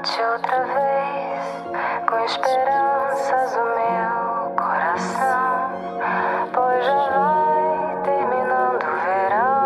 noite outra vez, com esperanças o meu coração, pois já vai terminando o verão.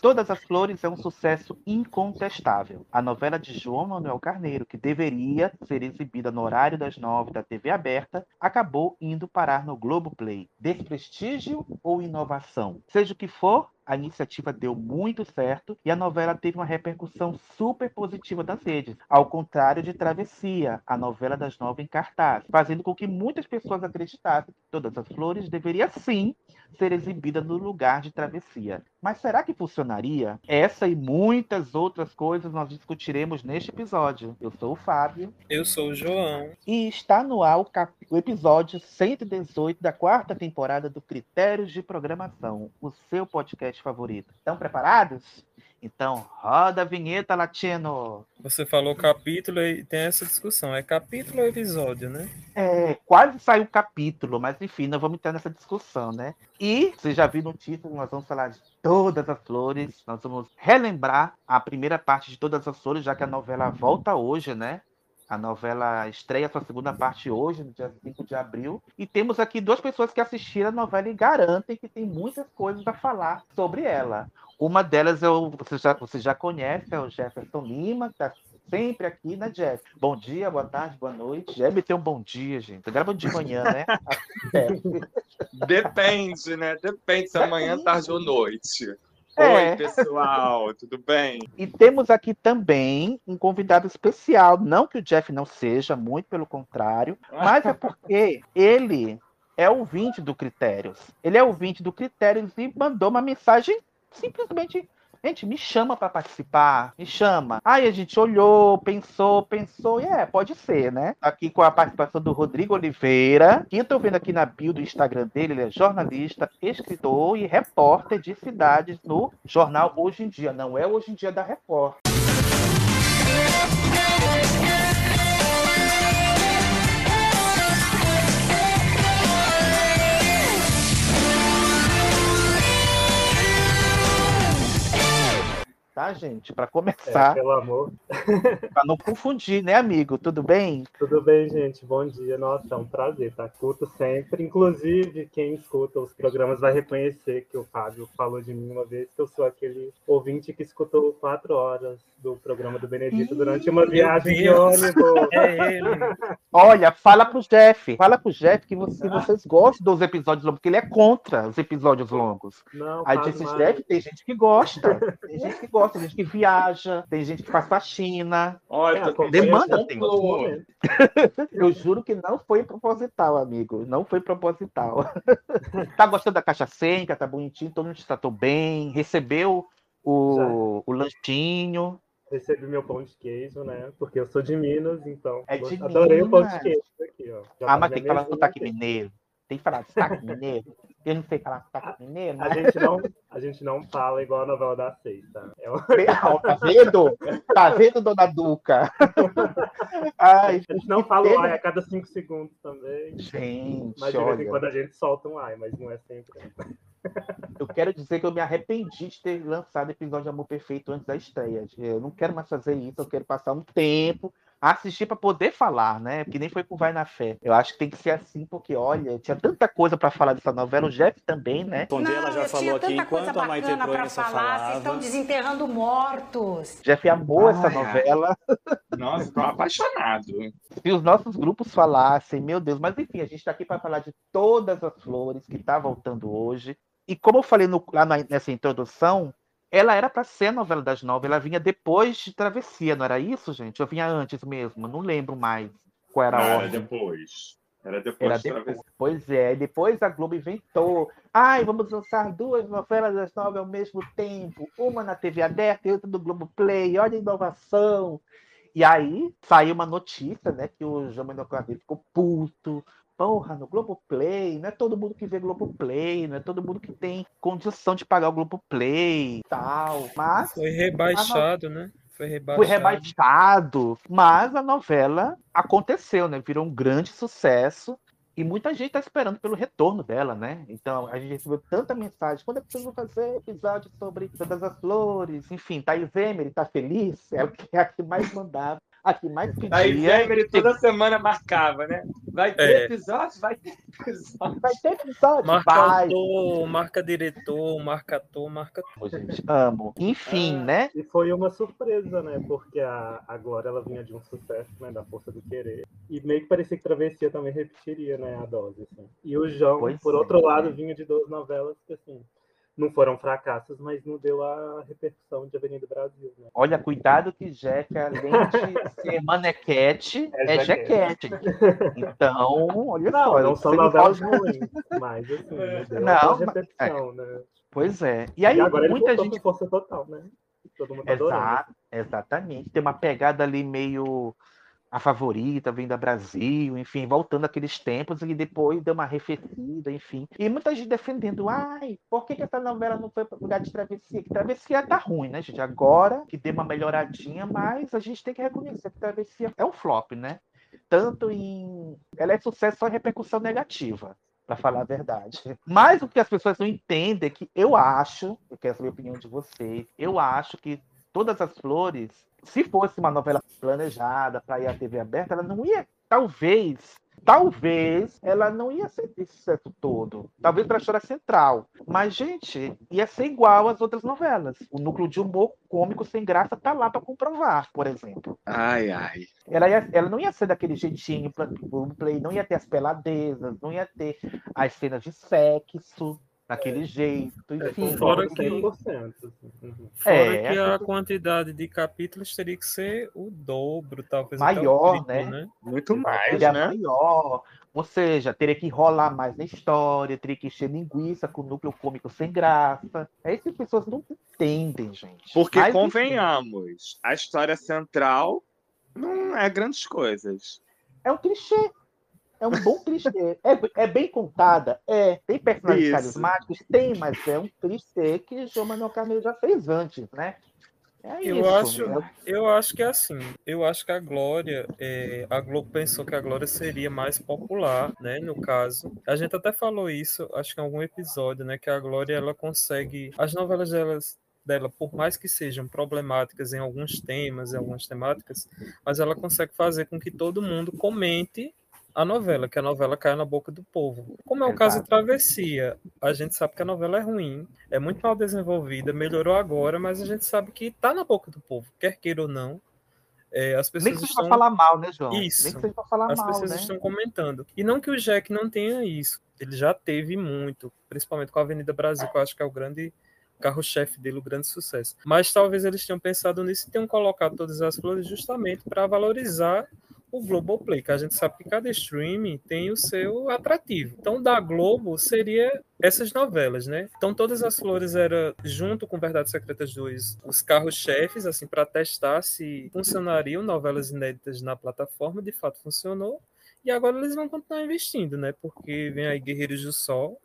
Todas as Flores é um sucesso incontestável. A novela de João Manuel Carneiro, que deveria ser exibida no horário das nove da TV aberta, acabou indo parar no Globoplay. Desprestígio ou inovação? Seja o que for, a iniciativa deu muito certo e a novela teve uma repercussão super positiva das redes, ao contrário de Travessia, a novela das nove em cartaz, fazendo com que muitas pessoas acreditassem que Todas as Flores deveria sim ser exibida no lugar de Travessia. Mas será que funcionaria? Essa e muitas outras coisas nós discutiremos neste episódio. Eu sou o Fábio. Eu sou o João. E está no ar o, cap... o episódio 118 da quarta temporada do Critérios de Programação, o seu podcast favorito. Estão preparados? Então, roda a vinheta, Latino! Você falou capítulo e tem essa discussão. É capítulo ou episódio, né? É, quase saiu o capítulo, mas enfim, não vamos entrar nessa discussão, né? E, você já viu no título, nós vamos falar de todas as flores. Nós vamos relembrar a primeira parte de todas as flores, já que a novela volta hoje, né? A novela estreia sua segunda parte hoje, no dia 5 de abril. E temos aqui duas pessoas que assistiram a novela e garantem que tem muitas coisas a falar sobre ela. Uma delas é o, você, já, você já conhece, é o Jefferson Lima, que está sempre aqui, né, Jeff? Bom dia, boa tarde, boa noite. Jeff tem um bom dia, gente. Grava de manhã, né? É. Depende, né? Depende se amanhã, tarde ou noite. É. Oi, pessoal, tudo bem? E temos aqui também um convidado especial. Não que o Jeff não seja, muito pelo contrário, mas é porque ele é ouvinte do Critérios. Ele é ouvinte do Critérios e mandou uma mensagem simplesmente. Gente, me chama para participar, me chama. Aí a gente olhou, pensou, pensou, e é, pode ser, né? Aqui com a participação do Rodrigo Oliveira, que eu tô vendo aqui na bio do Instagram dele, ele é jornalista, escritor e repórter de cidades no jornal Hoje em Dia. Não é Hoje em Dia da Record. Tá, gente? Para É, começar, pelo amor. para não confundir, né, amigo? Tudo bem? Tudo bem, gente? Bom dia. Nossa, é um prazer, tá? Curto sempre. Inclusive, quem escuta os programas vai reconhecer que o Fábio falou de mim uma vez que eu sou aquele ouvinte que escutou quatro horas do programa do Benedito durante uma viagem de ônibus. É ele. Olha, fala pro Jeff. Fala pro Jeff que você- vocês gostam dos episódios longos, porque ele é contra os episódios longos. Não, Aí disse. Jeff, tem gente que gosta. Tem gente que gosta, tem gente que viaja, tem gente que faz faxina. Olha, É, tô demanda tem. Eu juro que não foi proposital, amigo. Não foi proposital. tá gostando da caixa cênica, tá bonitinho, todo mundo te tratou bem, recebeu o, o lanchinho. Recebi meu pão de queijo, né? Porque eu sou de Minas, então É de adorei o pão de Minas. queijo aqui, ó. Já Ah, mas tem que falar sotaque mineiro. Tem que falar sotaque mineiro. Eu não sei falar sotaque mineiro, A mas... gente, não, a gente não fala igual a novela da seis, tá? É uma- Tá vendo? Tá vendo, dona Duca? Ai, A gente não fala o ai a cada cinco segundos também. gente, Mas de vez em quando a gente solta um ai, mas não é sempre. Eu quero dizer que eu me arrependi de ter lançado o episódio de Amor Perfeito antes da estreia. Eu não quero mais fazer isso, eu quero passar um tempo, assistir para poder falar, né? Porque nem foi com Vai na Fé. Eu acho que tem que ser assim, porque, olha, tinha tanta coisa para falar dessa novela. O Jeff também, né? Onde ela já eu falou tinha aqui, enquanto a Maite Proença falar, vocês estão falava. desenterrando mortos. Jeff amou essa Ai, ai. novela. Nossa, tô apaixonado. Se os nossos grupos falassem, meu Deus, mas enfim, a gente está aqui para falar de todas as flores que está voltando hoje. E como eu falei no- lá na- nessa introdução, ela era para ser a novela das nove, ela vinha depois de Travessia, não era isso, gente? Eu vinha antes mesmo, não lembro mais qual era a Era ordem. depois. Era depois Era de depois. travessia. Pois é, depois a Globo inventou. Ai, vamos lançar duas novelas das nove ao mesmo tempo, uma na TV aberta e outra no Globo Play. Olha a inovação. E aí saiu uma notícia, né, que o João Manuel ficou puto. Porra, no Globoplay, não é todo mundo que vê Globoplay, não é todo mundo que tem condição de pagar o Globoplay e tal. Mas Foi rebaixado, né? Foi rebaixado. foi rebaixado, mas a novela aconteceu, né? Virou um grande sucesso. E muita gente tá esperando pelo retorno dela, né? Então, a gente recebeu tanta mensagem. Quando é que vocês vão fazer episódio sobre todas as flores? Enfim, Thaís Emery tá feliz? Ela que é a que mais mandava, a que mais pedia. Aí Emery toda semana marcava, né? Vai ter É. episódio? Vai ter episódio. Vai ter episódio? Marca Vai. autor, marca diretor, marca ator, marca Pô, gente, amo. Enfim, Ah, né? E foi uma surpresa, né? Porque a, a Glória ela vinha de um sucesso, né? Da Força do Querer. E meio que parecia que Travessia também repetiria, né? A dose, assim. E o João, Pois por é. outro lado, vinha de duas novelas que, assim, não foram fracassos, mas não deu a repercussão de Avenida Brasil, né? Olha, cuidado que Jeca, além de ser manequete, É é jequete. Então, olha Não, só. não são novelas pode- ruins, mas assim, não deu Não, mas- repercussão, né? Pois é. E E, aí, agora ele muita gente com força total, né? Todo mundo adorando. Exato, exatamente. Tem uma pegada ali meio a favorita, vem da Brasil, enfim, voltando àqueles tempos e depois deu uma arrefecida, enfim. E muita gente defendendo, ai, por que, que essa novela não foi para lugar de travessia? Que travessia tá ruim, né, gente? Agora que deu uma melhoradinha, mas a gente tem que reconhecer que travessia é um flop, né? Tanto em. Ela é sucesso só em repercussão negativa. Pra falar a verdade. Mas o que as pessoas não entendem é que eu acho, eu quero saber a opinião de vocês, eu acho que Todas as Flores, se fosse uma novela planejada para ir à TV aberta, ela não ia, talvez, talvez, ela não ia ser esse sucesso todo. Talvez para a história central. Mas, gente, ia ser igual às outras novelas. O núcleo de humor cômico sem graça tá lá para comprovar, por exemplo. Ai, ai. Ela, ia- ela não ia ser daquele jeitinho play, não ia ter as peladezas, não ia ter as cenas de sexo daquele jeito, É, enfim. Fora concordo que- 100%. Assim. Uhum. Fora É, que a quantidade de capítulos teria que ser o dobro, talvez Maior, o triplo, né? Muito mais, Seria né? maior. Ou seja, teria que enrolar mais na história, teria que encher linguiça com núcleo cômico sem graça. É isso que as pessoas não entendem, gente. Porque, Mas, convenhamos, a história central não é grandes coisas. É um clichê. É um bom clichê. É, é bem contada, é. Tem personagens Isso. carismáticos? Tem, mas é um clichê que João Manuel Carneiro já fez antes, né? É Eu isso. acho- né? Eu acho que é assim. Eu acho que a Glória, é, a Globo pensou que a Glória seria mais popular, né? No caso, a gente até falou isso, acho que em algum episódio, né? Que a Glória ela consegue, as novelas delas dela, por mais que sejam problemáticas em alguns temas, em algumas temáticas, mas ela consegue fazer com que todo mundo comente a novela, que a novela caia na boca do povo. Como é o caso de Exato. Travessia, a gente sabe que a novela é ruim, é muito mal desenvolvida, melhorou agora, mas a gente sabe que tá na boca do povo, quer queira ou não. É, as Nem pessoas que seja estão pra falar mal, né, João? Isso. Nem que seja pra falar as mal, pessoas né? estão comentando. E não que o Jack não tenha isso. Ele já teve muito, principalmente com a Avenida Brasil, que eu acho que é o grande carro-chefe dele, o grande sucesso. Mas talvez eles tenham pensado nisso e tenham colocado todas as flores justamente para valorizar o Globoplay, que a gente sabe que cada streaming tem o seu atrativo. Então, da Globo seria essas novelas, né? Então, todas as flores era junto com Verdades Secretas 2, os carros-chefes, assim, para testar se funcionariam novelas inéditas na plataforma, de fato funcionou. E agora eles vão continuar investindo, né? Porque vem aí Guerreiros do Sol,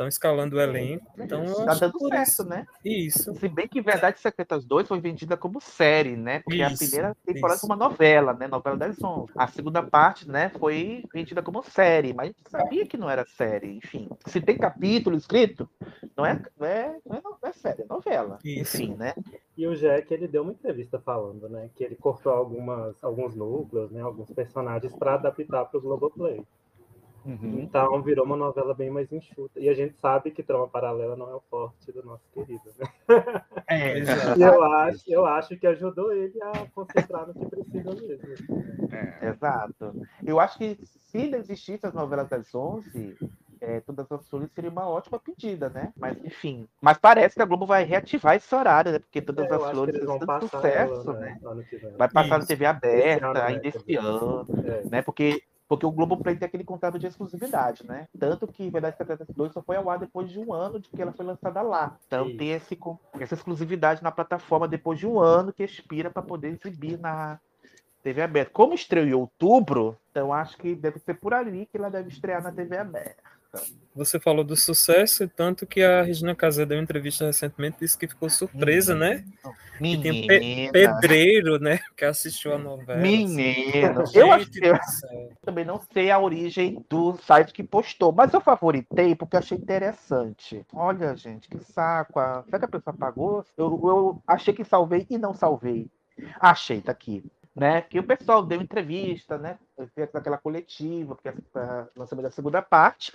estão escalando o elenco. Então, Tá dando certo, isso. né? Isso. Se bem que Verdades Secretas 2 foi vendida como série, né? Porque a Isso, primeira temporada isso. foi uma novela, né? Novela das 11. A segunda parte, né, foi vendida como série, mas a gente sabia que não era série, enfim. Se tem capítulo escrito, não é, não é, não é, não é série, é novela. Isso. Enfim, né? E o Jack, ele deu uma entrevista falando, né, que ele cortou algumas, alguns núcleos, né, alguns personagens para adaptar para o Globoplay. Uhum. Então virou uma novela bem mais enxuta. E a gente sabe que trama paralela não é o forte do nosso querido, né? É. E eu acho, eu acho que ajudou ele a concentrar no que precisa mesmo. É. Exato. Eu acho que se não existisse as novelas das 11, é, todas as flores seria uma ótima pedida, né? Mas enfim. Mas parece que a Globo vai reativar esse horário, né? Porque todas É, as flores tanto passar sucesso, ela, né? né. Vai passar na Isso. TV Esse aberta ano, ainda esse ano, É. né? Porque, porque o Globoplay tem aquele contrato de exclusividade, né? Tanto que Verdade Secreta 2 só foi ao ar depois de um ano de que ela foi lançada lá. Então Isso. tem esse, essa exclusividade na plataforma depois de um ano que expira para poder exibir na TV aberta. Como estreou em outubro, então acho que deve ser por ali que ela deve estrear na TV aberta. Você falou do sucesso, tanto que a Regina Casé deu uma entrevista recentemente disse que ficou surpresa, né? Que tem um pe- Menina, pedreiro, né? Que assistiu a novela. menino. assim. Eu céu. Também não sei a origem do site que postou, mas eu favoritei porque achei interessante. Olha, gente, que saco. a- Será que a pessoa pagou? Eu, eu achei que salvei e não salvei. Achei, tá aqui. Né? Que o pessoal deu entrevista, né? Fez aquela coletiva, porque lançamento da segunda parte.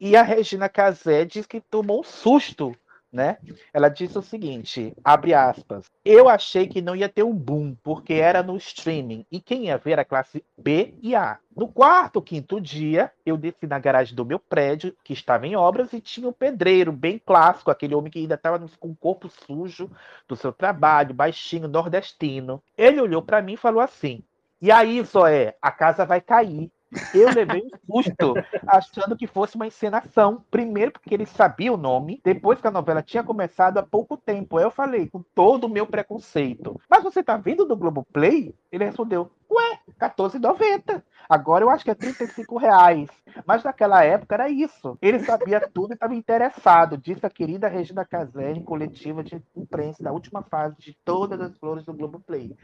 E a Regina Casé diz que tomou um susto, né? Ela disse o seguinte, abre aspas, eu achei que não ia ter um boom, porque era no streaming, e quem ia ver a classe B e A. No quarto, quinto dia, eu desci na garagem do meu prédio, que estava em obras, e tinha um pedreiro bem clássico, aquele homem que ainda estava com o corpo sujo do seu trabalho, baixinho, nordestino. Ele olhou para mim e falou assim, e aí, Zoé, a casa vai cair. Eu levei um susto, achando que fosse uma encenação. Primeiro, porque ele sabia o nome, depois que a novela tinha começado há pouco tempo. Eu falei, com todo o meu preconceito. Mas você tá vindo do Globoplay? Ele respondeu, ué, R$14,90. Agora eu acho que é 35 reais. Mas naquela época era isso. Ele sabia tudo e estava interessado, disse a querida Regina Casé em coletiva de imprensa da última fase de todas as flores do Globoplay.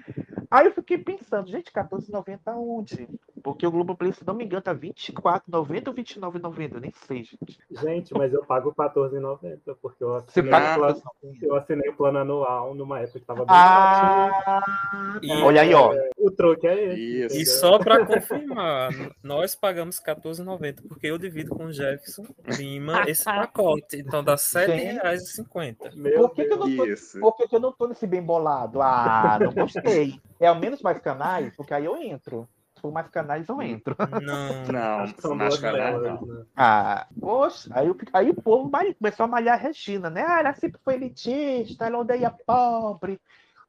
Aí eu fiquei pensando, gente, R$14,90 onde? Porque o Globoplay, se não me engano, tá R$24,90 ou R$29,90? Eu nem sei, gente. Gente, mas eu pago R$14,90, porque eu assinei, paga o plano, eu assinei o plano anual numa época que tava bem baratinho. Ah, E- olha aí, ó. O truque é Isso. E só para confirmar, nós pagamos R$14,90, porque eu divido com o Jefferson Lima esse pacote. Então dá R$ 7,50. Meu Por que, que eu tô, por que, que eu não tô nesse bem bolado? Ah, não gostei. É ao menos mais canais, porque aí eu entro. Se for mais canais, eu entro. Não. Não, mais delas, não. né? Ah, poxa, aí, aí o povo começou a malhar a Regina, né? Ah, ela sempre foi elitista, ela odeia pobre.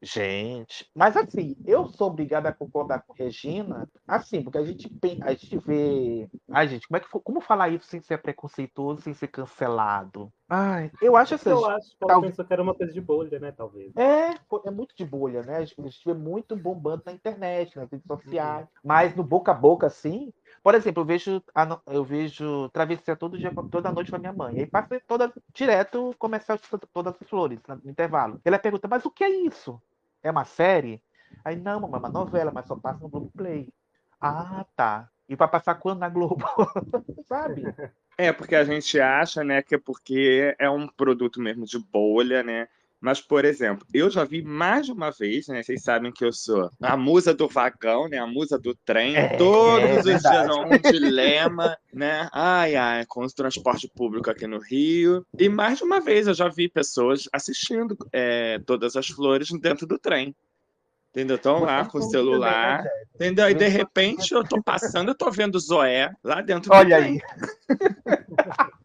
Gente, mas assim, eu sou obrigada a concordar com Regina, assim, porque a gente, a gente vê. Ai, gente, como é que como falar isso sem ser preconceituoso, sem ser cancelado? Ai, eu acho assim. Eu acho que ela Tal- pensou que era uma coisa de bolha, né? Talvez. É, é muito de bolha, né? A gente vê muito bombando na internet, nas redes sociais. Mas no boca a boca, assim. Por exemplo, eu vejo, eu vejo travessia todo dia, toda noite com a minha mãe. Aí passa toda, direto o comercial de to- todas as flores, no intervalo. Ela pergunta, mas o que é isso? É uma série? Aí, não, mamãe, é uma novela, mas só passa no Globoplay. Ah, tá. E vai passar quando na Globo? Sabe? É, porque a gente acha, né, que é porque é um produto mesmo de bolha, né? Mas, por exemplo, eu já vi mais de uma vez, né? Vocês sabem que eu sou a musa do vagão, né? A musa do trem. É, Todos é os dias verdade. é um dilema, né? Ai, ai, com o transporte público aqui no Rio. E mais de uma vez eu já vi pessoas assistindo é, todas as flores dentro do trem. Entendeu? Estão lá com o celular. Entendeu? E de repente eu tô passando, eu tô vendo Zoé lá dentro do Olha aí.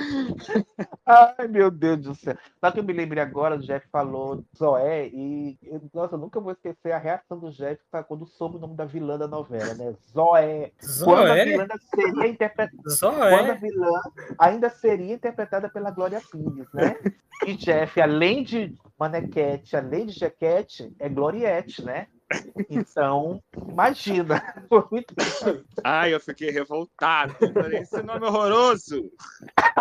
Ai, meu Deus do céu. Só que eu me lembrei agora, o Jeff falou Zoé, e nossa, eu nunca vou esquecer a reação do Jeff quando soube o nome da vilã da novela, né? Zoé. Quando a Zoé? vilã seria interpretada. Quando a Zoé? vilã ainda seria interpretada pela Glória Pires, né? E Jeff, além de Manequete, além de Jequete, é Gloriette, né? Então, imagina. Ai, eu fiquei revoltado. Esse nome é horroroso.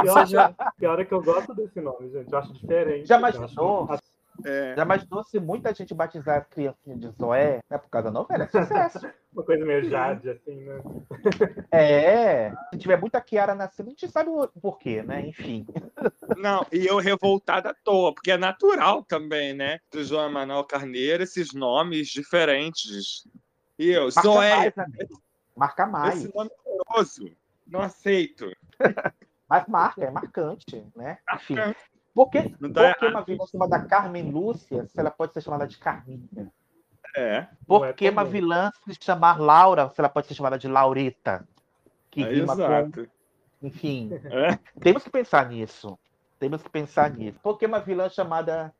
Pior, já... Pior é que eu gosto desse nome, gente. Eu acho diferente. Já imaginou? acho- É, Já imaginou se muita gente batizar as criancinhas de Zoé? É por causa da novela, é sucesso. Uma coisa meio Jade, assim, né? é, se tiver muita Kiara nascendo, a gente sabe o porquê, né? Enfim. Não, e eu revoltado à toa, porque é natural também, né? Do João Manuel Carneiro, esses nomes diferentes. E eu, Marca Zoé, mais, amigo? Marca mais. esse nome é horroroso. Não aceito. Mas marca, é marcante, né? Enfim. Marcante. Por que, Não tá por que uma vilã chamada Carmen Lúcia, se ela pode ser chamada de Carminha? É, Por é que uma comum. vilã se chamar Laura, se ela pode ser chamada de Laureta? Que é rima com. exato. Enfim. É. Temos que pensar nisso. Temos que pensar nisso. Por que uma vilã chamada.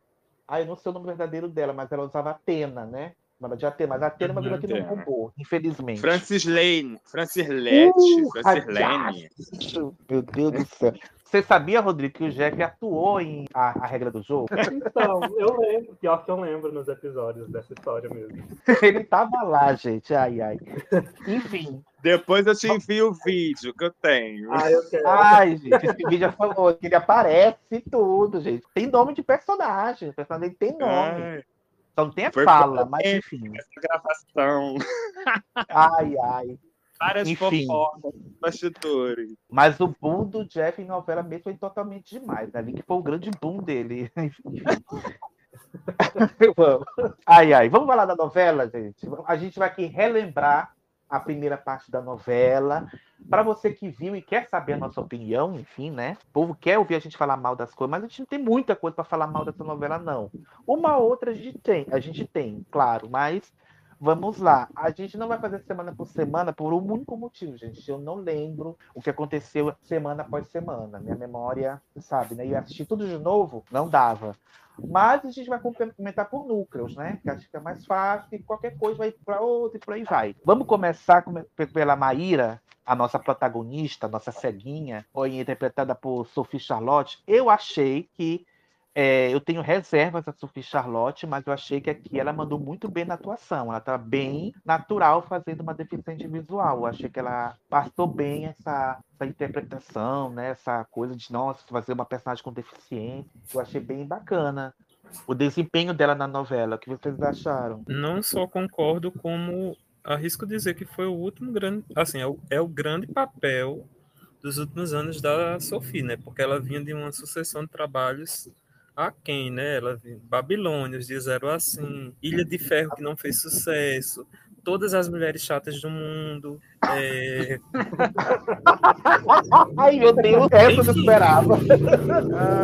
Ah, eu não sei o nome verdadeiro dela, mas ela usava Atena, né? Chamada de Atena, mas Atena é uma Uhum, vilã que não Atena. roubou, infelizmente. Francis Lane, Francis Lete, Uh, Francis Lane. Meu Deus do céu. Você sabia, Rodrigo, que o Jeff atuou em a, a regra do jogo? Então, eu lembro. Pior que eu lembro nos episódios dessa história mesmo. Ele tava lá, gente. Ai, ai. Enfim, Depois eu te envio o vídeo que eu tenho. Ah, eu quero. Ai, gente, esse vídeo é famoso, que ele aparece e tudo, gente. Tem nome de personagem, o personagem tem nome. Ai, Só não tem a Foi fala, mas enfim. essa gravação. Ai, ai. Várias Enfim. fofocas, bastidores. Mas o boom do Jeff em novela mesmo foi totalmente demais. né? Ali que foi o grande boom dele. Enfim. Eu amo. Ai, ai. Vamos falar da novela, gente? A gente vai aqui relembrar a primeira parte da novela. Para você que viu e quer saber a nossa opinião, enfim, né? O povo quer ouvir a gente falar mal das coisas, mas a gente não tem muita coisa para falar mal dessa novela, não. Uma outra a gente tem, a gente tem, claro, mas vamos lá. A gente não vai fazer semana por semana por um único motivo, gente. Eu não lembro o que aconteceu semana após semana. Minha memória, sabe, né? E assistir tudo de novo não dava. Mas a gente vai complementar por núcleos, né? Que acho que é mais fácil e qualquer coisa vai para outra e por aí vai. Vamos começar com- pela Maíra, a nossa protagonista, a nossa ceguinha, foi interpretada por Sophie Charlotte. Eu achei que é, eu tenho reservas a Sophie Charlotte, mas eu achei que aqui ela mandou muito bem na atuação. Ela está bem natural fazendo uma deficiente visual. Eu achei que ela passou bem essa, essa interpretação, né? essa coisa de nossa, fazer uma personagem com deficiência. Eu achei bem bacana. O desempenho dela na novela, o que vocês acharam? Não só concordo, como arrisco dizer que foi o último grande, assim, é o, é o grande papel dos últimos anos da Sophie, né? Porque ela vinha de uma sucessão de trabalhos a quem, né? Ela Babilônia, os dias eram assim, Ilha de Ferro que não fez sucesso, todas as mulheres chatas do mundo, é, Ai, meu Deus, essa eu esperava.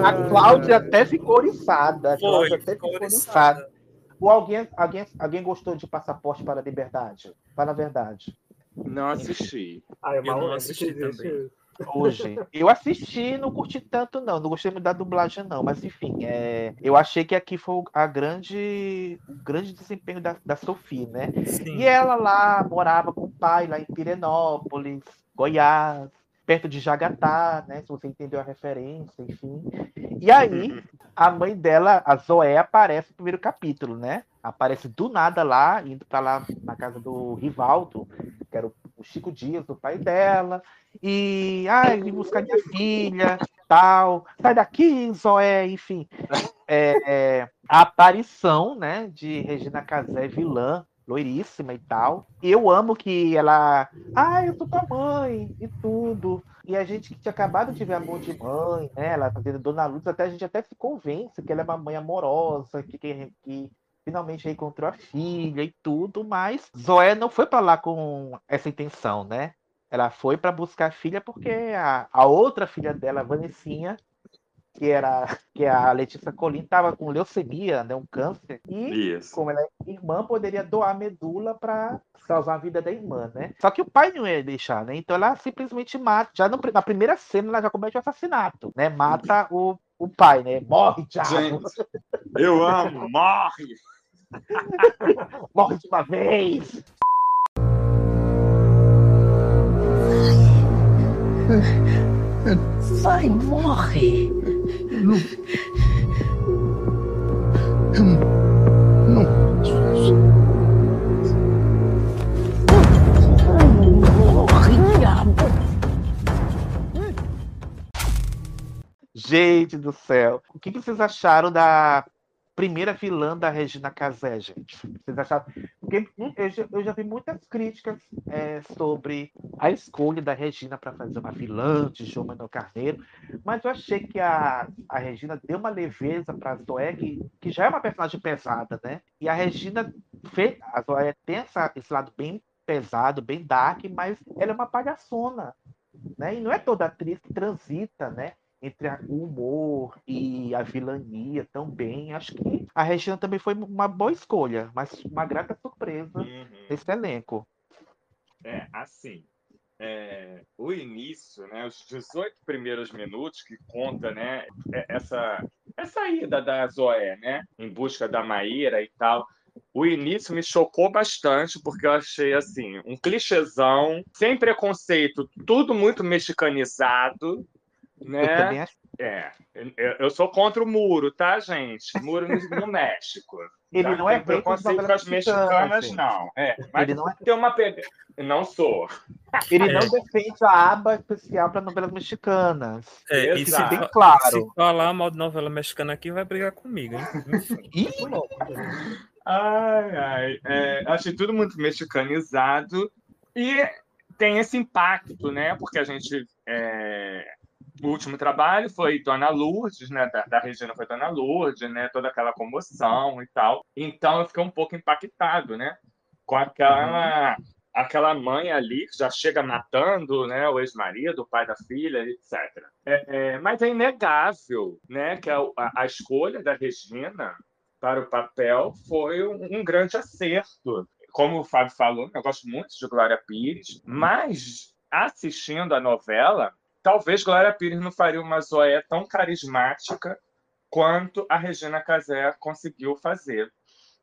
A Cláudia até ficou oriçada. Foi, Cláudia até ficou oriçada. oriçada. Ou alguém, alguém, alguém gostou de Passaporte para a Liberdade? Fala a verdade. Não assisti. Ah, eu não assisti também. Hoje. Eu assisti, não curti tanto, não. Não gostei muito da dublagem, não. Mas enfim, é, eu achei que aqui foi a grande, o grande desempenho da, da Sophie, né? Sim. E ela lá morava com o pai, lá em Pirenópolis, Goiás, perto de Jagatá, né? Se você entendeu a referência, enfim. E aí, a mãe dela, a Zoé, aparece no primeiro capítulo, né? Aparece do nada lá, indo para lá na casa do Rivaldo, que era o Chico Dias, o pai dela. E, ai, vim buscar minha filha, tal. Sai daqui, Zoé, enfim. É, é, a aparição, né, de Regina Casé vilã, loiríssima e tal. Eu amo que ela, ai, eu sou tua mãe e tudo. E a gente que tinha acabado de ver Amor de Mãe, né, ela fazendo Dona Luz, até a gente até se convence que ela é uma mãe amorosa, que, que, que finalmente reencontrou a filha e tudo, mas Zoé não foi para lá com essa intenção, né? Ela foi para buscar a filha porque a, a outra filha dela, a Vanessinha, que era que a Letícia Colim, estava com leucemia, né, um câncer, e Isso. como ela é irmã, poderia doar a medula para salvar a vida da irmã, né? Só que o pai não ia deixar, né? Então ela simplesmente mata, já no- na primeira cena ela já comete o assassinato, né? Mata o, o pai, né? Morre, diabo! Gente, eu amo, morre! Morre de uma vez! Vai, morre. Não. Não isso. Morre, diabo. Gente do céu. O que que vocês acharam da primeira vilã da Regina Casé, gente? Vocês acharam? Porque hum, eu já, eu já vi muitas críticas é, sobre a escolha da Regina para fazer uma vilã de João Manuel Carneiro, mas eu achei que a, a Regina deu uma leveza para a Zoé, que, que já é uma personagem pesada, né? E a Regina fez. A Zoé tem essa, esse lado bem pesado, bem dark, mas ela é uma palhaçona. Né? E não é toda atriz que transita, né? Entre a- o humor e a vilania também. Acho que a Regina também foi uma boa escolha, mas uma grata surpresa Uhum. nesse elenco. É, assim, é, o início, né, os 18 primeiros minutos que conta, né, é- essa, essa ida da Zoé, né, em busca da Maíra e tal, o início me chocou bastante, porque eu achei, assim, um clichêzão, sem preconceito, tudo muito mexicanizado, né, também acho. É, eu, eu sou contra o muro, tá, gente? Muro no, no México. Ele Tá? não é Tem preconceito com novelas as mexicanas, gente. não. É, mas Ele não é- tem uma pegada. Não sou. Ele É. não defende a aba especial para novelas mexicanas. É, e se, Exato. Bem claro. se falar mal de novela mexicana aqui, vai brigar comigo. Ih, Ai, ai. É, achei tudo muito mexicanizado e tem esse impacto, né? Porque a gente. é, O último trabalho foi Dona Lourdes, né? Da, da Regina foi Dona Lourdes, né? Toda aquela comoção e tal. Então eu fiquei um pouco impactado, né? Com aquela. Aquela mãe ali que já chega matando né, o ex-marido, o pai da filha, etc. É, é, mas é inegável né, que a, a- escolha da Regina para o papel foi um, um grande acerto. Como o Fábio falou, eu gosto muito de Glória Pires, mas assistindo a novela, talvez Glória Pires não faria uma Zoé tão carismática quanto a Regina Casé conseguiu fazer.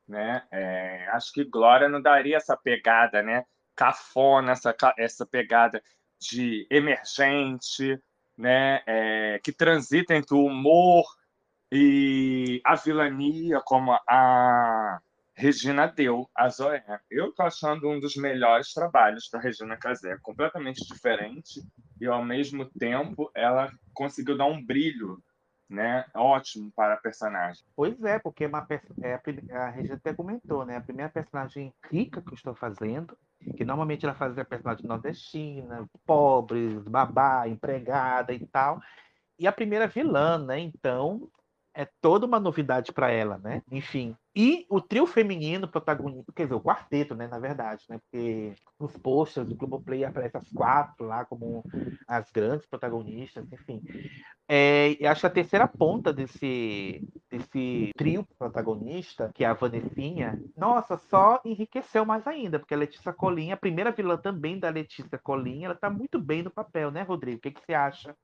Né? É, acho que Glória não daria essa pegada, né? cafona, essa, essa pegada de emergente, né? É, que transita entre o humor e a vilania, como a Regina deu a Zoé. Eu estou achando um dos melhores trabalhos da Regina Casé, completamente diferente e ao mesmo tempo ela conseguiu dar um brilho, né, ótimo para a personagem. Pois é, porque é uma, é a, a Regina até comentou, né? A primeira personagem rica que eu estou fazendo, que normalmente ela fazia personagem nordestina, pobre, babá, empregada e tal. E a primeira vilã, né? Então, é toda uma novidade para ela, né? Enfim. E o trio feminino protagonista, quer dizer, o quarteto, né? Na verdade, né? Porque nos posters do Globoplay aparecem as quatro lá como as grandes protagonistas, enfim. É, eu acho que a terceira ponta desse, desse trio protagonista, que é a Vanessinha, nossa, só enriqueceu mais ainda, porque a Letícia Colinha, a primeira vilã também da Letícia Colinha, ela tá muito bem no papel, né, Rodrigo? O que, que você acha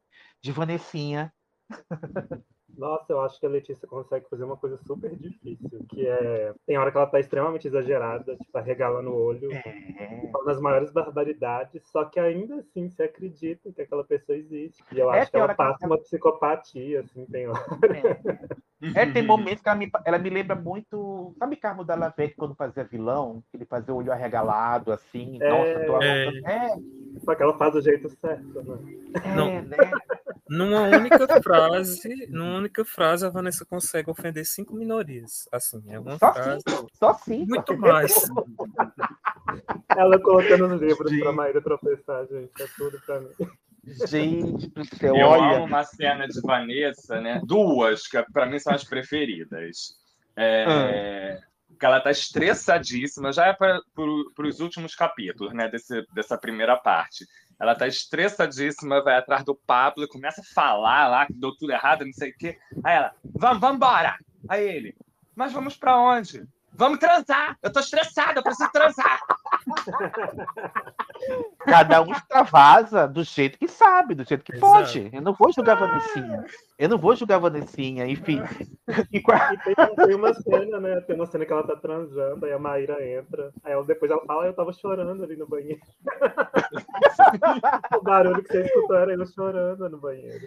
de Vanessinha? Nossa, eu acho que a Letícia consegue fazer uma coisa super difícil, que é. Tem hora que ela tá extremamente exagerada, tipo, arregalando o olho, É, falando as maiores barbaridades, só que ainda assim você acredita que aquela pessoa existe. E eu É, acho que ela que ela- passa uma psicopatia, assim, tem hora. é. É, tem momentos que ela me, ela me lembra muito. Sabe Carmo Dalla Vecchia quando fazia vilão? Que ele fazia o olho arregalado, assim. É. Nossa, tô É. é, Só que ela faz do jeito certo, né? é, Não. né? Numa única frase, numa única frase, a Vanessa consegue ofender cinco minorias. Assim, é uma Só frase. cinco, só cinco. Muito mais. Ela colocando os livros pra Maíra tropeçar, gente. É tudo pra mim. Gente do céu, Eu olha. amo uma cena de Vanessa, né? Duas, que para mim são as preferidas. É, Que ela tá estressadíssima, já é para os últimos capítulos, né? Desse, dessa primeira parte. Ela tá estressadíssima, vai atrás do Pablo e começa a falar lá que deu tudo errado, não sei o quê. Aí ela, vamos, vamos embora! Aí ele, mas vamos para onde? Vamos transar! Eu tô estressada, eu preciso transar! Cada um extravasa do jeito que sabe, do jeito que Exato. pode. Eu não vou julgar a Vanessinha. Eu não vou julgar a Vanessinha, enfim. E tem, tem uma cena, né? Tem uma cena que ela tá transando, aí a Maíra entra. Aí ela, depois ela fala, "Ah, eu tava chorando ali no banheiro. o barulho que você escutou era eu chorando no banheiro.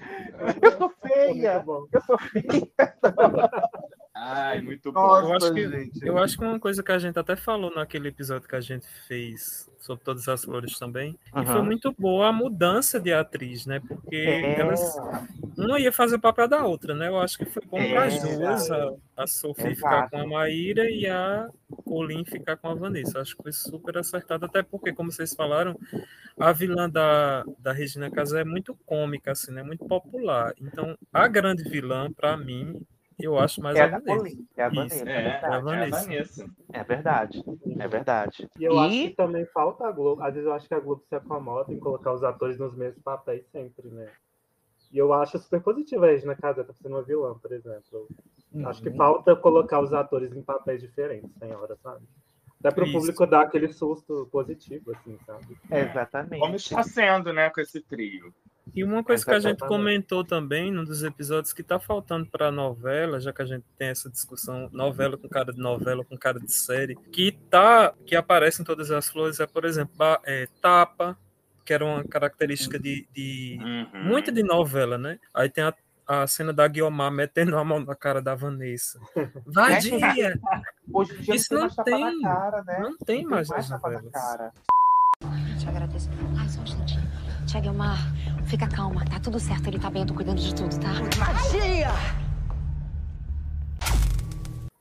Eu sou feia! Eu sou feia! Ai, muito bom. Nossa, Eu acho que- gente. Eu acho que uma coisa que a gente até falou naquele episódio que a gente fez sobre todas as flores também, e foi muito boa a mudança de atriz, né? Porque É. elas uma ia fazer o papel da outra, né? Eu acho que foi bom para as É. duas, a, a Sophie ficar com a Maíra e a Colin ficar com a Vanessa. Acho que foi super acertado, até porque, como vocês falaram, a vilã da, da Regina Casé é muito cômica, assim, né? Muito popular. Então, a grande vilã, para mim, eu acho mais É a Vanessa. É a. Vanessa, É, é é verdade. a Vanessa. Vanessa. É verdade, é verdade. E eu acho E- que também falta a Globo. Às vezes eu acho que a Globo se acomoda em colocar os atores nos mesmos papéis sempre, né? E eu acho super positivo a Regina tá sendo uma vilã, por exemplo. Acho que Uhum. falta colocar os atores em papéis diferentes, tem hora, sabe? Até para o público dar aquele susto positivo, assim, sabe? Exatamente. Como está sendo, né, com esse trio. E uma coisa que a gente Exatamente. comentou também num dos episódios que tá faltando para a novela, já que a gente tem essa discussão novela com cara de novela, com cara de série, que tá que aparece em todas as flores é, por exemplo, é, tapa, que era uma característica de, de Uhum. muito de novela, né? Aí tem a, a cena da Guiomar metendo a mão na cara da Vanessa. Vadia! Hoje em dia Isso não não tem mais tapa tem. na cara, né? Não tem mais mais nas tapa na cara. Te agradeço. Ai, só um instantinho. Tia Guilmar, fica calma. Tá tudo certo, ele tá bem, eu tô cuidando de tudo, tá?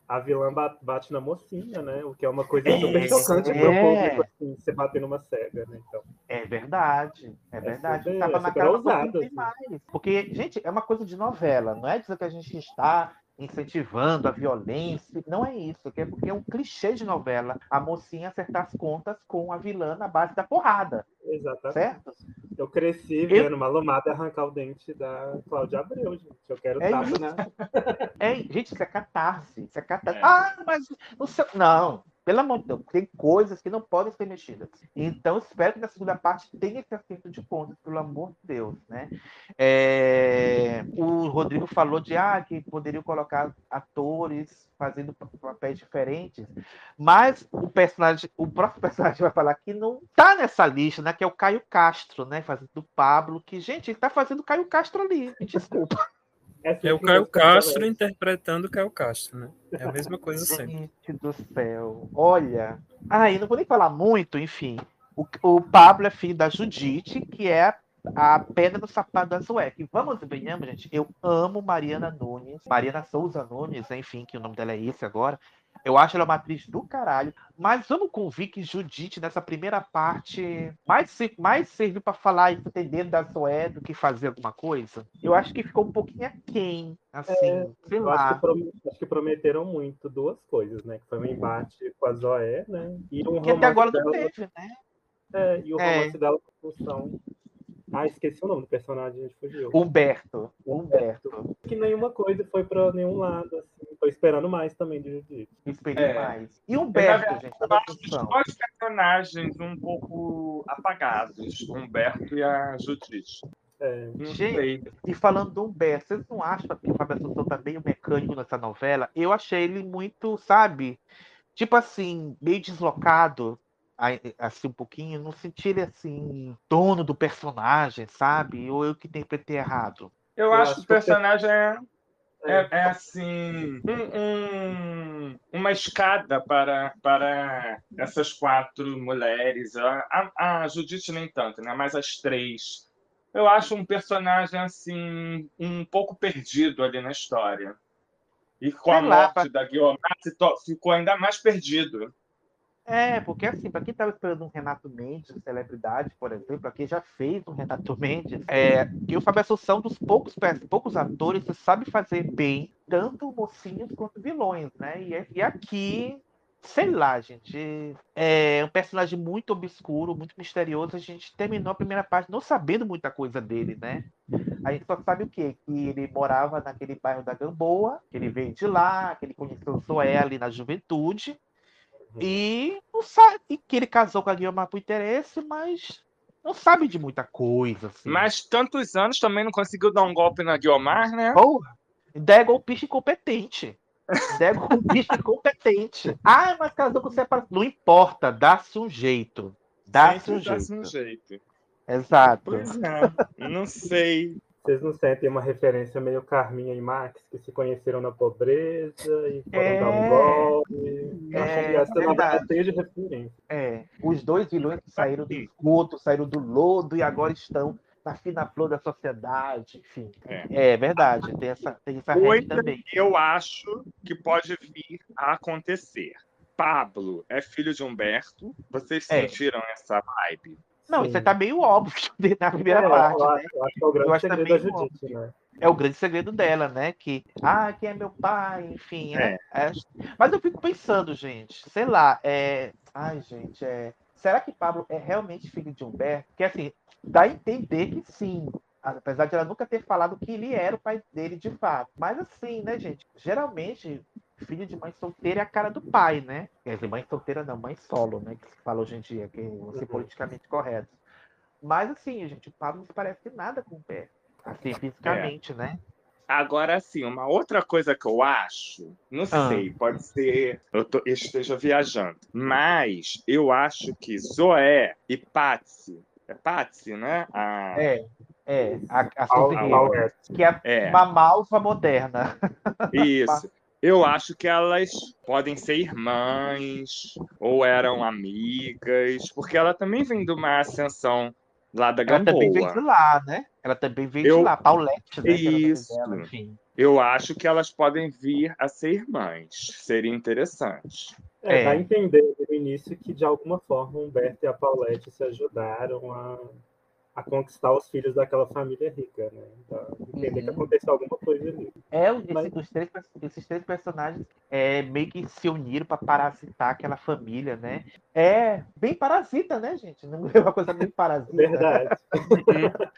A vilã ba- bate na mocinha, né? O que é uma coisa É, super chocante pro é. público, assim, você bater numa cega, né? Então, É verdade, é verdade. super- Tapa é na cara ousado, não tem assim. mais. Porque, gente, é uma coisa de novela, não é dizer que a gente está incentivando a violência, não é isso, que é porque é um clichê de novela a mocinha acertar as contas com a vilã na base da porrada, exatamente. certo? Eu cresci vendo Malumada arrancar o dente da Cláudia Abreu, gente. Eu quero É tapa na. É, gente, isso é catarse, isso é catarse. É. Ah, mas não sei. Não, pelo amor de Deus, tem coisas que não podem ser mexidas. Então, espero que na segunda parte tenha esse acerto de contas, pelo amor de Deus, né? É, O Rodrigo falou de ah, que poderiam colocar atores fazendo pa- papéis diferentes, mas o personagem, o próprio personagem vai falar que não tá nessa lista, né? Que é o Caio Castro, né? Fazendo o Pablo, que, gente, ele tá fazendo o Caio Castro ali. Me desculpa. É o sempre Caio gostei Castro interpretando o Caio Castro, né? É a mesma coisa sempre. Gente do céu. Olha. Ai, não vou nem falar muito, enfim. O, o Pablo é filho da Judite, que é a pedra no sapato da Zoé. Que vamos e venhamos, gente. Eu amo Mariana Nunes. Mariana Souza Nunes, enfim, que o nome dela é esse agora. Eu acho ela uma atriz do caralho. Mas vamos convir que Judite, nessa primeira parte, mais, mais serviu para falar e entender da Zoé do que fazer alguma coisa. Eu acho que ficou um pouquinho aquém, assim, sei Eu acho lá. que, acho que prometeram muito duas coisas, né? Que foi um embate com a Zoé, né? E um Que até agora não dela, teve, né? é, e o É. romance dela com função. Ah, esqueci o nome do personagem, a gente fugiu. Humberto. Humberto. Que nenhuma coisa foi pra nenhum lado, assim. Tô esperando mais também de Judite. Esperei É. mais. E Humberto, verdade, gente, eu acho os dois personagens um pouco apagados, o Humberto e a Judite. É, Gente. E falando do Humberto, vocês não acham que o Fábio Assunção tá meio mecânico nessa novela? Eu achei ele muito, sabe? Tipo assim, meio deslocado, assim, um pouquinho. Não senti ele assim, dono do personagem, sabe? Ou eu que interpretei errado. Eu, Eu acho acho que o personagem é, é, é, é, assim um- um- uma escada para, para essas quatro mulheres. A, a, a Judite nem tanto, né? Mas as três. Eu acho um personagem assim um pouco perdido ali na história. E com a Sei lá, morte da to- ficou ainda mais perdido. É, porque assim, para quem estava esperando um Renato Mendes, celebridade, por exemplo, aqui já fez um Renato Mendes, é, que o Fábio Assunção, dos poucos, poucos atores, que sabe fazer bem, tanto mocinhos quanto vilões, né? E, e aqui, sei lá, gente, é um personagem muito obscuro, muito misterioso. A gente terminou a primeira parte não sabendo muita coisa dele, né? A gente só sabe o quê? Que ele morava naquele bairro da Gamboa, que ele veio de lá, que ele conheceu Zoé ali na juventude. E, não sabe, e que ele casou com a Guilherme por interesse, mas não sabe de muita coisa. Assim. Mas tantos anos também não conseguiu dar um golpe na Guiomar, né? Porra, Ideia é golpista incompetente. Ideia é golpista incompetente. Ah, mas casou com separação. Não importa, dá-se um jeito. Dá-se um dá-se um jeito. Exato. Pois é, não sei. Vocês não sentem uma referência meio Carminha e Max, que se conheceram na pobreza e foram É. dar um golpe? Eu acho É, que essa verdade. é cheia de referência. É, os dois vilões que saíram do esgoto, saíram do lodo e agora estão na fina flor da sociedade, enfim. É. É, verdade, tem essa, tem essa rede Coisa também. que eu acho que pode vir a acontecer. Pablo é filho de Humberto. Vocês É. sentiram essa vibe? Não, Sim. isso tá meio óbvio na primeira É, parte, eu, né? acho, eu acho que é o grande da Judite, né? É o grande segredo dela, né? Que, ah, quem é meu pai, enfim. É. é. Mas eu fico pensando, gente, sei lá, é. Ai, gente, é. Será que Pablo é realmente filho de Humberto? Porque assim, dá a entender que sim. Apesar de ela nunca ter falado que ele era o pai dele de fato. Mas assim, né, gente? Geralmente, filho de mãe solteira é a cara do pai, né? Quer dizer, mãe solteira não, mãe solo, né? Que se fala hoje em dia, que vão ser Uhum. politicamente corretos. Mas assim, gente, o Pablo não se parece nada com o Humberto. Assim, fisicamente, né? Agora, sim, uma outra coisa que eu acho, não Ah. sei, pode ser eu tô- eu esteja viajando, mas eu acho que Zoé e Patsy, é Patsy, né? A, É, É, a, a Hayward, West. que é, É. uma malva moderna. Isso. Eu acho que elas podem ser irmãs ou eram amigas, porque ela também vem de uma ascensão lá da Ela também veio de Gamboa. lá, né? Ela também veio Eu- de lá, Paulette, né? Isso. dela, enfim. Eu acho que elas podem vir a ser irmãs. Seria interessante. É, É. dá a entender no início que, de alguma forma, o Humberto e a Paulette se ajudaram a, a conquistar os filhos daquela família rica, né? A entender que Uhum. aconteceu alguma coisa ali. É, esse- Mas- os três, esses três personagens é, meio que se uniram para parasitar aquela família, né? É bem parasita, né, gente? Não é uma coisa bem parasita. Verdade.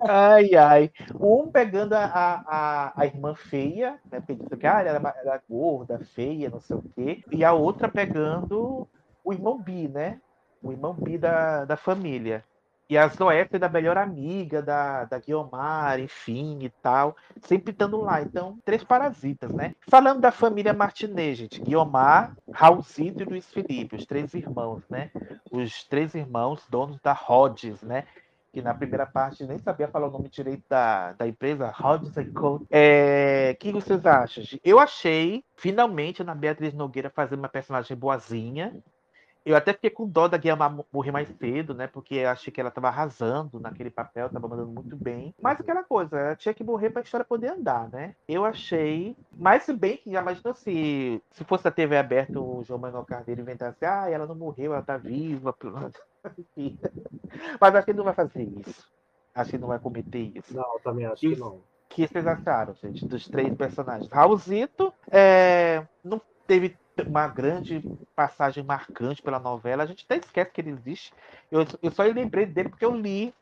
Ai, ai. Um pegando a, a, a, a irmã feia, né? Porque disse que ah, ela era, era gorda, feia, não sei o quê. E a outra pegando o irmão Bi, né? O irmão Bi da, da família. E a Zoé sendo a melhor amiga da, da Guiomar, enfim, e tal. Sempre estando lá. Então, três parasitas, né? Falando da família Martinez, gente. Guiomar, Raulzito e Luiz Felipe, os três irmãos, né? Os três irmãos donos da Rhodes, né? que na primeira parte nem sabia falar o nome direito da, da empresa, Hodges Co. É, o que vocês acham? Eu achei, finalmente, na Beatriz Nogueira fazendo uma personagem boazinha. Eu até fiquei com dó da Guiamar mo- morrer mais cedo, né? Porque eu achei que ela estava arrasando naquele papel, estava mandando muito bem. Mas aquela coisa, ela tinha que morrer para a história poder andar, né? Eu achei. Mas se bem que já imaginou se, se fosse a TV aberta, o João Manuel Carneiro inventasse, ah, ela não morreu, ela tá viva. pronto." Enfim. Mas acho que ele não vai fazer isso. Acho que não vai cometer isso. Não, eu também acho que não. O que vocês acharam, gente, dos três personagens? Raulzito é, não teve uma grande passagem marcante pela novela. A gente até esquece que ele existe. Eu, eu só lembrei dele porque eu li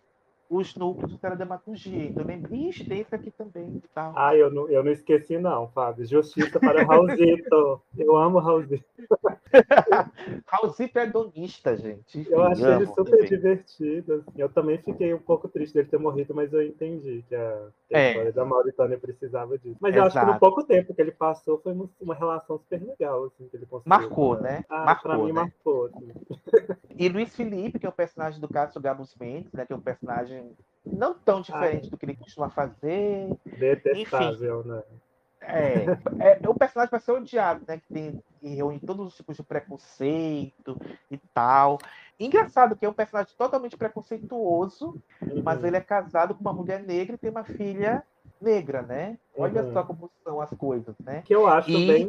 os núcleos do Telematurgia. Então eu lembrei, tem esse aqui também tal. Ah, eu não, eu não esqueci, não, Fábio. Justiça para o Raulzito. Eu amo o Raulzito. Raulzito é donista, gente. Eu achei ele Amo super também. divertido. assim. Eu também fiquei um pouco triste dele ter morrido, mas eu entendi que a, É. história da Mauritânia precisava disso. Mas eu acho que no Exato. pouco tempo que ele passou foi uma, uma relação super legal, assim, que ele conseguiu. Marcou, né? né? Ah, Marcou, pra mim né? marcou. Assim. E Luiz Felipe, que é o personagem do Cássio Gabus Mendes, né? Que é um personagem não tão diferente do que ele costuma fazer. Detestável, né? É, é, um personagem para ser odiado, né? Que tem que reúne todos os tipos de preconceito e tal. Engraçado que é um personagem totalmente preconceituoso, mas Uhum. ele é casado com uma mulher negra e tem uma filha negra, né? Olha Uhum. só como são as coisas, né? Que eu acho E- bem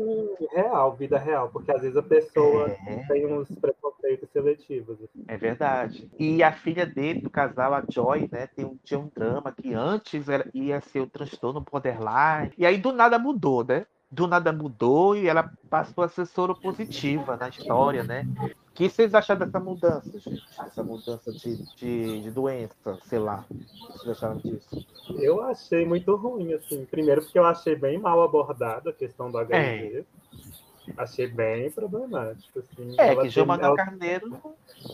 real, vida real, porque às vezes a pessoa É. tem uns preconceitos seletivos. assim. É verdade. E a filha dele, do casal, a Joy, né, tem um, tinha um drama que antes era, ia ser o transtorno borderline. E aí do nada mudou, né? Do nada mudou e ela passou a ser soropositiva na história, né? O que vocês acharam dessa mudança, gente? Essa mudança de, de, de doença, sei lá. O que vocês acharam disso? Eu achei muito ruim, assim. Primeiro porque eu achei bem mal abordado a questão do HIV. Achei bem problemático, assim. É, Ela que Manuel ela- Carneiro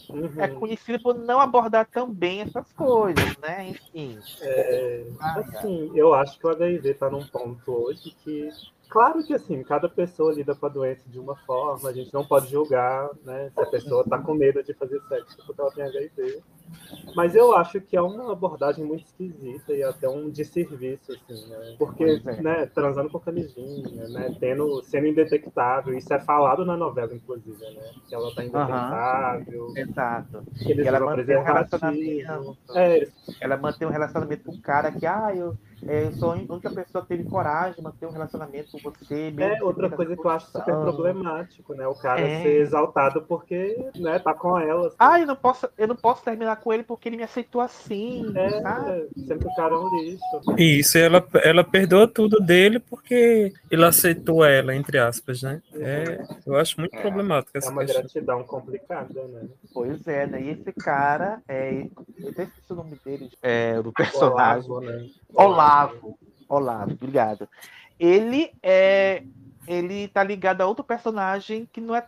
Uhum. é conhecido por não abordar tão bem essas coisas, né? Enfim. É, assim, eu acho que o HIV está num ponto hoje que, claro que assim, cada pessoa lida com a doença de uma forma, a gente não pode julgar, né, se a pessoa está com medo de fazer sexo porque ela tem HIV. Mas eu acho que é uma abordagem muito esquisita e até um desserviço, assim, né? Porque, é. né, transando com camisinha, né, tendo, sendo indetectável, isso é falado na novela, inclusive, né? Que ela tá indetectável, Exato. que eles E ela usam mantém um relacionamento. É, ela mantém um relacionamento com um cara que, ah, eu, é, eu sou a única pessoa que teve coragem de manter um relacionamento com você. É outra coisa que eu acho super problemático, né? O cara É. ser exaltado porque, né, tá com ela. assim. Ah, eu não posso, eu não posso terminar com ele porque ele me aceitou assim, sabe? É, sempre o cara é um lixo. Isso, ela, ela perdoa tudo dele porque ele aceitou ela, entre aspas, né? É, eu acho muito problemático É essa uma questão. gratidão complicada, né? Pois é, né? E esse cara, é, eu até esqueci o nome dele, é, do personagem. Olavo, né? Olavo. Olavo, obrigado. Ele é. Ele tá ligado a outro personagem que não é,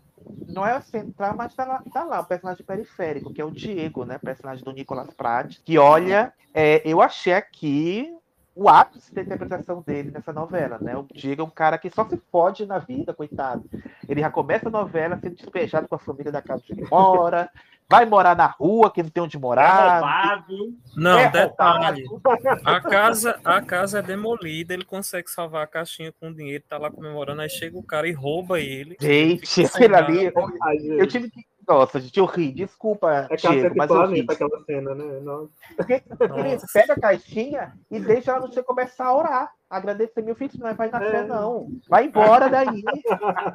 não é central, mas tá lá, tá lá, o personagem periférico, que é o Diego, né? Personagem do Nicolas Pratt. Que olha, é, eu achei aqui o ápice da interpretação dele nessa novela, né? O Diego é um cara que só se fode na vida, coitado. Ele já começa a novela sendo despejado com a família da casa ele mora, vai morar na rua, que não tem onde É morar. roubado. Não, É detalhe. A casa, a casa é demolida, ele consegue salvar a caixinha com dinheiro, tá lá comemorando, aí chega o cara e rouba ele. Gente, aquele ali. Eu tive que. Nossa, gente, eu ri. Desculpa, É Diego, mas eu ri. planeta aquela cena, né? Nossa. Porque ele pega a caixinha e deixa ela no chão começar a orar. Agradecer meu filho, não vai na fé, É. não. Vai embora daí.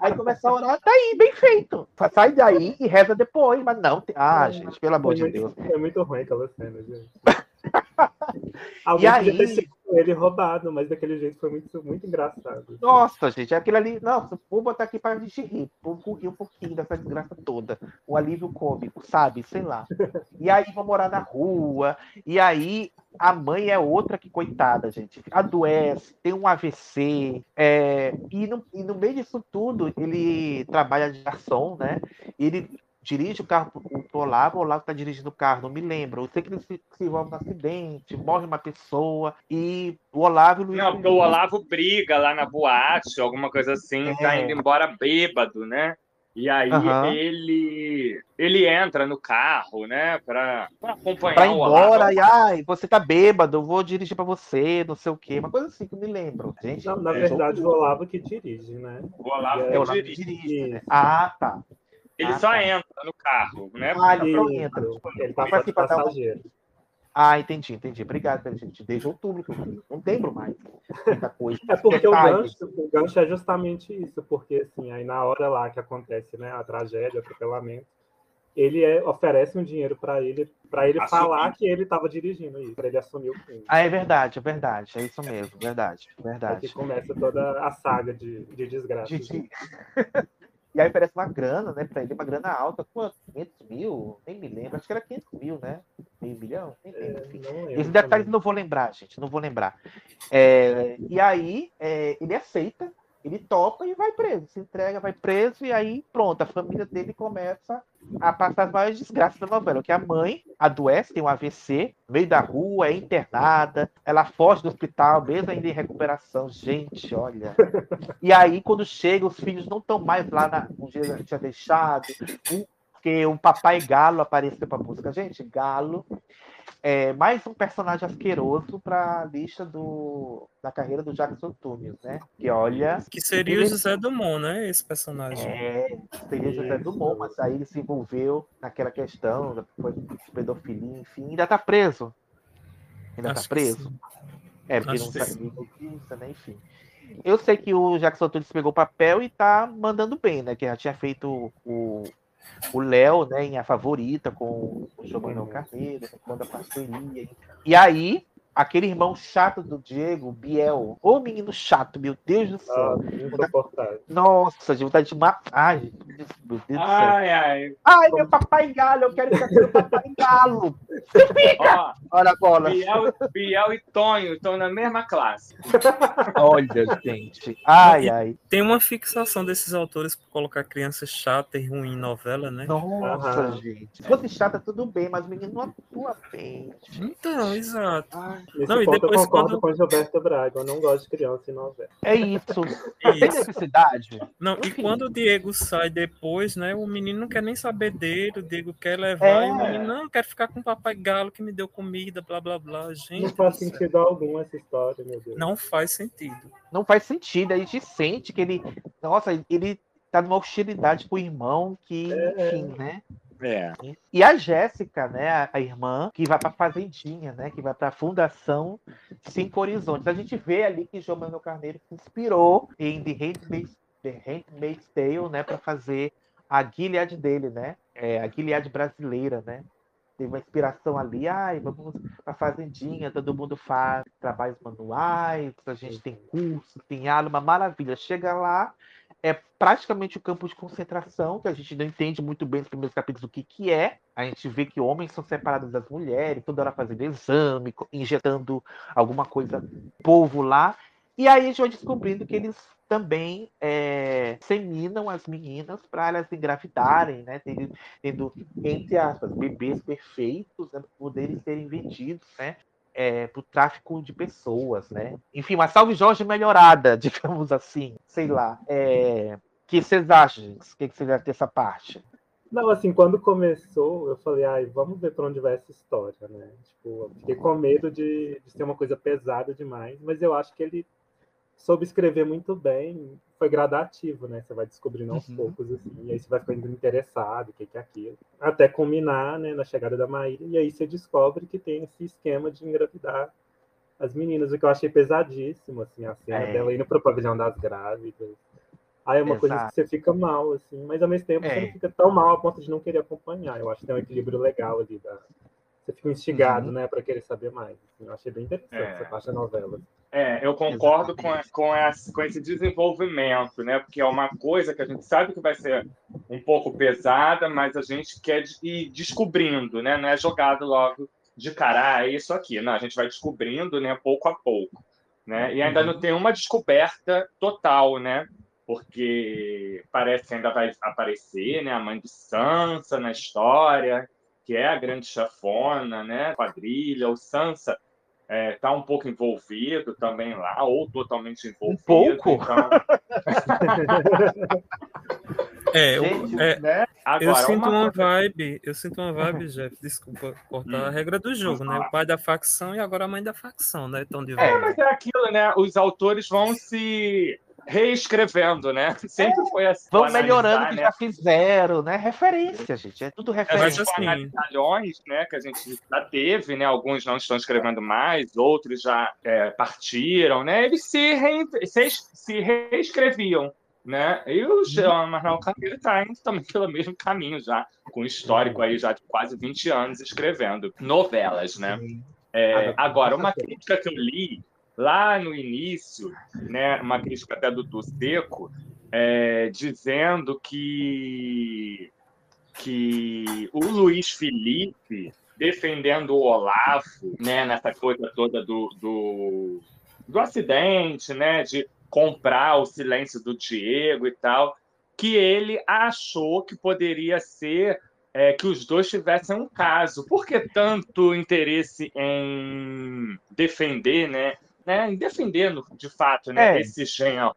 Aí começa a orar, tá aí, bem feito. Sai daí e reza depois. Mas não. tem- Ah, É. gente, pelo amor Foi de muito, Deus. foi muito ruim aquela cena, gente. Alguém E aí- ele roubado, mas daquele jeito foi muito, muito engraçado. Nossa, gente, aquilo ali. Nossa, vou botar aqui pra gente rir. Vamos rir um pouquinho dessa desgraça toda. Um alívio cômico, sabe? Sei lá. E aí vão morar na rua. E aí a mãe é outra que, coitada, gente. Adoece, tem um AVC. é, e, no, e no meio disso tudo, ele trabalha de garçom, né? Ele dirige o carro pro, Olavo, o Olavo tá dirigindo o carro, não me lembro. Eu sei que ele se, se envolve num acidente, morre uma pessoa. E o Olavo e o Luiz Não, porque o Olavo briga lá na boate, alguma coisa assim, tá É. indo embora bêbado, né? E aí Aham. ele ele entra no carro, né, pra, pra acompanhar pra ir o Olavo. embora, e ai, você tá bêbado, eu vou dirigir pra você, não sei o quê, uma coisa assim que eu me lembro. Gente, Não, na é verdade, o Olavo que dirige, né? O Olavo É, é o Olavo que dirige. dirige. né? Ah, tá. Ele Ah, só tá. entra no carro, né? Ah, ele só entra. Ele tá dar uma- passageiro. Ah, entendi, entendi. Obrigado, pela gente. Desde outubro que eu. Não lembro mais. Muita coisa. É porque o gancho, o gancho é justamente isso, porque assim, aí na hora lá que acontece né, a tragédia, o atropelamento, ele é- oferece um dinheiro para ele, para ele Assumir. falar que ele estava dirigindo isso, para ele assumir o crime. Ah, é verdade, é verdade. É isso mesmo, verdade, É que verdade. começa toda a saga de, de desgraça. Didi. E aí oferece uma grana, né, pra ele, uma grana alta. Quanto? 500 mil? Nem me lembro. Acho que era 500 mil, né? Meio milhão? Nem lembro, É, enfim. lembro Esses detalhes não vou lembrar, gente. Não vou lembrar. É, e aí é, ele aceita, ele topa e vai preso. Se entrega, vai preso, e aí pronto, a família dele começa a passar as maiores desgraças da novela. Que a mãe adoece, tem um AVC, meio da rua, é internada, ela foge do hospital, mesmo ainda em recuperação. Gente, olha. E aí, quando chega, os filhos não estão mais lá na, onde ele tinha deixado. Porque o papai Galo apareceu pra música. Gente, Galo é mais um personagem asqueroso para a lista do, da carreira do Jackson Tunes, né? Que olha, Que seria o José Dumont, né? Esse personagem. é, seria José Isso. Dumont, mas aí ele se envolveu naquela questão da foi pedofilia, enfim, ainda tá preso. Ainda Acho tá preso. É, porque Acho não que tá né? Enfim. Eu sei que o Jackson Tunes pegou o papel e tá mandando bem, né? Que já tinha feito o o Léo, né, em A Favorita, com o Manuel Carneiro, quando a parceria. E aí, aquele irmão chato do Diego, Biel, ô menino chato, meu Deus do Ah, céu. insuportável. Nossa, de vontade de matar. Ai, meu Deus do céu. Ai, ai. Ai, meu papai galo, eu quero ficar com meu papai galo. Ó, Olha a bola. Biel, Biel e Tonho estão na mesma classe. Olha, gente. Ai, ai. Tem uma fixação desses autores por colocar criança chata e ruim em novela, né? Nossa, Aham. gente. Se fosse chata, tudo bem, mas o menino não atua bem. Então, exato. Ai, Nesse Não, e ponto depois eu concordo quando- com o Gilberto Braga, eu não gosto de criança em novela. é isso. Tem Isso. necessidade? Não, e quando o Diego sai depois, né? O menino não quer nem saber dele, o Diego quer levar, É. e o menino, não, eu quero ficar com o papai galo que me deu comida, blá blá blá. Gente, Não faz sentido algum essa história, meu Deus. não faz sentido. não faz sentido. A gente sente que ele. Nossa, ele tá numa hostilidade com o irmão, que, enfim, né? É. E a Jéssica, né, a- a irmã, que vai pra Fazendinha, né? Que vai pra Fundação Cinco Horizontes. A gente vê ali que João Manuel Carneiro se inspirou em The Handmaid's, The Handmaid's Tale, né? Pra fazer a Gilead dele, né? É, a Gilead brasileira, né? Teve uma inspiração ali, ai, vamos pra fazendinha, todo mundo faz trabalhos manuais, a gente tem curso, tem aula, uma maravilha. Chega lá, é praticamente o campo de concentração, que a gente não entende muito bem nos primeiros capítulos o que, que é. A gente vê que homens são separados das mulheres, toda hora fazendo exame, injetando alguma coisa, povo lá. E aí a gente vai descobrindo que eles também é, seminam as meninas para elas engravidarem, né? Tendo, tendo, entre aspas, bebês perfeitos, né? Poderem serem vendidos, né? É, para o tráfico de pessoas, né? Enfim, uma Salve Jorge melhorada, digamos assim, sei lá. É, que vocês acham? O que, vocês acham dessa parte? Não, assim, quando começou, eu falei, ai, vamos ver para onde vai essa história, né? Tipo, fiquei com medo de, de ser uma coisa pesada demais, mas eu acho que ele soube escrever muito bem, foi gradativo, né? Você vai descobrindo aos Uhum. poucos, assim, e aí você vai ficando interessado, o que que é aquilo. Até culminar, né, na chegada da Maíra, e aí você descobre que tem esse esquema de engravidar as meninas, o que eu achei pesadíssimo, assim, a cena É. dela indo pro pavilhão das grávidas. Aí é uma coisa Exato. que você fica mal, assim, mas ao mesmo tempo você É. não fica tão mal a ponto de não querer acompanhar. Eu acho que tem um equilíbrio legal ali. Da... Você fica instigado, Uhum. né, para querer saber mais. assim. Eu achei bem interessante É. essa parte da novela. É, eu concordo com, com, essa- com esse desenvolvimento, né? Porque é uma coisa que a gente sabe que vai ser um pouco pesada, mas a gente quer ir descobrindo, né? Não é jogado logo de cara, ah, é isso aqui. Não, a gente vai descobrindo, né? Pouco a pouco, né? E ainda não tem uma descoberta total, né? Porque parece que ainda vai aparecer, né? A mãe de Sansa na história, que é a grande chafona, né? Quadrilha, o Sansa está um pouco envolvido também lá, ou totalmente envolvido. pouco? Então, É, eu, é, né? Agora, eu sinto uma coisa- vibe, eu sinto uma vibe, Jeff, desculpa cortar a regra do jogo, né? O pai da facção e agora a mãe da facção, né? Estão de É. Mas é aquilo, né? Os autores vão se reescrevendo, né? Sempre foi assim. Vão melhorando o que né? já fizeram, né? Referência, gente. É tudo referência. gente assim- Leões, né, que a gente já teve, né, alguns não estão escrevendo mais, outros já é, partiram, né, eles se, rein- se, se reescreviam, né, e o Jean Manuel Carneiro está indo também pelo mesmo caminho já, com histórico aí já de quase 20 anos escrevendo novelas, né. É, agora, uma crítica que eu li lá no início, né, uma crítica até do Du Seco, é, dizendo que que o Luiz Felipe defendendo o Olavo, né, nessa coisa toda do, do, do acidente, né, de comprar o silêncio do Diego e tal, que ele achou que poderia ser é, que os dois tivessem um caso. Por que tanto interesse em defender, né, né em defender, no- de fato, né, É. esse genro?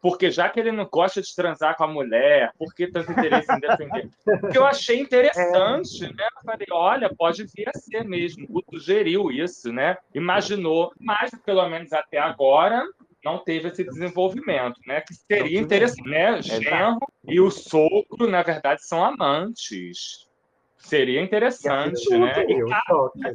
Porque já que ele não gosta de transar com a mulher, por que tanto interesse em defender? Porque eu achei interessante, né? Eu falei, olha, pode vir a ser mesmo. O sugeriu isso, né? Imaginou, mas pelo menos até agora não teve esse desenvolvimento, né? Que seria interessante, né? Genro e o sogro, na verdade, são amantes. Seria interessante, Tudo, né? E eu choque, né?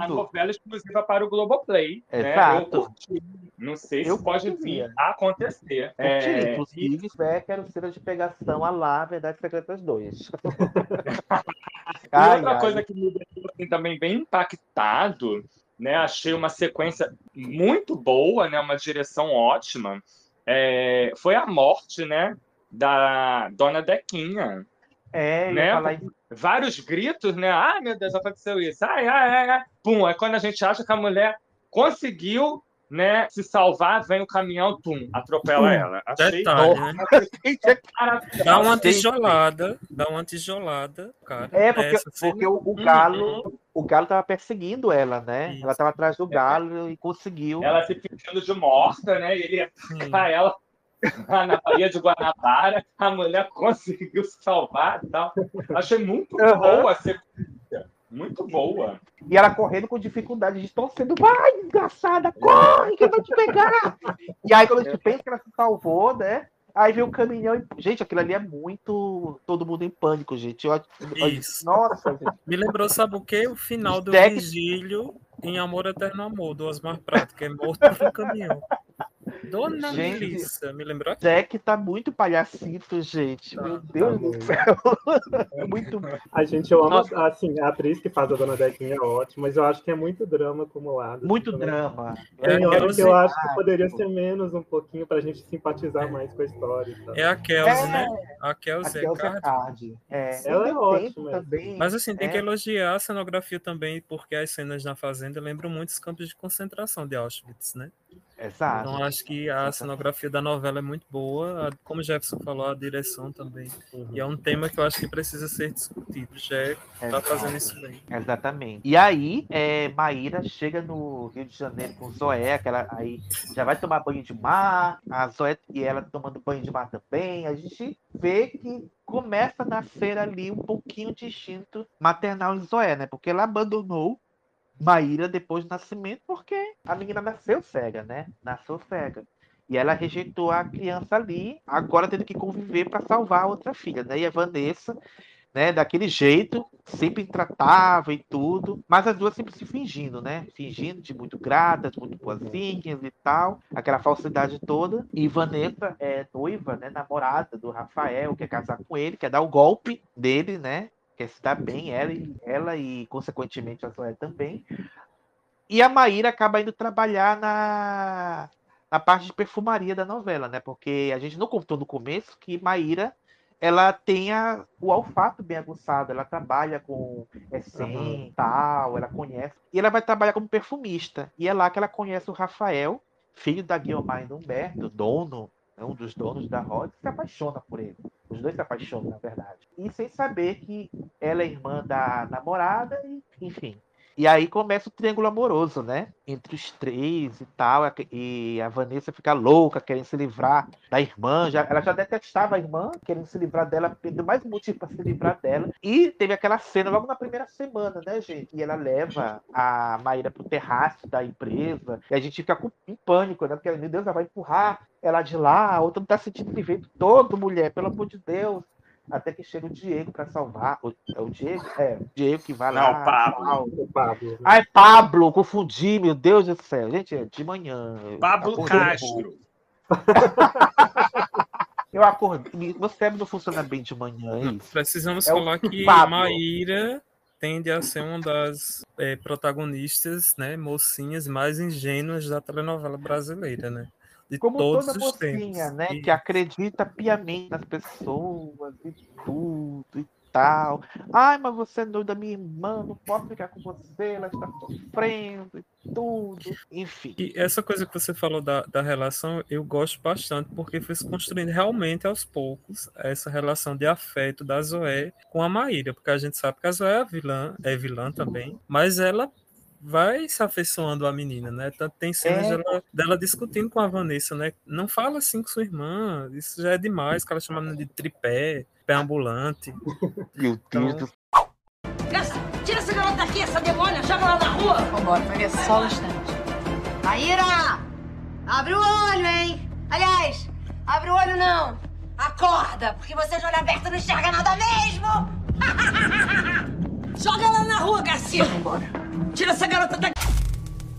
a novela exclusiva para o Globoplay. Né? Eu Exato. curti. Não sei se Eu pode curtiria. vir a acontecer. Eu tirei, É, inclusive, espero quero cena de pegação a lá, Verdade Secretas 2. E Ai, outra ai. coisa que me deixou assim, também bem impactado, né? Achei uma sequência muito boa, né? Uma direção ótima. é, foi a morte, né? Da Dona Dequinha. É, né? falar isso. Vários gritos, né? Ai, meu Deus, aconteceu isso. Ai, ai, ai, ai. Pum, é quando a gente acha que a mulher conseguiu, né, se salvar, vem o caminhão, pum, atropela ela. Achei Detalhe, né? maravilhoso. Dá uma tijolada, dá uma tijolada, cara. É, porque, Essa porque o, o Uhum. galo, o galo tava perseguindo ela, né? Isso. Ela tava atrás do galo e conseguiu. Ela se fingindo de morta, né? E ele ia Sim. buscar ela na Baía de Guanabara. A mulher conseguiu se salvar e tal. Achei muito Aham. boa a sequência. Muito boa. E ela correndo com dificuldade, distorcendo. Vai, desgraçada, corre, que eu vou te pegar. e aí, quando a gente pensa que ela se salvou, né? Aí vem o caminhão e. Gente, aquilo ali é muito. Todo mundo em pânico, gente. Eu- Isso. Nossa, gente. Me lembrou, sabe o quê? O final do Jack- Vigílio em Amor Eterno Amor, do Osmar Prato, que é morto por um caminhão. Dona Gente. Melissa, me lembrou aqui. Jack tá muito palhacito, gente. Meu Deus do muito. céu. muito. A gente ama, Nossa. assim, a atriz que faz a Dona Dequinha é ótima, mas eu acho que é muito drama acumulado. Muito Também. drama. Tem É hora que eu acho que poderia ser menos um pouquinho pra gente simpatizar mais com a história. tal. É a Kelsey, É. né? A Kelsey Aqui é o é cara. Card. É, Ela é eu ótima, é. também. Mas assim, tem É. que elogiar a cenografia também, porque as cenas na fazenda lembram muito os campos de concentração de Auschwitz, né? Exato. Então acho que a cenografia da novela é muito boa, como o Jefferson falou, a direção também. E é um tema que eu acho que precisa ser discutido. Já tá Exato. fazendo isso bem. Exatamente. E aí, é, Maíra chega no Rio de Janeiro com Zoé, aí já vai tomar banho de mar, a Zoé e ela tomando banho de mar também. A gente vê que começa a nascer ali um pouquinho de instinto maternal em Zoé, né? Porque ela abandonou Maíra depois do nascimento, porque a menina nasceu cega, né? Nasceu cega. E ela rejeitou a criança ali, agora tendo que conviver para salvar a outra filha, né? E a Vanessa né, daquele jeito, sempre intratável e tudo, mas as duas sempre se fingindo, né, fingindo de muito gratas, muito boazinhas e tal, aquela falsidade toda, e Vanessa é noiva, né, namorada do Rafael, quer casar com ele, quer dar o golpe dele, né, quer se dar bem, ela e, ela e consequentemente a Zoé também, e a Maíra acaba indo trabalhar na, na parte de perfumaria da novela, né, porque a gente não contou no começo que Maíra ela tenha o olfato bem aguçado, ela trabalha com essência e tal, ela conhece. E ela vai trabalhar como perfumista. E é lá que ela conhece o Rafael, filho da e do Humberto, dono, né, um dos donos da Rod, se apaixona por ele. Os dois se apaixonam, na verdade. E sem saber que ela é irmã da namorada, e, enfim. E aí começa o triângulo amoroso, né? Entre os três e tal. E a Vanessa fica louca, querendo se livrar da irmã. Já, ela já detestava a irmã, querendo se livrar dela, deu mais um motivo para se livrar dela. E teve aquela cena logo na primeira semana, né, gente? E ela leva a Maíra pro terraço da empresa. E a gente fica com, em pânico, né? Porque, meu Deus, ela vai empurrar ela de lá. A outra não tá sentindo esse vento todo, mulher, pelo amor de Deus. Até que chega o Diego para salvar. O, é o Diego? É, o Diego que vai Não, lá. Pablo. salva. O Pablo. Ai, Pablo, confundi, meu Deus do céu. Gente, é de manhã. Pablo Castro. Eu acordei. Meu cérebro não funciona bem de manhã, é isso. Precisamos É falar que Pablo. Maíra tende a ser uma das eh, protagonistas, né, mocinhas mais ingênuas da telenovela brasileira, né? Como toda mocinha, né? Que acredita piamente nas pessoas e tudo e tal. Ai, mas você é da minha irmã, não posso ficar com você, ela está sofrendo e tudo. Enfim. E essa coisa que você falou da, da relação, eu gosto bastante, porque foi se construindo realmente aos poucos essa relação de afeto da Zoé com a Maíra, porque a gente sabe que a Zoé é vilã, é vilã também, mas ela vai se afeiçoando à menina, né? Tanto Tem cenas É. dela, dela discutindo com a Vanessa, né? Não fala assim com sua irmã, isso já é demais, que ela chama de tripé, pé ambulante. Meu Deus do Essa, tira essa garota daqui, essa demônia, joga ela na rua. Vambora, vai ver só um instante. Maíra! Abre o olho, hein? Aliás, abre o olho não. Acorda, porque você de olho aberto não enxerga nada mesmo. joga ela na rua, Garcia. Vambora. Tira essa garota daqui.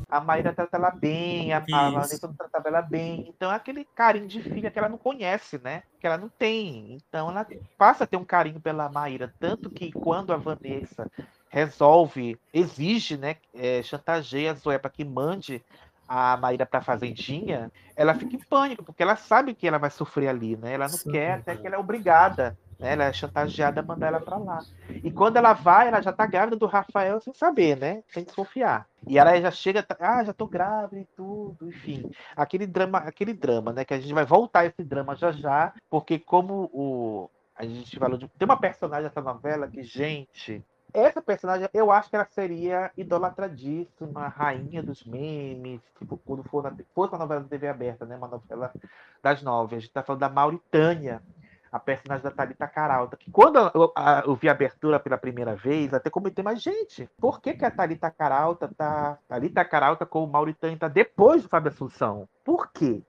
a Maíra trata ela bem, a, a. Vanessa não tratava ela bem. Então é aquele carinho de filha que ela não conhece, né? Que ela não tem. Então ela passa a ter um carinho pela Maíra. Tanto que quando a Vanessa resolve, exige, né? É, chantageia a Zoé para que mande a Maíra para a fazendinha, ela fica em pânico, porque ela sabe que ela vai sofrer ali, né? Ela não Sim. quer, até que ela é obrigada. Né? Ela é chantageada a mandar ela para lá. E quando ela vai, ela já tá grávida do Rafael sem saber, né? Sem desconfiar. E ela já chega, tá- ah, já tô grávida e tudo, enfim. Aquele drama, aquele drama, né? Que a gente vai voltar esse drama já já, porque como o a gente falou de tem uma personagem dessa novela que, gente, essa personagem eu acho que ela seria idolatradíssima, rainha dos memes, tipo, quando for na, fosse uma novela da TV aberta, né? Uma novela das nove. A gente tá falando da Mauritânia a personagem da Thalita Caralta. Que quando eu, eu vi a abertura pela primeira vez, até comentei, mas gente, por que, que a Thalita Caralta tá. Thalita Caralta com o Mauritânia tá depois do Fábio Assunção? Por quê?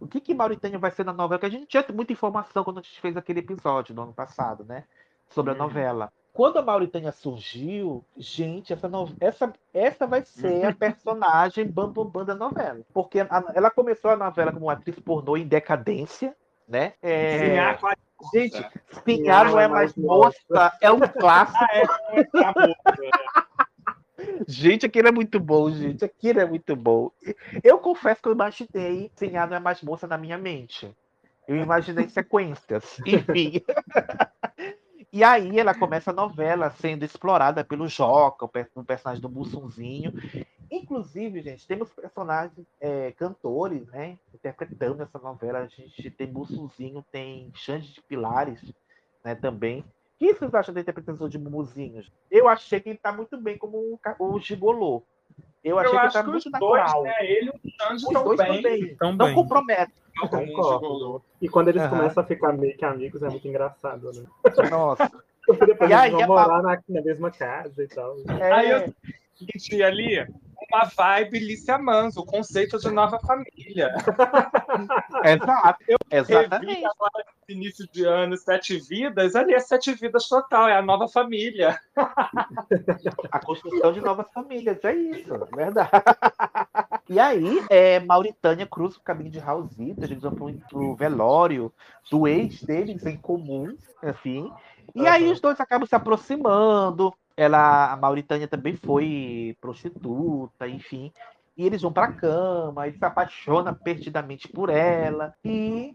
O que que Mauritânia vai ser na novela? Porque a gente tinha muita informação quando a gente fez aquele episódio no ano passado, né? Sobre a Uhum. novela. Quando a Mauritânia surgiu, gente, essa, no- essa, essa vai ser a personagem bam, bam, bam da novela. Porque a- ela começou a novela como atriz pornô em decadência, né? É, Sinhá com a Gente. Sinhá não é mais moça, é um clássico. Ah, é, é a moça. Gente, aquilo é muito bom, gente. Aquilo é muito bom. Eu confesso que eu imaginei Sinhá não é mais moça na minha mente. Eu imaginei sequências. Enfim. E aí ela começa a novela sendo explorada pelo Joca, o per- o personagem do Mussunzinho. Inclusive, gente, temos personagens, é, cantores, né? Interpretando essa novela. A gente tem Mussuzinho, tem Xande de Pilares, né? Também. O que vocês acham da interpretação de Mumuzinho? Eu achei que ele tá muito bem como o, Gigolô. Eu achei Eu que acho tá que muito dois, natural. né? Ele e o Xande estão bem. Não bem. compromete. Concordo. E quando eles Aham. começam a ficar meio que amigos, é muito engraçado, né? Nossa. E eles aí, vão a morar na, na mesma casa e tal. É, Aí eu senti ali uma vibe Lícia Manso, o conceito de nova família. Exato. Revi Exatamente. agora início de ano Sete Vidas, ali é Sete Vidas total, é a nova família. A construção de novas famílias, é isso, é verdade. E aí, é, Mauritânia cruza o caminho de Raulzito, eles vão pro, pro velório do ex deles em comum, enfim. E aí Aham. os dois acabam se aproximando. Ela, a Mauritânia também foi prostituta, enfim. E eles vão pra cama, ele se apaixona perdidamente por ela e,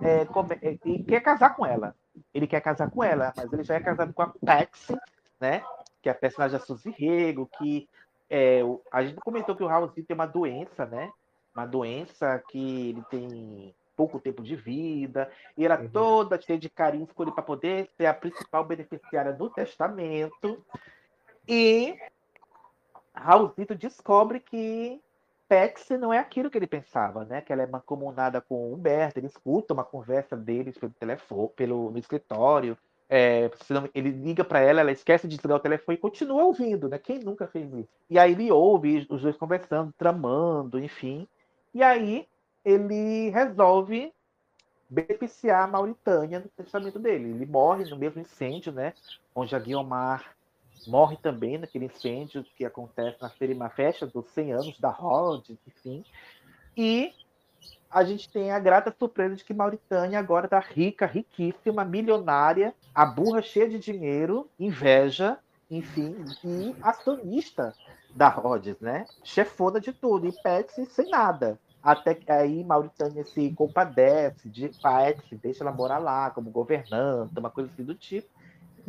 é, come- é, e quer casar com ela. Ele quer casar com ela, mas ele já é casado com a Paxi, né? Que é a personagem da Suzy Rego, que é, a gente comentou que o Raulzinho tem uma doença, né? Uma doença que ele tem pouco tempo de vida, e ela Uhum. toda cheia de carinho ele para poder ser a principal beneficiária do testamento. E Raulzito descobre que Pex não é aquilo que ele pensava, né? Que ela é mancomunada com o Humberto, ele escuta uma conversa deles pelo telefone, pelo no escritório. É, ele liga para ela, ela esquece de desligar o telefone e continua ouvindo, né? Quem nunca fez isso? E aí ele ouve os dois conversando, tramando, enfim. E aí ele resolve beneficiar a Mauritânia no testamento dele. Ele morre no mesmo incêndio, né? Onde a Guiomar morre também naquele incêndio que acontece na feira- na festa dos 100 anos da Rhodes, enfim. E a gente tem a grata surpresa de que Mauritânia agora está rica, riquíssima, milionária, a burra cheia de dinheiro, inveja, enfim, e acionista da Rhodes, né? Chefona de tudo, e Petsy sem nada. Até que aí Mauritânia se compadece de Petsy, deixa ela morar lá como governanta, uma coisa assim do tipo.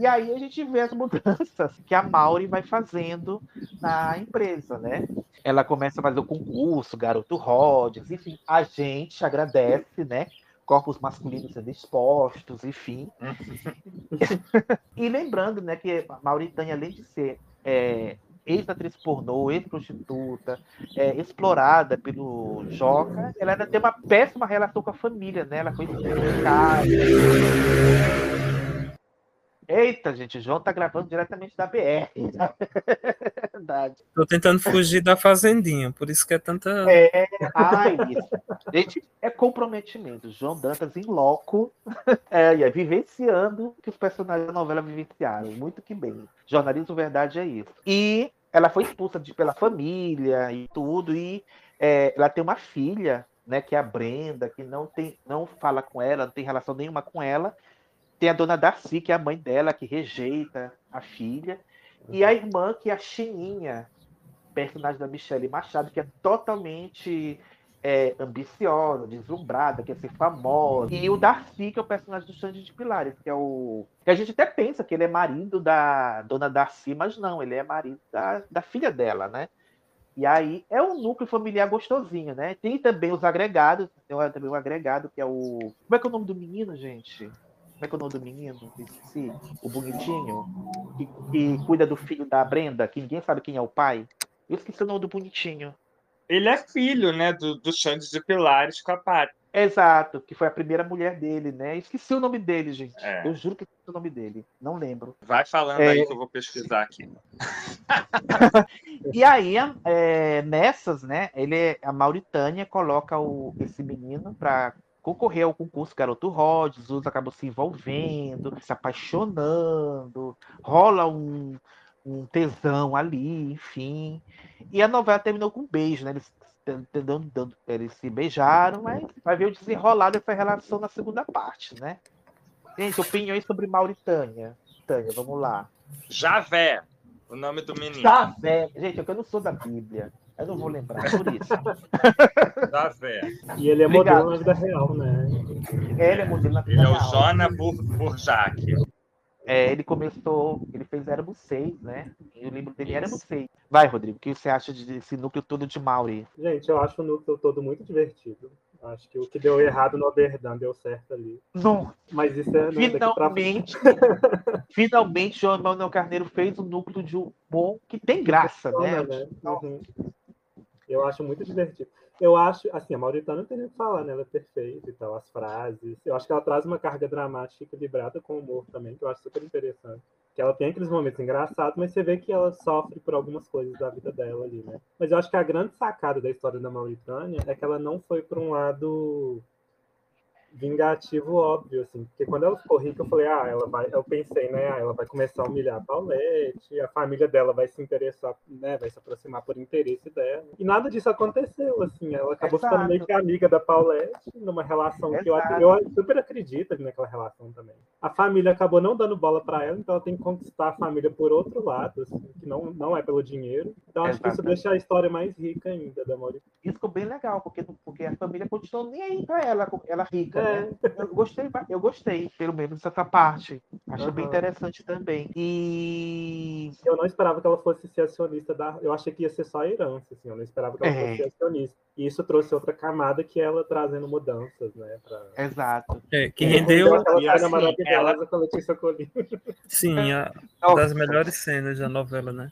E aí a gente vê as mudanças que a Mauri vai fazendo na empresa, né? Ela começa a fazer o concurso, Garoto Rhodes, enfim, a gente agradece, né? Corpos masculinos sendo expostos, enfim. e lembrando, né, que a Mauritânia, além de ser é, ex-atriz pornô, ex-prostituta, é, explorada pelo Joca, ela ainda tem uma péssima relação com a família, né? Ela foi explicada. Eita, gente, o João tá gravando diretamente da BR. Verdade. Tô tentando fugir da fazendinha, por isso que é tanta. É, ai, isso. Gente, é comprometimento. João Dantas em loco, é, e é vivenciando o que os personagens da novela vivenciaram. Muito que bem. Jornalismo Verdade é isso. E ela foi expulsa de- pela família e tudo, e é, ela tem uma filha, né, que é a Brenda, que não, tem, não fala com ela, não tem relação nenhuma com ela. Tem a dona Darcy, que é a mãe dela, que rejeita a filha. E a irmã, que é a Chininha, personagem da Michelle Machado, que é totalmente é, ambiciosa, deslumbrada, quer ser famosa. E o Darcy, que é o personagem do Xande de Pilares, que é o. Que a gente até pensa que ele é marido da dona Darcy, mas não, ele é marido da, da filha dela, né? E aí é um núcleo familiar gostosinho, né? Tem também os agregados, tem também um agregado que é o. Como é que é o nome do menino, gente? Como é que é o nome do menino? Esqueci. O bonitinho. Que, que cuida do filho da Brenda, que ninguém sabe quem é o pai. Eu esqueci o nome do bonitinho. Ele é filho, né, do, do Xande de Pilares com a Pátria. Exato, que foi a primeira mulher dele, né? Esqueci o nome dele, gente. É. Eu juro que esqueci o nome dele. Não lembro. Vai falando É. aí que eu vou pesquisar aqui. E aí, é, nessas, né? Ele, a Mauritânia coloca o, esse menino para concorrer ao concurso Garoto Rhodes, outros acabam se envolvendo, se apaixonando, rola um, um tesão ali, enfim. E a novela terminou com um beijo, né? Eles, eles se beijaram, mas vai ver o desenrolar dessa relação na segunda parte, né? Gente, opiniões sobre Mauritânia. Tânia, vamos lá. Javé, o nome do menino. Javé. Gente, é que eu não sou da Bíblia. Eu não vou lembrar, por isso. Javé. E ele é Obrigado. modelo na vida real, né? Ele é modelo na vida Ele é o real. Jona Bur Burjac. É, ele começou, ele fez Éramos Seis, né? E o livro dele era Éramos Seis. Vai, Rodrigo, o que você acha desse núcleo todo de Mauri? Gente, eu acho o núcleo todo muito divertido. Acho que o que deu errado no Oberdan deu certo ali. Não. Mas isso é. né, daqui pra. Finalmente, finalmente, João Manuel Carneiro fez um núcleo de humor que tem graça, né? Funciona, né? Uhum. Eu acho muito divertido. Eu acho, assim, a Mauritânia não tem nem o que falar, né? Ela é perfeita e tal, as frases. Eu acho que ela traz uma carga dramática equilibrada com humor também, que eu acho super interessante. Que ela tem aqueles momentos engraçados, mas você vê que ela sofre por algumas coisas da vida dela ali, né? Mas eu acho que a grande sacada da história da Mauritânia é que ela não foi para um lado vingativo óbvio, assim, porque quando ela ficou rica, eu falei, ah, ela vai, eu pensei, né, ah, ela vai começar a humilhar a Paulette, a família dela vai se interessar, né, vai se aproximar por interesse dela, e nada disso aconteceu, assim, ela acabou Exato. ficando meio que amiga da Paulette, numa relação que eu, Exato. eu super acredito naquela relação também. A família acabou não dando bola para ela, então ela tem que conquistar a família por outro lado, assim, que não, não é pelo dinheiro, então acho que isso deixa a história mais rica ainda da Mauritânia. Isso ficou bem legal, porque, porque a família continuou nem aí pra ela, ela rica, É. né? Eu gostei, eu gostei, pelo menos essa parte. Achei bem Aham. interessante também. E Eu não esperava que ela fosse ser acionista da. Eu achei que ia ser só a herança, assim. Eu não esperava que ela É. fosse ser acionista. E isso trouxe outra camada que é ela trazendo mudanças, né? Pra... exato. É, que rendeu, aquela e cena assim, com a Letícia Colina. sim, a, das melhores cenas da novela, né?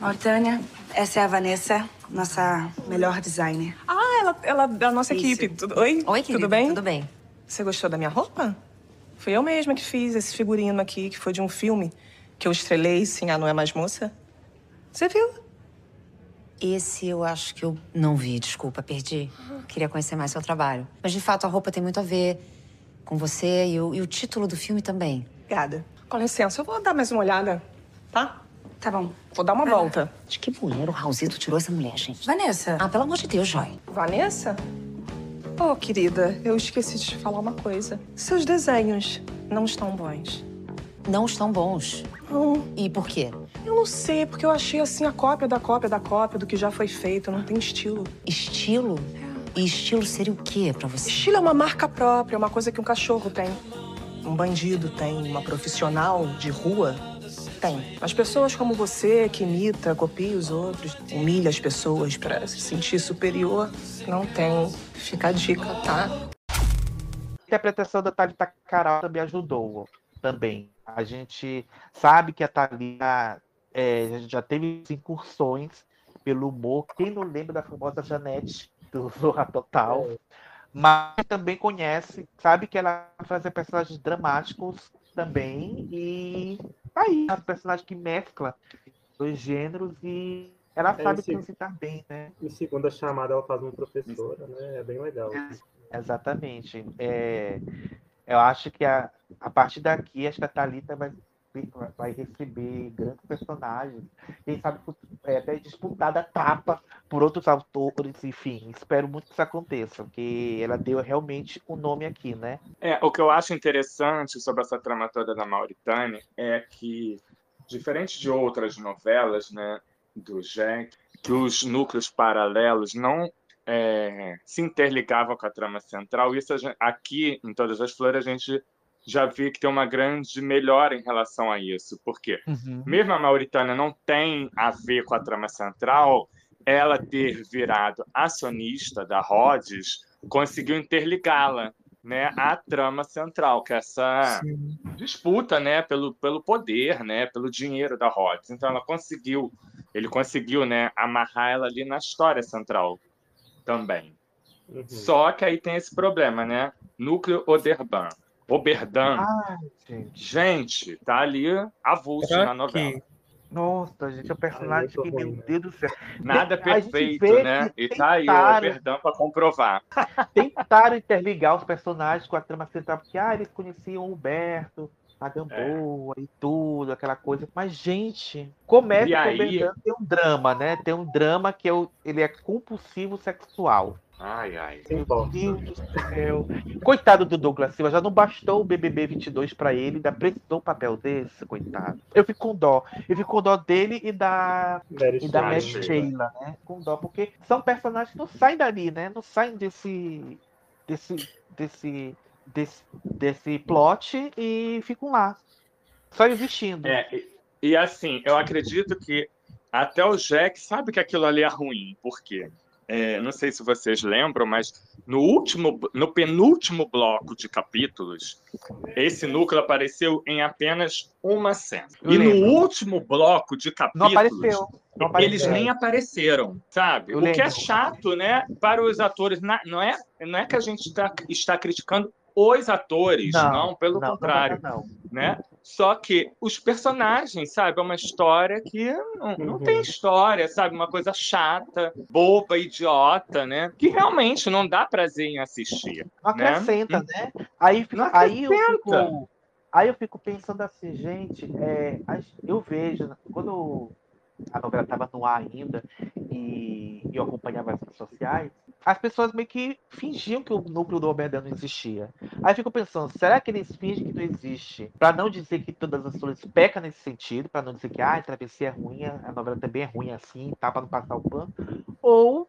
Mauritânia, essa é a Vanessa, nossa melhor designer. Ah, ela, ela da nossa Isso. equipe. Tudo- Oi? Oi, querida, Tudo bem? Tudo bem. Você gostou da minha roupa? Fui eu mesma que fiz esse figurino aqui, que foi de um filme que eu estrelei, sim, a Não É Mais Moça. Você viu? Esse eu acho que eu não vi, desculpa, perdi. Queria conhecer mais seu trabalho. Mas de fato a roupa tem muito a ver com você e o, e o título do filme também. Obrigada. Com licença, eu vou dar mais uma olhada, tá? Tá bom. Vou dar uma volta. De que mulher o Raulzito tirou essa mulher, gente? Vanessa, Ah, pelo amor de Deus, Joy. Vanessa? Oh, querida, eu esqueci de te falar uma coisa. Seus desenhos não estão bons. Não estão bons. Não, E por quê? eu não sei, porque eu achei assim a cópia da cópia da cópia do que já foi feito. Não tem estilo. Estilo? E estilo seria o quê pra você? Estilo é uma marca própria, uma coisa que um cachorro tem. Um bandido tem, uma profissional de rua tem. As pessoas como você, que imita, copia os outros, humilha as pessoas pra se sentir superior, não tem. Fica a dica, tá? A interpretação da Thalita Caral também ajudou também. A gente sabe que a Thalita é, já teve incursões pelo humor. Quem não lembra da famosa Janete do Zorra Total? Mas também conhece, sabe que ela faz personagens dramáticos também. E aí, é um personagem que mescla dois gêneros e ela É, sabe transitar bem, né? Em segunda chamada, ela faz uma professora, né? É bem legal. Exatamente. É, eu acho que a, a partir daqui, acho que a Thalita vai, vai receber grandes personagens. Quem sabe é, até disputada tapa por outros autores, enfim. Espero muito que isso aconteça, porque ela deu realmente o nome aqui, né? É, o que eu acho interessante sobre essa trama toda da Mauritânia é que, diferente de outras novelas, né, do Jack, que os núcleos paralelos não é, se interligavam com a trama central, isso gente- aqui, em Todas as Flores, a gente já vê que tem uma grande melhora em relação a isso, porque mesmo a Mauritânia não tem a ver com a trama central, ela ter virado acionista da Rhodes conseguiu interligá-la né, à trama central, que é essa disputa né, pelo, pelo poder, né, pelo dinheiro da Rhodes. Então ela conseguiu, ele conseguiu né, amarrar ela ali na história central também. Uhum. Só que aí tem esse problema, né? Núcleo Oderban. Oberdan. Ai, gente. Gente, tá ali avulso na novela. Nossa, gente, é um personagem muito que, ruim, meu né? Deus do céu. Nada perfeito, né? que E tá aí o Oberdan para comprovar. Tentaram interligar os personagens com a trama central, porque ah, eles conheciam o Humberto, a Gamboa e tudo, aquela coisa. Mas, gente, começa E que o aí- Oberdan tem um drama, né? Tem um drama que é o, ele é compulsivo sexual. Ai, ai. Meu Deus do céu. Coitado do Douglas Silva, já não bastou o BBB 22 pra ele, ainda precisou um papel desse, coitado. Eu fico com dó. Eu fico com dó dele e da Mary e da. Mary Sheila. Sheila, né? Com dó, porque são personagens que não saem dali, né? Não saem desse desse desse desse, desse plot e ficam lá. Só existindo. É, e, e assim, eu acredito que até o Jack sabe que aquilo ali é ruim. Por quê? É, não sei se vocês lembram, mas no último, no penúltimo bloco de capítulos, esse núcleo apareceu em apenas uma cena. Eu e no último bloco de Não capítulos, apareceu. Não apareceu. eles nem apareceram, sabe? Eu o que é chato, né, para os atores. Não, é, não é que a gente está, está criticando os atores, não, pelo não, contrário Não, não, não. né? Só que os personagens, sabe, é uma história que não, não Uhum. tem história, sabe? Uma coisa chata, boba, idiota, né? Que realmente não dá prazer em assistir. Não né? acrescenta, né? Aí, Não aí eu fico. Aí eu fico pensando assim, gente, é, eu vejo, quando a novela estava no ar ainda e eu acompanhava as redes sociais, as pessoas meio que fingiam que o núcleo do Oberdan não existia. Aí eu fico pensando, será que eles fingem que não existe? Para não dizer que todas as flores pecam nesse sentido, para não dizer que ah, a travessia é ruim, a novela também é ruim assim, tá para não passar o pano. Ou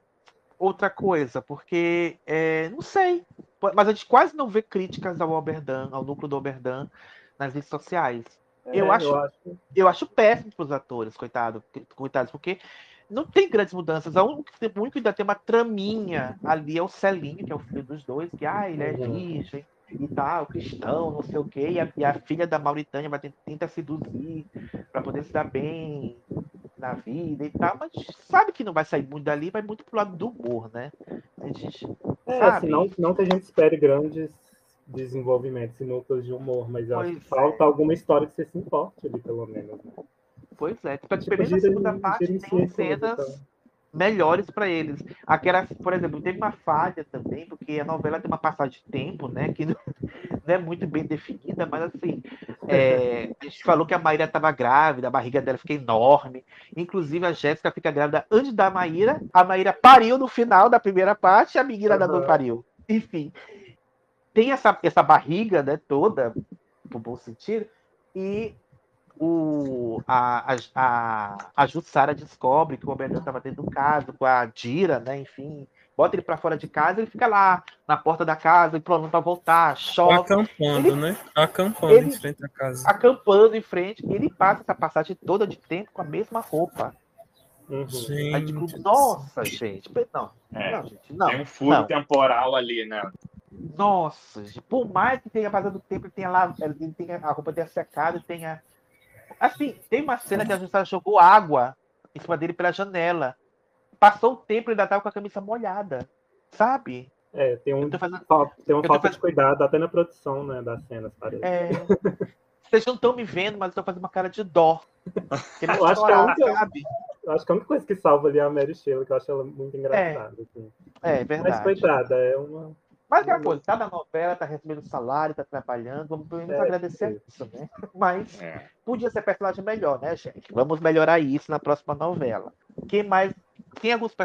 outra coisa, porque é, não sei. Mas a gente quase não vê críticas ao Oberdan, ao núcleo do Oberdan nas redes sociais. Eu É, acho- eu acho Eu acho péssimo para os atores, coitado, coitados, porque não tem grandes mudanças. O único, que- ainda tem uma traminha ali é o Celinho, que é o filho dos dois, que ah, ele é Uhum. virgem e tal, cristão, não sei o quê, e a, e a filha da Mauritânia vai ten- tentar seduzir para poder se dar bem na vida e tal, mas sabe que não vai sair muito dali, vai muito pro lado do humor, né? A gente, É, sabe? assim, não, não que a gente espere grandes desenvolvimentos e núcleos de humor, mas eu acho que falta alguma história que você se importe ali, pelo menos. né? Pois é, tipo, Tipo, gira em- segunda parte gira em tem e cenas tal. melhores para eles. Aquela, por exemplo, teve uma falha também, porque a novela tem uma passagem de tempo, né, que não, não é muito bem definida, mas assim, é, a gente falou que a Maíra estava grávida, a barriga dela fica enorme. Inclusive a Jéssica fica grávida antes da Maíra, a Maíra pariu no final da primeira parte, e a menina ainda não Aham. pariu. Enfim, tem essa, essa barriga, né, toda, no bom sentido, e o, a, a, a, a Jussara descobre que o Oberdan estava dentro do caso com a Dira, né? Enfim, bota ele para fora de casa, ele fica lá na porta da casa, pronto para voltar, chove, Acampando, Ele- né? Acampando ele- em frente à casa. acampando em frente, e ele passa essa passagem toda de tempo com a mesma roupa. Uhum. Aí, tipo, Gente, nossa, gente, não, É, não, gente, não. Tem um furo não. temporal ali, né? Nossa, gente, por mais que tenha passado o tempo, tenha lá, tenha, a roupa tenha secado, tenha. Assim, tem uma cena que a Jussara jogou água em cima dele pela janela. Passou o tempo e ainda tava com a camisa molhada. Sabe? É, tem, um, fazendo. tem uma falta fazendo- de cuidado até na produção né, das cenas, parece. É, Vocês não estão me vendo, mas eu tô fazendo uma cara de dó. Eu acho que é a chorar, única-? Eu acho que a única coisa que salva ali é a Mary Shelley, que eu acho ela muito engraçada. assim. É, Mas, verdade. coitada, é uma. Mas aquela coisa, tá na novela, tá recebendo salário, tá trabalhando, vamos pelo menos É, agradecer a isso, né? Mas É. podia ser personagem melhor, né, gente? Vamos melhorar isso na próxima novela. Quem mais. Tem alguns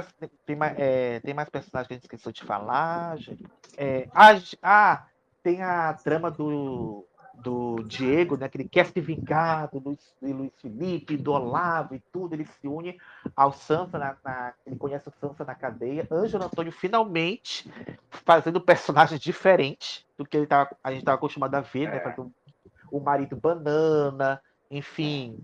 tem mais, é, tem mais personagens que a gente esqueceu de falar, gente. É, ah, gente- ah, tem a trama do, do Diego, né? Que ele quer se vingar do Luiz, do Luiz Felipe, do Olavo e tudo. Ele se une ao Sansa, na, na- ele conhece o Sansa na cadeia. Ângelo Antônio finalmente fazendo um personagem diferente do que ele tava, a gente estava acostumado a ver, né? É. Fazendo o marido banana, enfim.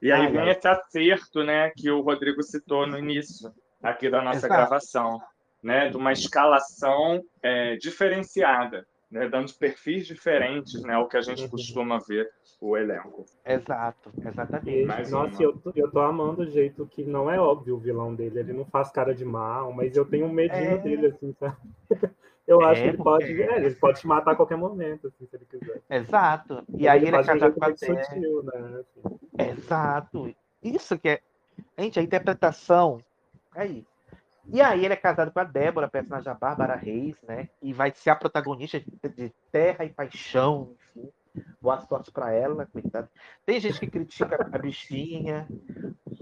E aí Ai, vem ai. esse acerto, né, que o Rodrigo citou no início aqui da nossa Exato. gravação, né, de uma escalação é, diferenciada, né, dando perfis diferentes, né, o que a gente Uhum. costuma ver o elenco. Exato, E, exatamente. Mais nossa, uma. eu, tô- eu tô amando o jeito que não é óbvio o vilão dele. Ele não faz cara de mal, mas eu tenho um medinho É. dele, assim, sabe? Eu acho É, que ele porque- pode, é, ele pode te matar a qualquer momento, assim, se ele quiser. Exato. E Mas aí ele é um casado com a sutil, né? assim. Exato. Isso que é. Gente, a interpretação. É isso. E aí ele é casado com a Débora, personagem da Bárbara Reis, né? E vai ser a protagonista de, Terra e Paixão, enfim. Boa sorte pra ela, coitada. Tem gente que critica a bichinha.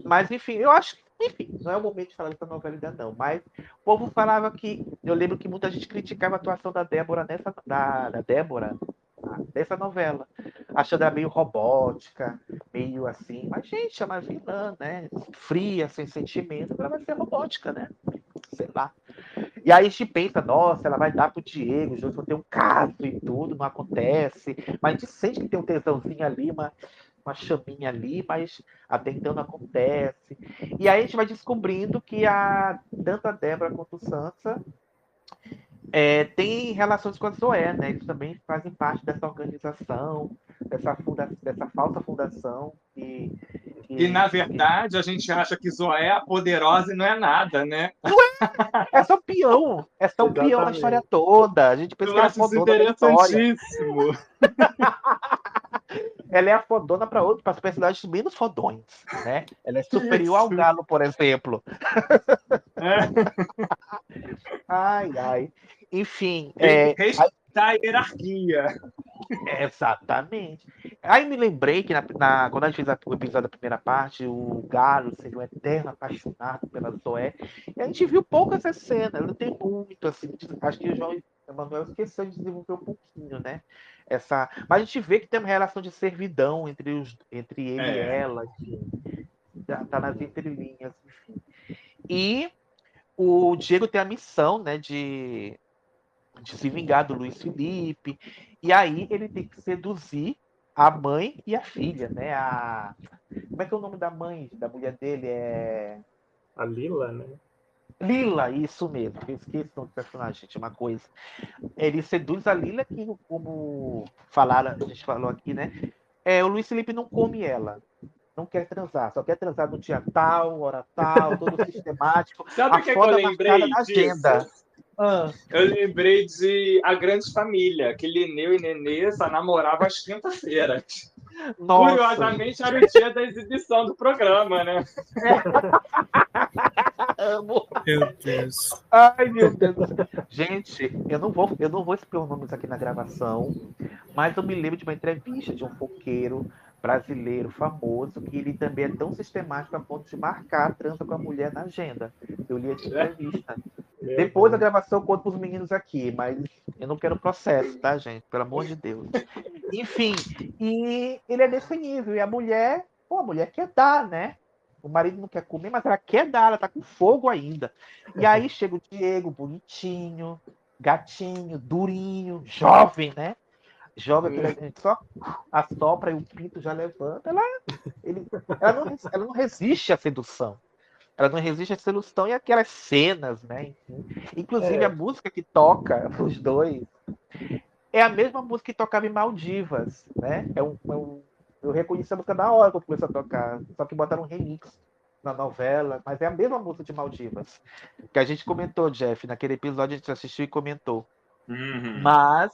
Mas, enfim, eu acho que. Enfim, não é o momento de falar dessa novela ainda, não. Mas o povo falava que. Eu lembro que muita gente criticava a atuação da Débora nessa. Da, da Débora dessa novela. Achando ela meio robótica, meio assim. Mas, gente, é uma vilã, né? Fria, sem sentimento, ela vai ser robótica, né? Sei lá. E aí a gente pensa, nossa, ela vai dar pro Diego, dois vão ter um caso e tudo, não acontece. Mas a gente sente que tem um tesãozinho ali, uma, uma chaminha ali, mas até então não acontece. E aí a gente vai descobrindo que a, tanto a Débora quanto o Sansa é, tem relações com a Zoé, né? Eles também fazem parte dessa organização, dessa, funda dessa falsa fundação. Que, que, E, na verdade, a gente acha que Zoé é poderosa e não é nada, né? É só peão. É só peão na história toda. A gente pensa Eu que ela é acho isso interessantíssimo. Ela é a fodona para outros, para personagens menos fodões, né? Ela é superior ao. Galo, por exemplo. É. Ai, ai. Enfim, é, Respeitar a hierarquia. Exatamente. Aí me lembrei que na, na- quando a gente fez a- o episódio da primeira parte, o Galo seria um eterno apaixonado pela Zoé. E a gente viu pouco essa cena, não tem muito, assim. Acho que o João Emanuel esqueceu de desenvolver um pouquinho, né? Essa... Mas a gente vê que tem uma relação de servidão entre, os, entre ele e É. ela, enfim. Tá, tá nas entrelinhas, enfim. E o Diego tem a missão, né, de, de se vingar do Luiz Felipe. E aí ele tem que seduzir a mãe e a filha, né? A... Como é que é o nome da mãe, da mulher dele? É. A Lila, né? Lila, isso mesmo. Eu esqueci o nome do personagem, gente, uma coisa. Ele seduz a Lila, que, como falaram, a gente falou aqui, né? É, o Luiz Felipe não come ela. Não quer transar, só quer transar no dia tal, hora tal, todo sistemático. Sabe o que, que eu foda lembrei na agenda. Ah. Eu lembrei de A Grande Família, que Lineu e Nenê só namoravam às quinta-feiras. Curiosamente, era o dia da exibição do programa, né? Amo. Meu Deus. Ai, meu Deus. Gente, eu não vou, eu não vou expor nomes aqui na gravação, mas eu me lembro de uma entrevista de um foqueiro brasileiro famoso que ele também é tão sistemático a ponto de marcar a transa com a mulher na agenda. Eu li essa entrevista. Meu Depois da gravação eu conto pros meninos aqui, mas eu não quero processo, tá, gente? Pelo amor de Deus. Enfim, e ele é desse nível. E a mulher, pô, a mulher quer dar, né? O marido não quer comer, mas ela quer dar, ela tá com fogo ainda. E aí chega o Diego, bonitinho, gatinho, durinho, jovem, né? Jovem, a gente só assopra e o pinto já levanta. Ela, ele, ela, não, ela não resiste à sedução. Ela não resiste à sedução e aquelas cenas, né? Inclusive É. a música que toca os dois é a mesma música que tocava em Maldivas, né? É um, é um- eu reconheci a música na hora quando começou a tocar, só que botaram um remix na novela, mas é a mesma música de Maldivas que a gente comentou, Jeff, naquele episódio a gente assistiu e comentou. Uhum. Mas,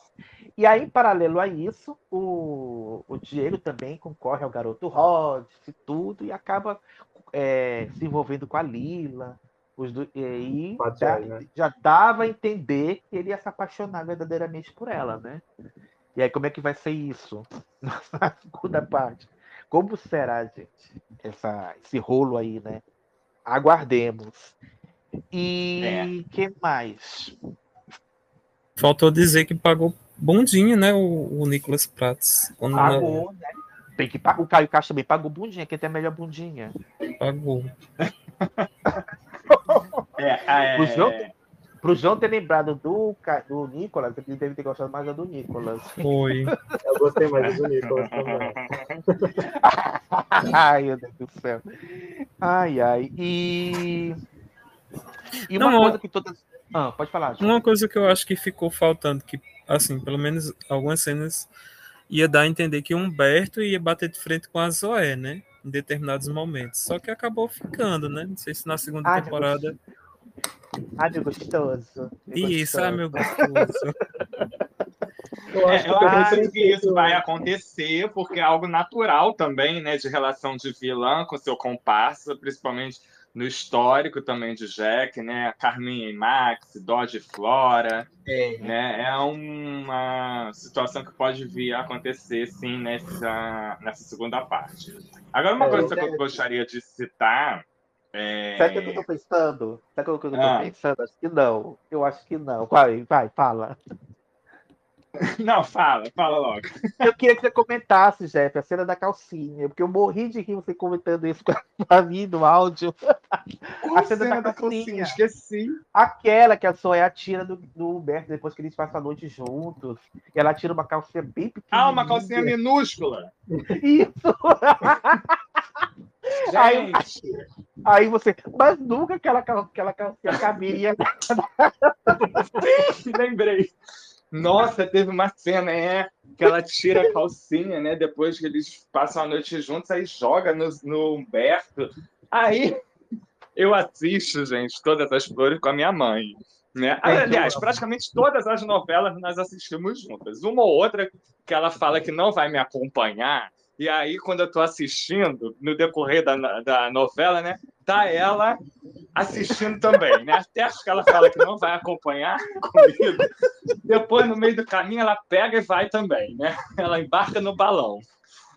e aí, em paralelo a isso, o, o Diego também concorre ao garoto Rod e tudo, e acaba é, se envolvendo com a Lila. Os do, e aí já, né? já dava a entender que ele ia se apaixonar verdadeiramente por ela, né? E aí, como é que vai ser isso na segunda parte? Como será, gente, essa, esse rolo aí, né? Aguardemos. E que mais? Faltou dizer que pagou bundinha, né? O, o Nicolas Prats. Pagou, né? Tem que pagar. O Caio Castro também pagou bundinha, quem tem a melhor bundinha. Pagou. É, é, João, pro João ter lembrado do, do Nicolas, ele deve ter gostado mais do Nicolas. Foi. Eu gostei mais do Nicolas também. ai, meu Deus do céu. Ai, ai. E. E uma Não, coisa que todas. Ah, pode falar, João. Uma coisa que eu acho que ficou faltando, que, assim, pelo menos algumas cenas ia dar a entender que o Humberto ia bater de frente com a Zoé, né? Em determinados momentos. Só que acabou ficando, né? Não sei se na segunda Ai, meu temporada. Ai, meu gostoso. meu Isso, ah, meu gostoso. gostoso. Eu acho É, eu que acredito que isso vai acontecer, porque é algo natural também, né, de relação de vilã com seu comparsa, principalmente no histórico também de Jack, né, Carminha e Max, Dodge e Flora, É. né, é uma situação que pode vir a acontecer, sim, nessa, nessa segunda parte. Agora, uma É, coisa que é. eu gostaria de citar é... Sabe o que eu tô pensando? Sabe o que eu tô Ah. pensando? Acho que não. Eu acho que não. Vai, vai, fala. Não, fala, fala logo. Eu queria que você comentasse, Jeff, a cena da calcinha, porque eu morri de rir você comentando isso pra mim no áudio. a cena, da, calcinha. esqueci. Aquela que a Zoé atira do, do Humberto depois que eles passam a noite juntos. E ela tira uma calcinha bem pequena. Ah, uma calcinha minúscula. Isso! Aí, aí você, mas nunca aquela, aquela calcinha caberia. sim, lembrei. Nossa, teve uma cena, é, que ela tira a calcinha, né? Depois que eles passam a noite juntos, aí joga no, no Humberto. Aí eu assisto, gente, todas as flores com a minha mãe. Né? Aliás, praticamente todas as novelas nós assistimos juntas. Uma ou outra que ela fala que não vai me acompanhar, e aí, quando eu estou assistindo, no decorrer da, da novela, né, tá ela assistindo também, né? Até acho que ela fala que não vai acompanhar comigo. Depois, no meio do caminho, ela pega e vai também, né? Ela embarca no balão.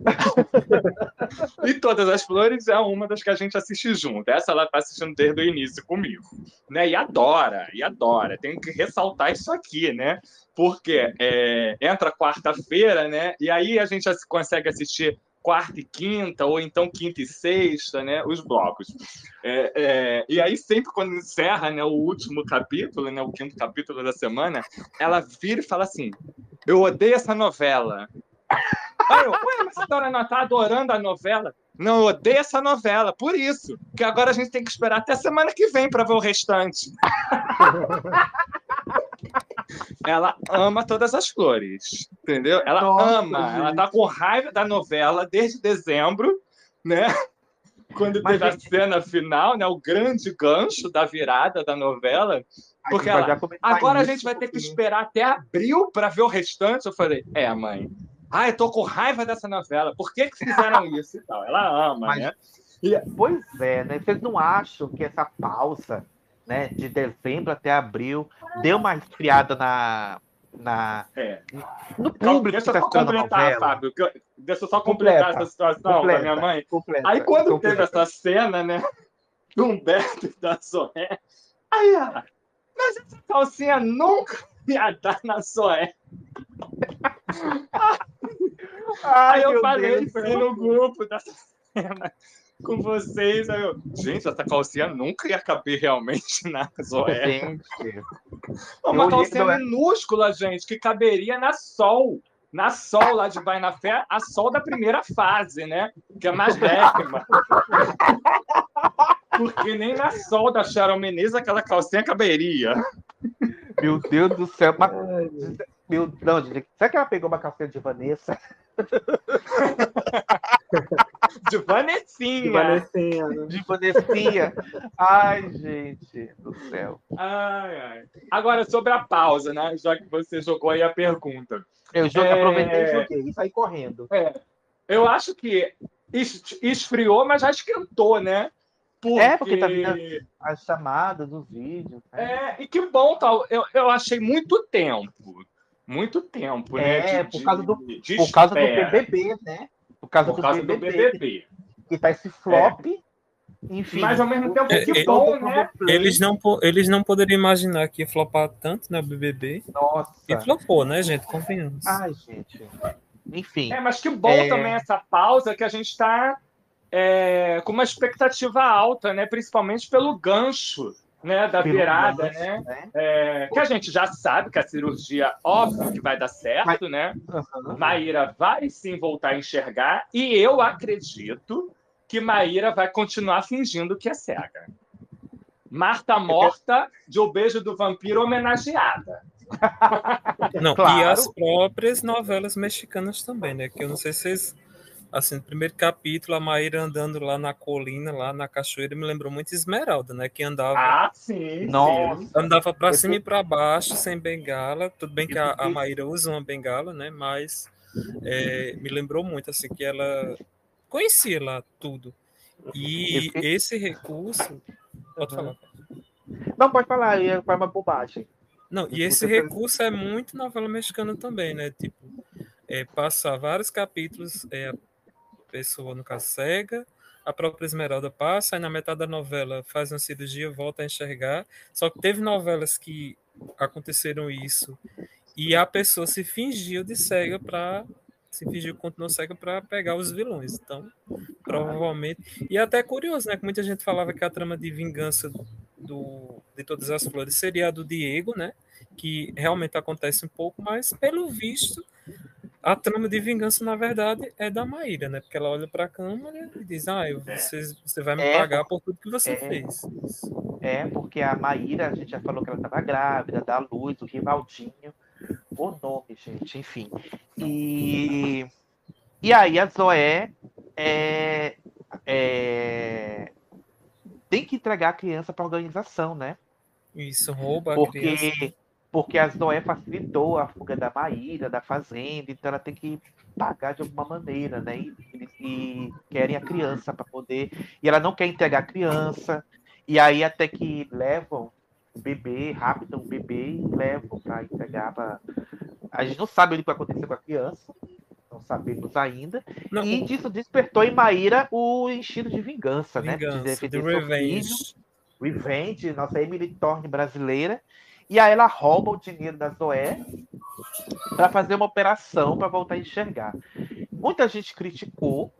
E Todas as Flores é uma das que a gente assiste junto. Essa ela está assistindo desde o início comigo. Né? E adora, e adora. Tenho que ressaltar isso aqui, né? Porque é, entra quarta-feira, né? E aí a gente consegue assistir quarta e quinta, ou então quinta e sexta, né? Os blocos. É, é, e aí, sempre quando encerra né, o último capítulo, né, o quinto capítulo da semana, ela vira e fala assim: Eu odeio essa novela. Aí eu, ué, mas a senhora não tá adorando a novela? Não, eu odeio essa novela, por isso. Que agora a gente tem que esperar até semana que vem para ver o restante. Ela ama todas as flores, entendeu? Ela Nossa, ama, gente. ela tá com raiva da novela desde dezembro, né? Quando Mas, teve a gente- cena final, né? O grande gancho da virada da novela. Porque ela, agora a gente vai ter que esperar até abril para ver o restante. Eu falei, é, mãe. Ah, eu tô com raiva dessa novela. Por que, que fizeram isso e tal? Ela ama, Mas- né? Pois é, né? Vocês não acham que essa pausa, né, de dezembro até abril, deu uma esfriada na, na É. no público deixa que eu tá só completar? Fábio. Deixa eu só completar Completa, essa situação completa, da minha mãe. completa, Aí quando completa. teve essa cena, né? Do Humberto e da Zoé. Aí ela, mas essa calcinha nunca ia dar na Zoé. Ai, Aí eu falei Deus assim no grupo da cena com vocês. Aí eu, gente, essa calcinha nunca ia caber realmente na Zoé. Gente, Uma eu calcinha é- minúscula, gente, que caberia na Sol. Na Sol lá de Vai na Fé, a Sol da primeira fase, né? Que é mais légima. Porque nem na Sol da Sharon Menezes aquela calcinha caberia. Meu Deus do céu. Mas, meu, não, gente, será que ela pegou uma calcinha de Vanessa? De Vanessinha. De Vanessinha, né? De Vanessinha? Ai, gente do céu. Ai, ai. Agora, sobre a pausa, né? Já que você jogou aí a pergunta. Eu jogo, É. aproveitei e joguei e saí correndo. É, eu acho que es- esfriou, mas já esquentou, né? É, porque tá vindo as chamadas, os vídeos. né? É, e que bom, tal. Eu, eu achei muito tempo. Muito tempo, né? É, por de- causa do, de por causa do. BBB, né? Por causa, Por do, causa do BBB, BBB. Que tá esse flop. Enfim. Mas ao mesmo tempo, É, que é- bom, né? Eles não, eles não poderiam imaginar que ia flopar tanto na BBB. Nossa. E flopou, né, gente? Convenhamos. Ai, gente. Enfim. É, mas que bom É. também essa pausa que a gente está com uma expectativa alta, né? Principalmente pelo gancho. Né, da Pelo virada, né? né? É, que a gente já sabe que a cirurgia, óbvio que vai dar certo, né? Maíra vai sim voltar a enxergar e eu acredito que Maíra vai continuar fingindo que é cega. Marta morta de O Beijo do Vampiro homenageada. Não, e Claro. as próprias novelas mexicanas também, né? Que eu não sei se vocês. Assim, no primeiro capítulo, a Maíra andando lá na colina, lá na cachoeira, me lembrou muito Esmeralda, né? Que andava, Ah, sim. Nossa. andava para cima e para baixo, sem bengala. Tudo bem que a, a Maíra usa uma bengala, né? Mas é, me lembrou muito, assim, que ela conhecia lá tudo. E Esse- recurso. Pode falar. Não, pode falar, para uma bobagem. Não, e esse recurso é muito novela mexicana também, né? Tipo, é, passar vários capítulos, é, pessoa, no caso, cega, a própria Esmeralda passa, aí na metade da novela faz uma cirurgia, volta a enxergar. Só que teve novelas que aconteceram isso E a pessoa se fingiu de cega para se fingiu que continuou cega para pegar os vilões. Então, provavelmente. E até é curioso, né? Que muita gente falava que a trama de vingança do, de todas as flores seria a do Diego, né? Que realmente acontece um pouco, mas pelo visto, a trama de vingança, na verdade, é da Maíra, né? Porque ela olha para a câmera e diz: Ah, eu, você, você vai me É, pagar por tudo que você é. fez. É, porque a Maíra, a gente já falou que ela estava grávida, da luz, o Rivaldinho, o nome, gente, enfim. E, e aí a Zoé é, é, tem que entregar a criança para a organização, né? Isso, rouba a criança. Porque, a Zoé facilitou a fuga da Maíra, da fazenda, então ela tem que pagar de alguma maneira, né? E, e querem a criança para poder. E ela não quer entregar a criança, e aí até que levam o bebê, raptam o bebê e levam para entregar para. A gente não sabe o que vai acontecer com a criança, não sabemos ainda. Não, e disso despertou em Maíra o instinto de vingança, né? De Vingança, defender de revenge. filho. Revenge, nossa Emily Thorne brasileira. E aí ela rouba o dinheiro da Zoé para fazer uma operação para voltar a enxergar. Muita gente criticou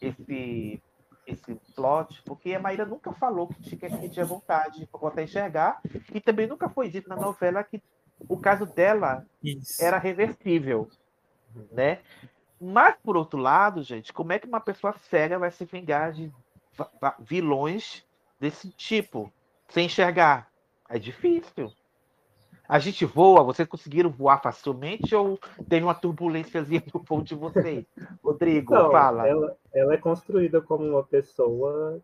esse esse plot, porque a Maíra nunca falou que tinha, que tinha vontade para voltar a enxergar, e também nunca foi dito na novela que o caso dela Isso. era reversível, né? Mas, por outro lado, gente, como é que uma pessoa cega vai se vingar de vilões desse tipo, sem enxergar? É difícil. A gente voa, vocês conseguiram voar facilmente ou teve uma turbulênciazinha no voo de vocês? Rodrigo, Não, fala. Ela, ela é construída como uma pessoa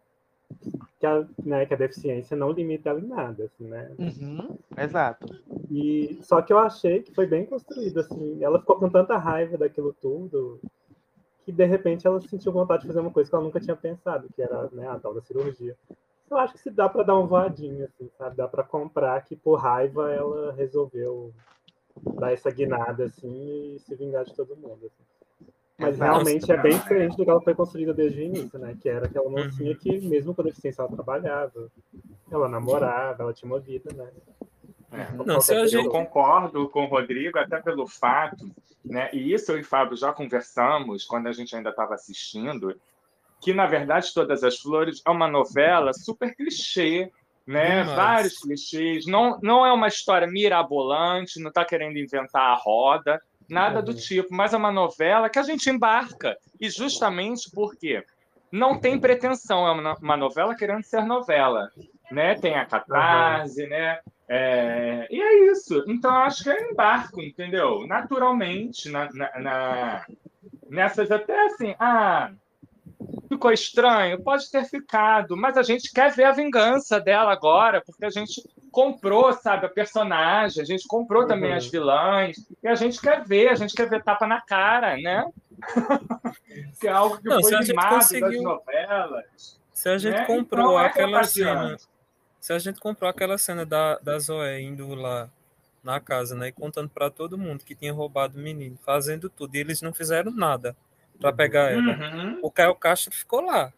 que a, né, que a deficiência não limita ela em nada, assim, né? Uhum, exato. E só que eu achei que foi bem construído, assim. Ela ficou com tanta raiva daquilo tudo que de repente ela sentiu vontade de fazer uma coisa que ela nunca tinha pensado, que era né, a tal da cirurgia. Eu acho que se dá para dar um voadinho, assim, sabe? Dá para comprar que por raiva ela resolveu dar essa guinada assim e se vingar de todo mundo. assim. Mas Exato. realmente é bem diferente do que ela foi construída desde o início, né? Que era aquela mocinha Uhum. que, mesmo com deficiência, ela trabalhava, ela namorava, ela tinha uma vida, né? É. Não, se Eu gente- concordo com o Rodrigo, até pelo fato, né? E isso eu e Fábio já conversamos quando a gente ainda estava assistindo, que na verdade Todas as Flores é uma novela super clichê, né? Demais. Vários clichês. Não, não é uma história mirabolante, não está querendo inventar a roda, nada do Uhum. tipo, mas é uma novela que a gente embarca. E justamente porque não tem pretensão, é uma, uma novela querendo ser novela. Né? Tem a catarse, né? É, e é isso. Então, eu acho que é embarco, entendeu? Naturalmente, na, na- na- nessas até assim, ah, ficou estranho, pode ter ficado, mas a gente quer ver a vingança dela agora, porque a gente comprou, sabe, a personagem, a gente comprou também Uhum. as vilãs, e a gente quer ver, a gente quer ver tapa na cara, né? que é algo que Não, foi limado das conseguiu- novelas. Se a gente né? comprou Então, aquela cena. Se a gente comprou aquela cena da, da Zoé indo lá na casa, né? E contando pra todo mundo que tinha roubado o menino, fazendo tudo, e eles não fizeram nada pra pegar ela. Uhum. O Caio Castro ficou lá.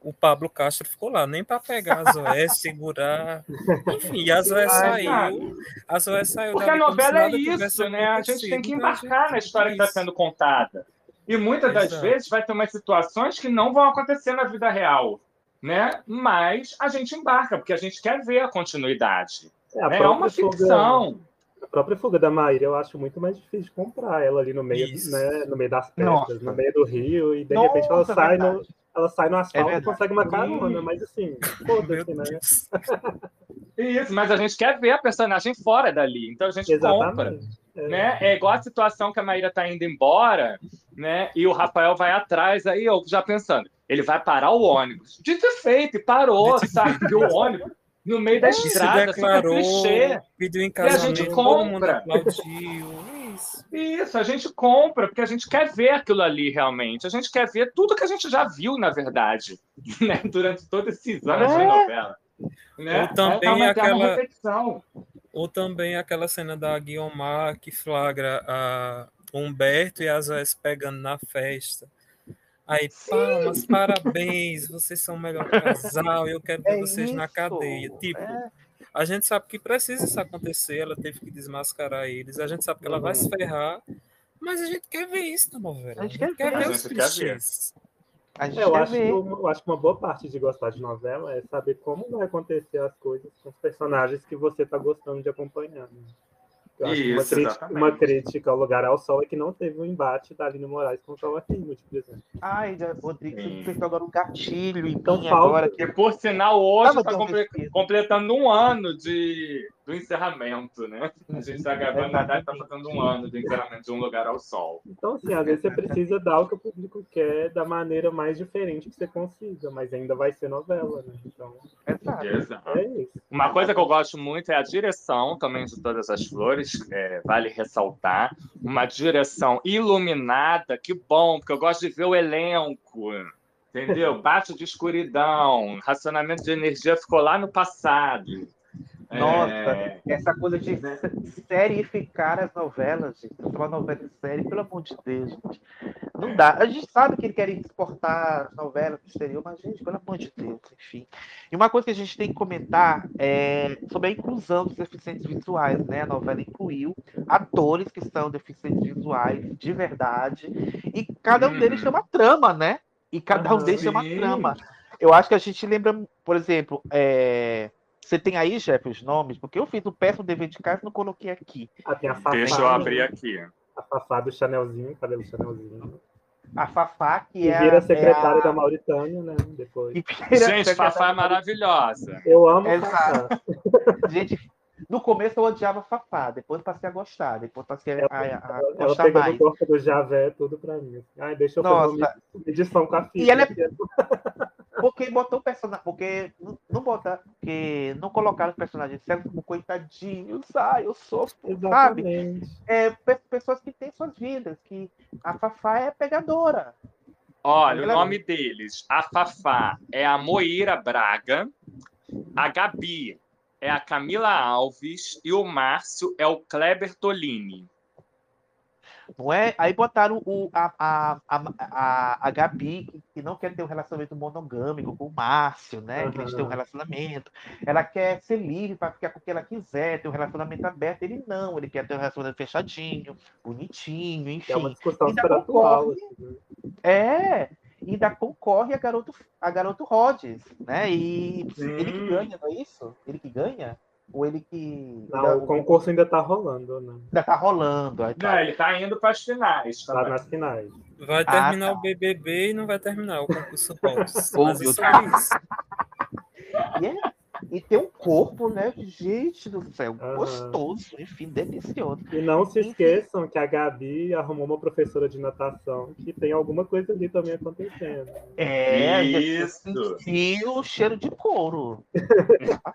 O Pablo Castro ficou lá, nem pra pegar a Zoé, segurar. Enfim, e a Zoé saiu. A Zoé saiu Porque a novela é isso, né? A gente tem que a embarcar na história que está sendo contada. E muitas das Exato. vezes vai ter umas situações que não vão acontecer na vida real, né? Mas a gente embarca, porque a gente quer ver a continuidade. É, a né? É uma ficção. A própria fuga da Maíra eu acho muito mais difícil de comprar ela ali no meio, Isso. né, no meio das pedras, no meio do rio, e de Nossa, repente ela é sai, no, verdade. ela sai no asfalto e verdade. consegue uma carona, mas assim, foda-se, né? Isso, mas a gente quer ver a personagem fora dali. Então a gente compra. Exatamente. É. né? É igual a situação que a Maíra tá indo embora, né? E o Rafael vai atrás, aí eu já pensando, ele vai parar o ônibus. Dito e feito, e parou, Dito e sabe? O ônibus no meio da E se estrada, declarou, clichê. pediu em a casamento, gente todo mundo compra. aplaudiu. Isso. Isso, a gente compra, porque a gente quer ver aquilo ali realmente. A gente quer ver tudo que a gente já viu, na verdade, né? durante todos esses anos de É. novela. Né? Ou também é uma eterna aquela-. Ou também aquela cena da Guiomar que flagra a Humberto e a se pegando na festa. Aí, palmas, parabéns, vocês são o melhor casal, eu quero ver É vocês na isso, cadeia. Tipo, é. A gente sabe que precisa isso acontecer, ela teve que desmascarar eles, a gente sabe que ela vai se ferrar, mas a gente quer ver isso na novela. A gente quer ver. A os gente quer ver. clichês. É, eu, acho que, eu acho que uma boa parte de gostar de novela é saber como vai acontecer as coisas com os personagens que você está gostando de acompanhar. né? Eu acho que uma Isso, crítica, uma crítica ao Lugar ao Sol é que não teve um embate da Aline Moraes com o Timothy, por exemplo. Ai, já- Rodrigo, você Sim. agora um gatilho Então falta- agora. Que... Por sinal, hoje está completando um ano de, do encerramento, né? A gente está gravando, na verdade, está fazendo um ano do encerramento de Um Lugar ao Sol. Então, assim, às vezes você precisa dar o que o público quer da maneira mais diferente que você consiga, mas ainda vai ser novela, né? Então, Exato. Exato. é isso. Uma coisa que eu gosto muito é a direção também de Todas as Flores, é, vale ressaltar. Uma direção iluminada, que bom, porque eu gosto de ver o elenco, entendeu? Bate de escuridão, racionamento de energia ficou lá no passado. Nossa, É, essa coisa de serificar as novelas, gente. Uma novela de série, pelo amor de Deus, gente. Não dá. A gente sabe que eles querem exportar as novelas para o exterior, mas, gente, pelo amor de Deus, enfim. E uma coisa que a gente tem que comentar é sobre a inclusão dos deficientes visuais, né? A novela incluiu atores que são deficientes visuais de verdade, e cada um deles Uhum. tem uma trama, né? E cada um Aham. deles tem uma trama. Eu acho que a gente lembra, por exemplo, é, você tem aí, Jeff, os nomes? Porque eu fiz o péssimo dever de casa e não coloquei aqui. Ah, tem a Fafá, deixa eu abrir aqui. a Fafá do Chanelzinho, cabelo Chanelzinho. A Fafá, que Que é vira a, secretária é a... da Mauritânia, né? Depois. Gente, Fafá é maravilhosa. Eu amo Exato. Fafá. Gente, no começo eu odiava a Fafá, depois passei a gostar, depois passei a, a- a Ela gostar pegando mais. o corpo do Javé, tudo pra mim. Ai, deixa eu fazer Nossa. uma edição com a filha. E ela é- é- Porque botou o personagem. Porque não, não botar. Porque não colocaram os personagens cegos como coitadinhos. Ai, eu sofro, sabe? É, pe- pessoas que têm suas vidas, que a Fafá é pegadora. Olha, o Ela- nome deles, a Fafá é a Moira Braga, a Gabi é a Camila Alves e o Márcio é o Kleber Tolini. Não é? Aí botaram o, a, a, a, a, Gabi, que- que não quer ter um relacionamento monogâmico com o Márcio, né? Que eles têm um relacionamento. Ela quer ser livre para ficar com quem ela quiser, ter um relacionamento aberto. Ele não, ele quer ter um relacionamento fechadinho, bonitinho, É uma enfim. discussão atual. concorre. assim, né? É, e ainda concorre a garoto, a garoto Rhodes, né? E ele que ganha, não é isso? Ele que ganha? Ou ele que. Não, o concurso ainda tá rolando, né? ainda tá rolando. aí tá. Não, ele tá indo para as finais. Tá também. nas finais. Vai Ah, terminar tá. o BBB e não vai terminar o concurso Mas meu isso é isso. É- e tem um corpo, né? Gente do céu, Aham. gostoso, enfim, delicioso. E não se esqueçam que a Gabi arrumou uma professora de natação que tem alguma coisa ali também acontecendo. É, Isso. E o cheiro de couro.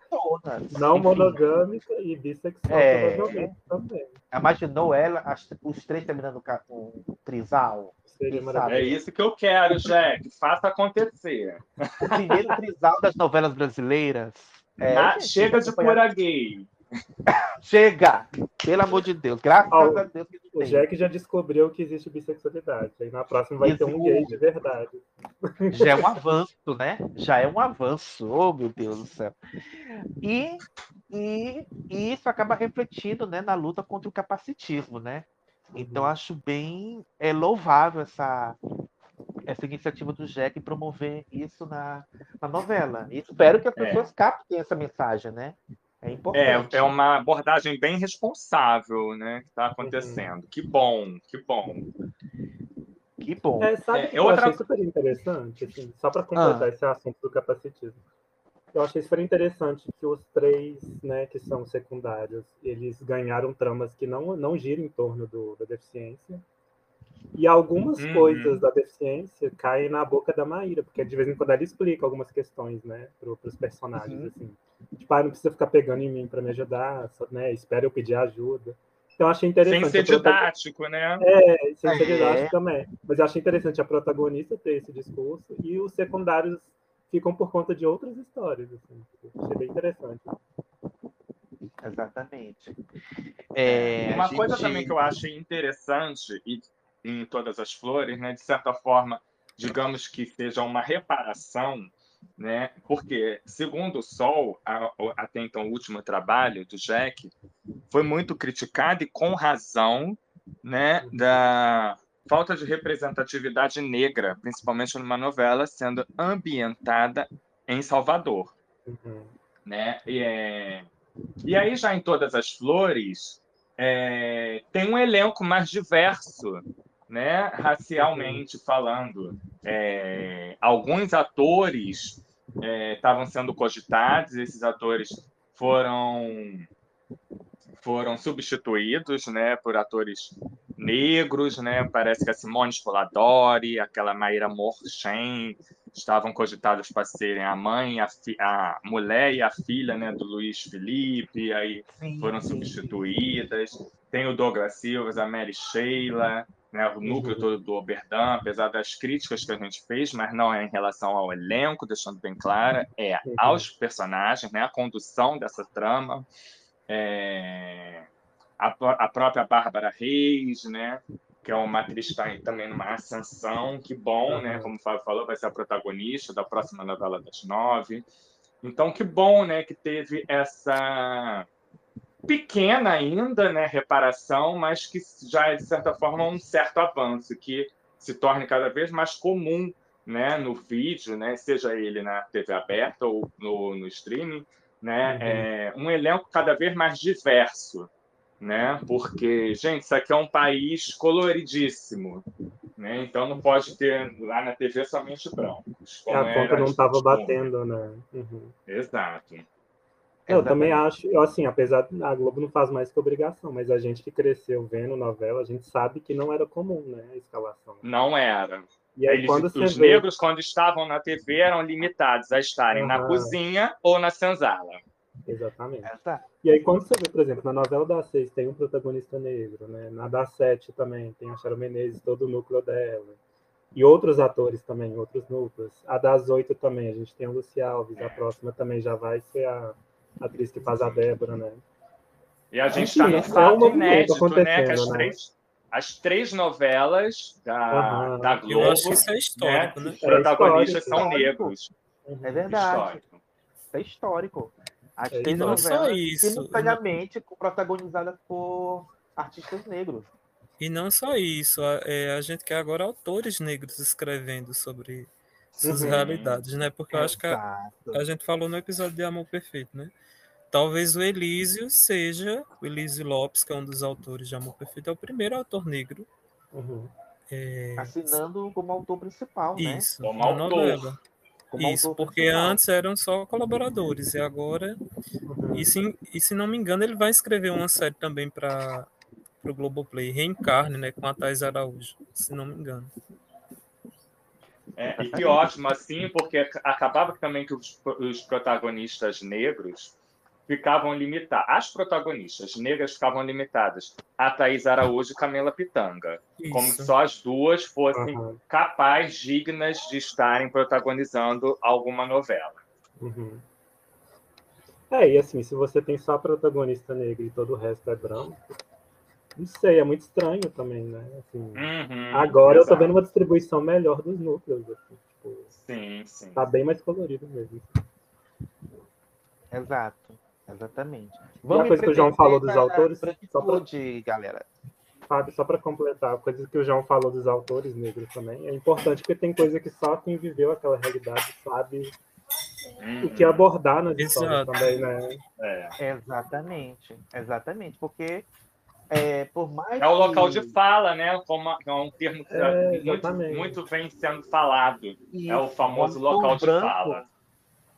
Não Enfim, monogâmica e bissexual, É. provavelmente também. Imaginou ela, as- os três terminando com um trisal? É isso que eu quero, Jack. Faça acontecer. O primeiro trisal das novelas brasileiras. É, Na- gente, chega de pura gay. Chega! Pelo amor de Deus, graças Ó, a Deus que O tem. Jack já descobriu que existe bissexualidade. Aí na próxima vai ter um Isso. gay de verdade. Já é um avanço, né? Já é um avanço, oh meu Deus do céu. E, e, e isso acaba refletindo né, na luta contra o capacitismo, né? Então Uhum. acho bem é, louvável essa, essa iniciativa do Jack em promover isso na, na novela. E espero que as É. pessoas captem essa mensagem, né? É importante. É, é uma abordagem bem responsável, né? Que está acontecendo. Que bom, que bom. Que bom. É, sabe É, que eu eu outra- achei super interessante, assim, só para completar Ah. esse assunto do capacitismo. Eu achei super interessante que os três, né, que são secundários, eles ganharam tramas que não, não giram em torno do, da deficiência. E algumas Uhum. coisas da deficiência caem na boca da Maíra, porque de vez em quando ela explica algumas questões, né, para os personagens, Uhum. assim. Tipo, ah, não precisa ficar pegando em mim para me ajudar, só, né, espera eu pedir ajuda. Então, eu achei interessante. Sem ser didático, né? é, sem É. ser didático também. Mas eu achei interessante a protagonista ter esse discurso e os secundários ficam por conta de outras histórias. Assim. Achei bem interessante. Exatamente. É, Uma a coisa gente- também que eu achei interessante e em todas as flores, né, de certa forma, digamos que seja uma reparação, né? Porque, segundo o Sol, a- até então o último trabalho do Jack, foi muito criticado e com razão, né, da falta de representatividade negra, principalmente numa novela sendo ambientada em Salvador, né? E, é, e aí já em Todas as Flores é, tem um elenco mais diverso, né? Racialmente falando, É, alguns atores é, estavam sendo cogitados, esses atores foram foram substituídos, né, por atores negros, né? Parece que a Simone Spoladori, aquela Maíra Morchen estavam cogitados para serem a mãe, a, fi- a mulher e a filha, né, do Luiz Felipe, aí foram substituídas. Tem o Douglas Silva, a Mary Sheila, né, o núcleo todo do Oberdan, apesar das críticas que a gente fez, mas não é em relação ao elenco, deixando bem clara, é aos personagens, né, a condução dessa trama. É, a, a própria Bárbara Reis, né? Que é uma atriz que está também numa ascensão, que bom, né? Como o Fábio falou, vai ser a protagonista da próxima novela das nove. Então, que bom, né? Que teve essa pequena ainda, né? Reparação, mas que já é, de certa forma, um certo avanço, que se torne cada vez mais comum, né? No vídeo, né? Seja ele na TV aberta ou no, no streaming, né? É, um elenco cada vez mais diverso, né? Porque, gente, isso aqui é um país coloridíssimo, né? Então não pode ter lá na TV somente brancos. a conta não estava batendo, né? Uhum. Exato. Eu também acho, eu, assim, apesar a Globo não faz mais que obrigação, mas a gente que cresceu vendo novela, a gente sabe que não era comum, né, a escalação. Não era. E aí, Eles- quando você os vê- negros, quando estavam na TV, eram limitados a estarem na cozinha ou na senzala. Exatamente. E aí, quando você vê, por exemplo, na novela das seis tem um protagonista negro, né? Na das sete também tem a Sharon Menezes, todo o núcleo dela. E outros atores também, outros núcleos. A das oito também, a gente tem a Luci Alves, a próxima também já vai ser a atriz que faz a Débora, né? E a gente está num é um fato movimento inédito, né? Que as acontecendo, né? três, as três novelas da, Aham. da Eu Globo, acho que isso é histórico, né? Os protagonistas É são negros. É verdade. Histórico. É histórico. As E três não só novelas isso, simultaneamente protagonizadas por artistas negros. E não só isso, a, é, a gente quer agora autores negros escrevendo sobre suas Uhum. realidades, né? Porque eu acho que a, a gente falou no episódio de Amor Perfeito, né? Talvez o Elísio seja, o Elísio Lopes, que é um dos autores de Amor Perfeito, é o primeiro autor negro. Uhum. é, Assinando como autor principal, né? Isso, Como na autor. novela. Como Isso, autor porque principal. antes eram só colaboradores, e agora. E se, e se não me engano, ele vai escrever uma série também para o Globoplay, Reencarne, né? Com a Thais Araújo, se não me engano. É, e que ótimo, assim, porque ac- acabava que também que os, os protagonistas negros ficavam limitados. As protagonistas negras ficavam limitadas a Thaís Araújo e Camila Pitanga. Como Isso. se só as duas fossem capazes, dignas de estarem protagonizando alguma novela. Uhum. É, e assim, se você tem só a protagonista negra e todo o resto é branco, não sei, é muito estranho também, né? Assim, Uhum, agora eu tô vendo uma distribuição melhor dos núcleos, assim, tipo, Sim, sim. tá bem mais colorido mesmo. Exato. Exatamente. E a coisa que o João falou dos autores, só pra- de galera. Fábio, só para completar, a coisa que o João falou dos autores negros também, é importante porque tem coisa que só quem viveu aquela realidade sabe o que abordar nas histórias Exato. também, né? É. Exatamente. Exatamente. Porque é, por mais É o local que- de fala, né? Como é um termo que É, muito, muito vem sendo falado. E É o famoso autor local de branco, fala.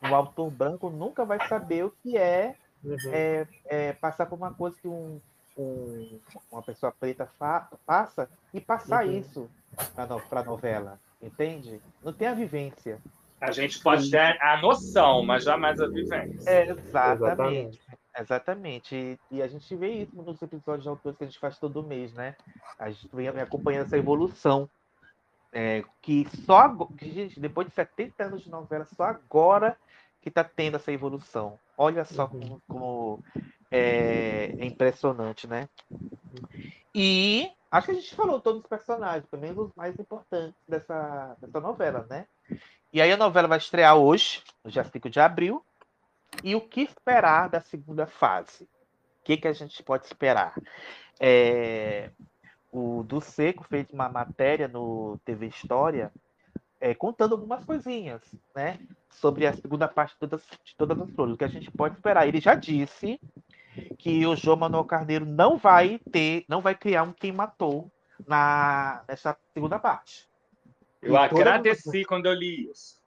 O autor branco nunca vai saber o que é, Uhum. é, é, passar por uma coisa que um, um- uma pessoa preta fa- passa e passar Uhum. isso para a novela. Entende? Não tem a vivência. A gente pode ter a noção, mas jamais a vivência. É, exatamente. Exatamente. E, e a gente vê isso nos episódios de autores que a gente faz todo mês, né? A gente vem acompanhando essa evolução. É, que só que, gente, depois de 70 anos de novela, só agora que está tendo essa evolução. Olha só como, como é, é impressionante, né? E acho que a gente falou todos os personagens, pelo menos os mais importantes dessa, dessa novela, né? E aí a novela vai estrear hoje, no dia 5 de abril. E o que esperar da segunda fase? O que, que a gente pode esperar? É, o do Seco fez uma matéria no TV História é, contando algumas coisinhas, né? Sobre a segunda parte de todas, de todas as flores. O que a gente pode esperar. Ele já disse que o João Manuel Carneiro não vai ter, não vai criar um quem matou na, nessa segunda parte. Eu agradeci quando eu li isso.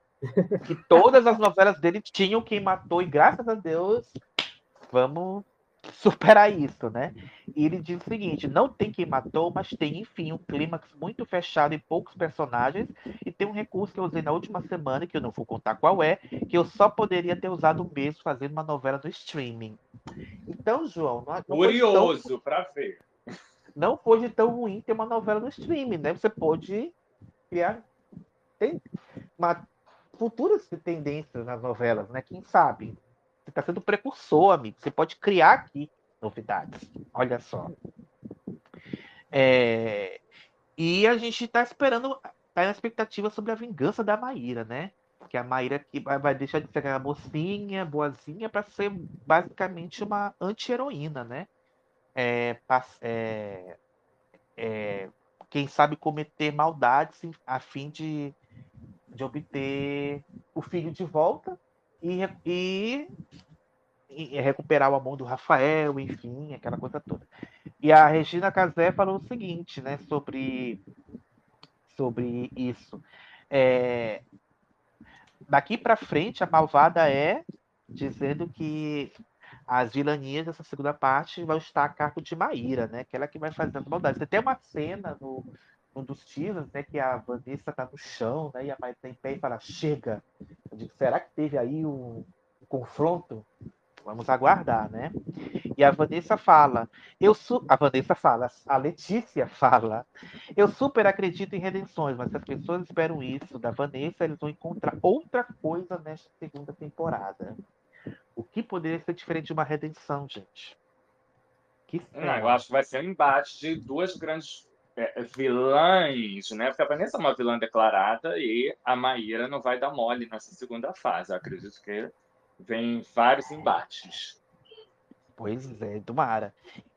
Que todas as novelas dele tinham quem matou, e graças a Deus, vamos superar isso, né? E ele diz o seguinte: não tem quem matou, mas tem, enfim, um clímax muito fechado e poucos personagens. E tem um recurso que eu usei na última semana, que eu não vou contar qual é, que eu só poderia ter usado mesmo fazendo uma novela no streaming. Então, João, não, não Curioso tão... para ver. Não foi tão ruim ter uma novela no streaming, né? Você pode criar tem uma futuras tendências nas novelas, né? Quem sabe? Você está sendo precursor, amigo. Você pode criar aqui novidades. Olha só. É... E a gente está esperando, está na expectativa sobre a vingança da Maíra, né? Que a Maíra que vai deixar de ser aquela mocinha, boazinha, para ser basicamente uma anti-heroína, né? É, é, é, quem sabe cometer maldades a fim de, de obter o filho de volta e, e, e, recuperar o amor do Rafael, enfim, aquela coisa toda. E a Regina Casé falou o seguinte, né, sobre, sobre isso. É, daqui para frente, a malvada é dizendo que as vilanias dessa segunda parte vão estar a cargo de Maíra, né? Que ela que vai fazer as maldades. Tem até uma cena no, um dos teasers, né, que a Vanessa tá no chão, né, e a Maíra tá em pé e fala, chega. Eu digo, será que teve aí um, um confronto? Vamos aguardar, né? E a Vanessa fala, eu su a Vanessa fala, a Letícia fala, eu super acredito em redenções, mas se as pessoas esperam isso da Vanessa, eles vão encontrar outra coisa nesta segunda temporada. O que poderia ser diferente de uma redenção, gente? Que Não, eu acho que vai ser um embate de duas grandes é, vilãs, né? Porque a Vanessa é uma vilã declarada e a Maíra não vai dar mole nessa segunda fase. Eu acredito que vem vários embates. Pois é, tomara.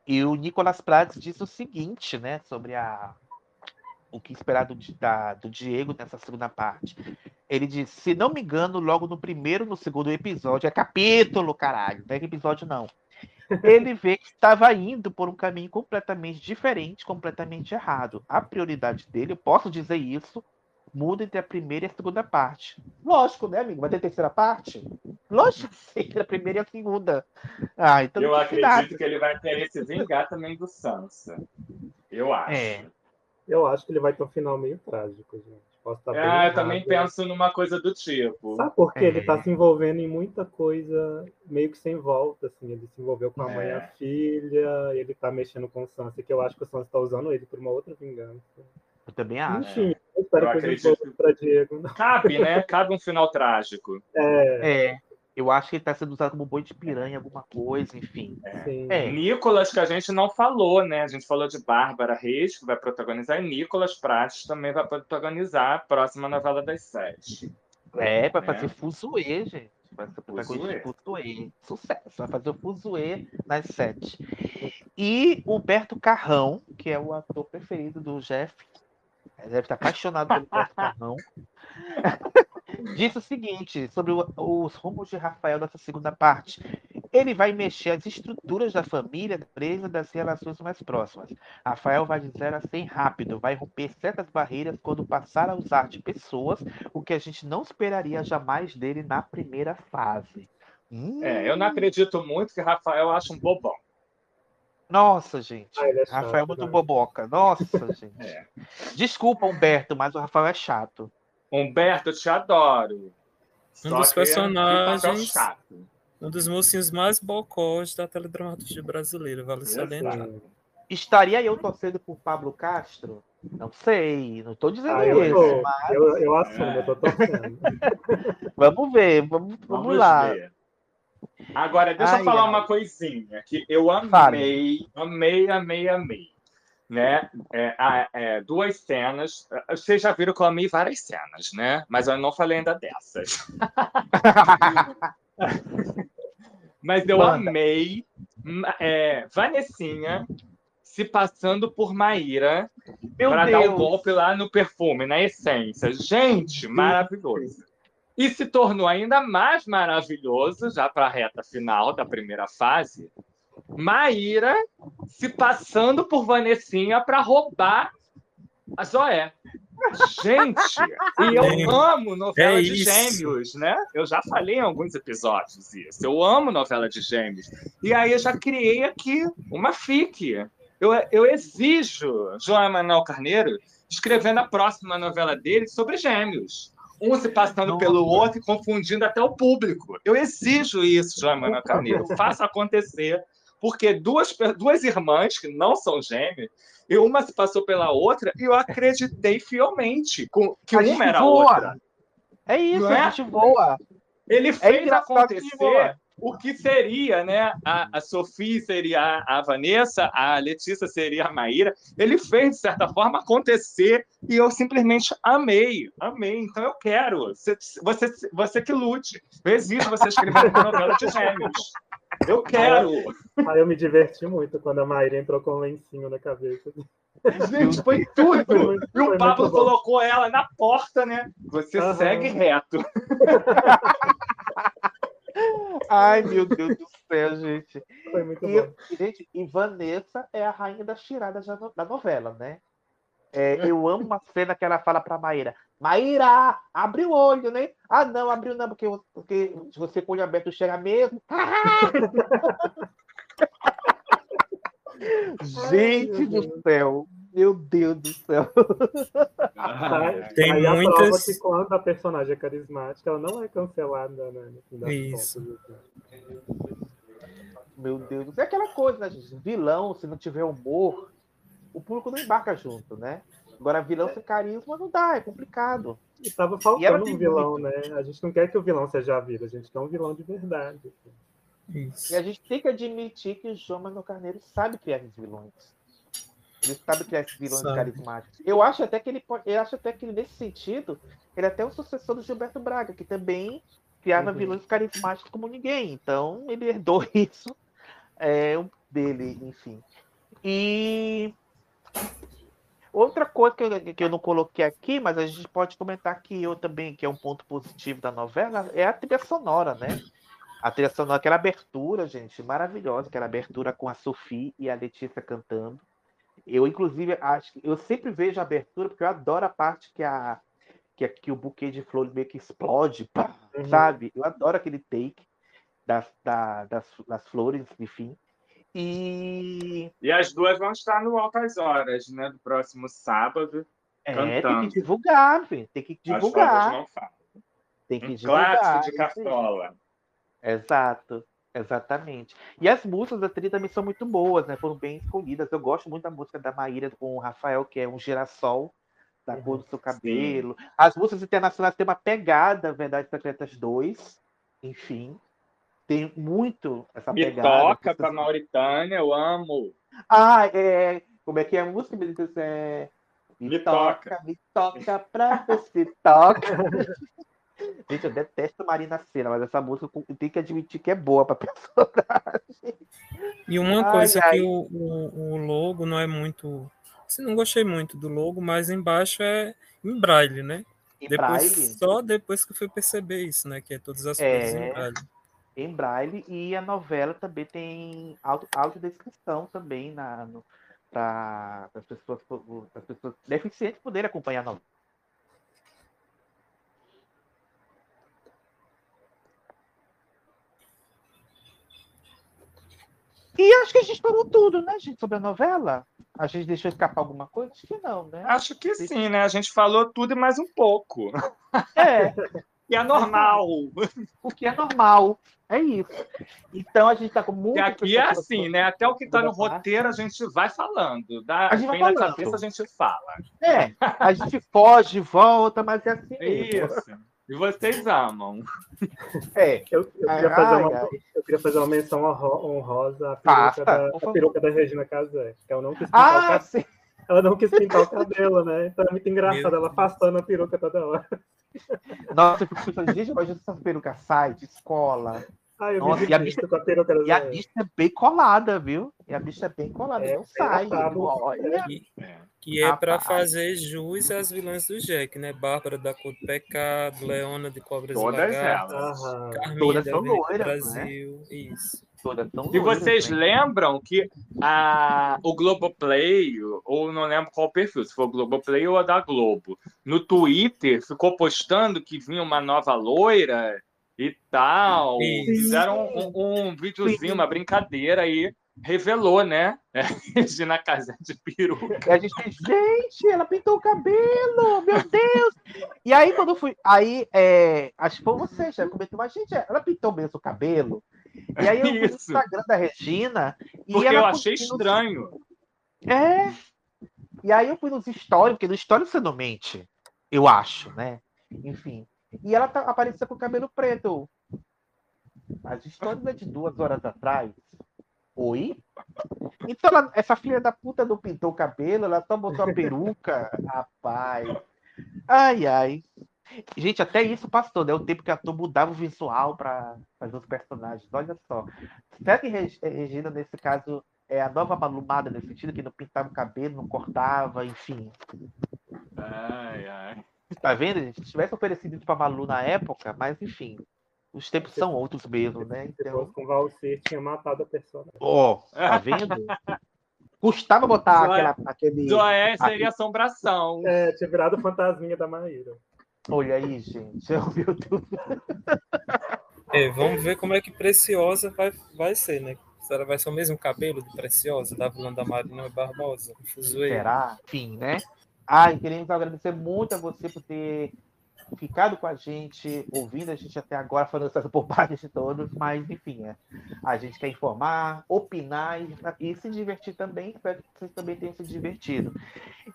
E o Nicolas Prats disse o seguinte, né, sobre a o que esperar do, da, do Diego nessa segunda parte. Ele disse, se não me engano, logo no primeiro no segundo episódio, é capítulo, caralho, não é episódio não ele vê que estava indo por um caminho completamente diferente, completamente errado. A prioridade dele, eu posso dizer isso, muda entre a primeira e a segunda parte. Lógico, né, amigo? Vai ter terceira parte? Lógico que sim, a primeira e a segunda. Ah, então eu acredito nada. que ele vai querer se vingar também do Sansa. Eu acho. É. Eu acho que ele vai ter um final meio trágico, gente. Posso estar ah, eu também penso numa coisa do tipo. Sabe por quê? É. Ele está se envolvendo em muita coisa meio que sem volta, assim. Ele se envolveu com a é. mãe e a filha, ele está mexendo com o Sansa, que eu acho que o Sansa está usando ele por uma outra vingança. Eu também acho. Enfim, eu espero eu que acredito... para Diego. Cabe, né? Cabe um final trágico. É. é. Eu acho que ele está sendo usado como boi de piranha, alguma coisa, enfim. É. é. Nicolas, que a gente não falou, né? A gente falou de Bárbara Reis, que vai protagonizar, e Nicolas Prates também vai protagonizar a próxima novela das sete. É, vai fazer é. Fuzue, gente. Vai ser protagonista Fuzue. Sucesso. Vai fazer o Fuzue nas sete. E Humberto Carrão, que é o ator preferido do Jeff. Deve estar apaixonado pelo Humberto Carrão. Disse o seguinte sobre o, os rumos de Rafael nessa segunda parte. Ele vai mexer as estruturas da família, da empresa, das relações mais próximas. Rafael vai dizer assim rápido, vai romper certas barreiras quando passar a usar de pessoas, o que a gente não esperaria jamais dele na primeira fase. Hum. É, eu não acredito muito que Rafael acha um bobão. Nossa, gente. Ah, é Rafael é muito boboca. Nossa, gente. É. Desculpa, Humberto, mas o Rafael é chato. Humberto, eu te adoro. Um Só dos personagens. Um dos mocinhos mais bocós da teledramaturgia brasileira, vale salientar. Estaria eu torcendo por Pablo Castro? Não sei, não estou dizendo ah, eu isso. Tô. Mas... Eu, eu assumo, é. eu tô torcendo. vamos ver, vamos, vamos, vamos lá. Ver. Agora, deixa ai, eu falar ai. uma coisinha que eu amei, Fale. amei, amei, amei. Né? É, a- é, duas cenas. Vocês já viram que eu amei várias cenas, né? Mas eu não falei ainda dessas. Mas eu Manda. amei ma- é, Vanessinha se passando por Maíra para dar o Deus. golpe lá no perfume, na essência. Gente, maravilhoso. E se tornou ainda mais maravilhoso, já para a reta final da primeira fase, Maíra se passando por Vanessinha para roubar a Zoé. Gente, e eu É. amo novela É de gêmeos, né? Eu já falei em alguns episódios isso. Eu amo novela de gêmeos. E aí eu já criei aqui uma fic. Eu, eu exijo João Emanuel Carneiro escrevendo a próxima novela dele sobre gêmeos. Um se passando pelo outro e confundindo até o público. Eu exijo isso, João Emanuel Carneiro. Faça acontecer. Porque duas, duas irmãs que não são gêmeas, e uma se passou pela outra, e eu acreditei fielmente com- que A uma era a outra. É isso, Não é? a gente voa. Ele É fez que acontecer. O que seria, né? A, a Sofia seria a, a Vanessa, a Letícia seria a Maíra. Ele fez, de certa forma, acontecer e eu simplesmente amei, amei. Então eu quero. Você, você, você que lute. Eu exijo você escrever uma novela de gêmeos. Eu quero. Aí eu me diverti muito quando a Maíra entrou com um lencinho na cabeça. Gente, foi tudo. E Foi o Pablo muito bom. colocou ela na porta, né? Você Aham. segue reto. Ai, meu Deus do céu, gente. Foi muito E, bom. gente, e Vanessa é a rainha das tiradas da no- da novela, né? É, eu amo uma cena que ela fala pra Maíra: Maíra, abre o olho, né? Ah, não, abriu não, porque, porque se você com o olho aberto chega mesmo. Gente do céu, meu Deus do céu. Tem Aí a prova muitas- que quando a personagem é carismática, ela não é cancelada, né? no fim das Isso. contas. Meu Deus, é aquela coisa, né, gente? Vilão, se não tiver humor, o público não embarca junto, né? Agora, vilão sem carisma não dá, é complicado. E tava E faltando tem um vilão, muito. né? A gente não quer que o vilão seja a vida, a gente quer um vilão de verdade. Isso. E a gente tem que admitir que o João Manuel Carneiro sabe criar esses vilões. Ele sabe criar esses vilões Sabe. carismáticos. Eu acho até que ele eu acho até que nesse sentido, ele é até um sucessor do Gilberto Braga, que também criava Uhum. vilões carismáticos como ninguém. Então, ele herdou isso é, dele, enfim. E outra coisa que eu, que eu não coloquei aqui, mas a gente pode comentar aqui eu também, que é um ponto positivo da novela, é a trilha sonora, né? A trilha sonora, aquela abertura, gente, maravilhosa, aquela abertura com a Sophie e a Letícia cantando. Eu, inclusive, acho que eu sempre vejo a abertura, porque eu adoro a parte que a que, a- que o buquê de flores meio que explode, pá, Uhum. sabe? Eu adoro aquele take das, da- das, das flores, enfim. E E as duas vão estar no Altas Horas, né? Do próximo sábado. é, tem Cantando. que divulgar, velho. Tem que As divulgar. não falam. Tem que Um divulgar. clássico de cartola. Exato, exatamente. E as músicas da trilha também são muito boas, né? Foram bem escolhidas. Eu gosto muito da música da Maíra com o Rafael, que é um girassol da cor do seu cabelo. As músicas internacionais têm uma pegada, Verdade Secretas 2, enfim. Tem muito essa Me pegada. toca pra Mauritânia, eu amo. Ah, é. Como é que é a música? É... me, Me toca, toca. me toca pra você toca. Gente, eu detesto Marina Senna, mas essa música tenho que admitir que é boa pra personagem. E uma Ai, coisa ai. que o, o, o logo não é muito. Assim, não gostei muito do logo, mas embaixo é em braille, né? Em depois, braille? Só depois que eu fui perceber isso, né? Que é todas as coisas em É, braille. em braille e a novela também tem audiodescrição também na, no, para as pessoas, as pessoas deficientes poderem acompanhar a novela. E acho que a gente falou tudo, né, gente, sobre a novela? A gente deixou escapar alguma coisa? Acho que não, né? Acho que sim, né? A gente falou tudo e mais um pouco. É. E é normal. O que é normal. É isso. Então a gente tá com muito. E aqui é assim, né? Até o que tá no roteiro a gente vai falando. Dá, A gente vai vem na falando. cabeça, a gente fala. É, a gente foge, volta, mas é assim É mesmo. isso. E vocês amam. É. Eu, eu Ai, queria fazer ai, uma, ai. eu queria fazer uma menção honro- honrosa à peruca, da, à peruca da Regina Casé, que eu não quis Ah, pintar o sim. cabelo. Ela não quis pintar o cabelo, né? Então é muito engraçado ela passando a peruca toda hora. Nossa, eu fico pensando, gente, imagina essa peruca sai de escola. Eu Nossa, e a bicha, e a bicha é bem colada, viu? E a bicha é bem colada, É, não sai. tá- Olha. Que, que é para fazer jus às vilãs do Jack, né? Bárbara da Cor do Pecado, Leona de Cobras Todas e Aham. Carminha Todas da são loiras, Brasil. Isso. Todas são E loiras, vocês né? lembram que a, o Globoplay, ou não lembro qual perfil, se foi o Globoplay ou a da Globo, no Twitter ficou postando que vinha uma nova loira e tal. Sim. Fizeram um, um videozinho, uma brincadeira aí. Revelou, né? Regina Casé de peruca. E a gente fez, gente, ela pintou o cabelo, meu Deus! E aí, quando eu fui. Aí, é, acho que foi você, já comentou, mas, gente, ela pintou mesmo o cabelo. E aí eu fui no Isso. Instagram da Regina. E Porque ela eu achei estranho. É. E aí eu fui nos stories, porque no story você não mente, eu acho, né? Enfim. E ela tá, apareceu com o cabelo preto. As histórias é de duas horas atrás. Oi? Então, ela- essa filha da puta não pintou o cabelo, ela só botou a peruca. Rapaz. Ai, ai. Gente, até isso passou, né? O tempo que a ator mudava o visual para fazer os personagens. Olha só. Será que Reg- Regina, nesse caso, é a nova malumada nesse sentido, que não pintava o cabelo, não cortava, enfim. Ai, ai. Tá vendo, gente? Se tivesse oferecido isso pra Malu na época, mas enfim. Os tempos são outros mesmo, né? Então, com o Valsir, tinha matado a personagem. ó, tá vendo? Custava botar Zoé- aquela, aquele. Zoé seria assombração. É, tinha virado fantasminha da Maíra. Olha aí, gente. Oh, meu Deus. É, vamos ver como é que Preciosa vai, vai ser, né? Será vai ser o mesmo cabelo de Preciosa, da vilã da Marina Barbosa? Fuzuê. Será? Enfim, né? Ai, queremos agradecer muito a você por ter ficado com a gente, ouvindo a gente até agora, falando essas bobagens de todos, mas enfim, é. a gente quer informar, opinar e, e se divertir também. Espero que vocês também tenham se divertido.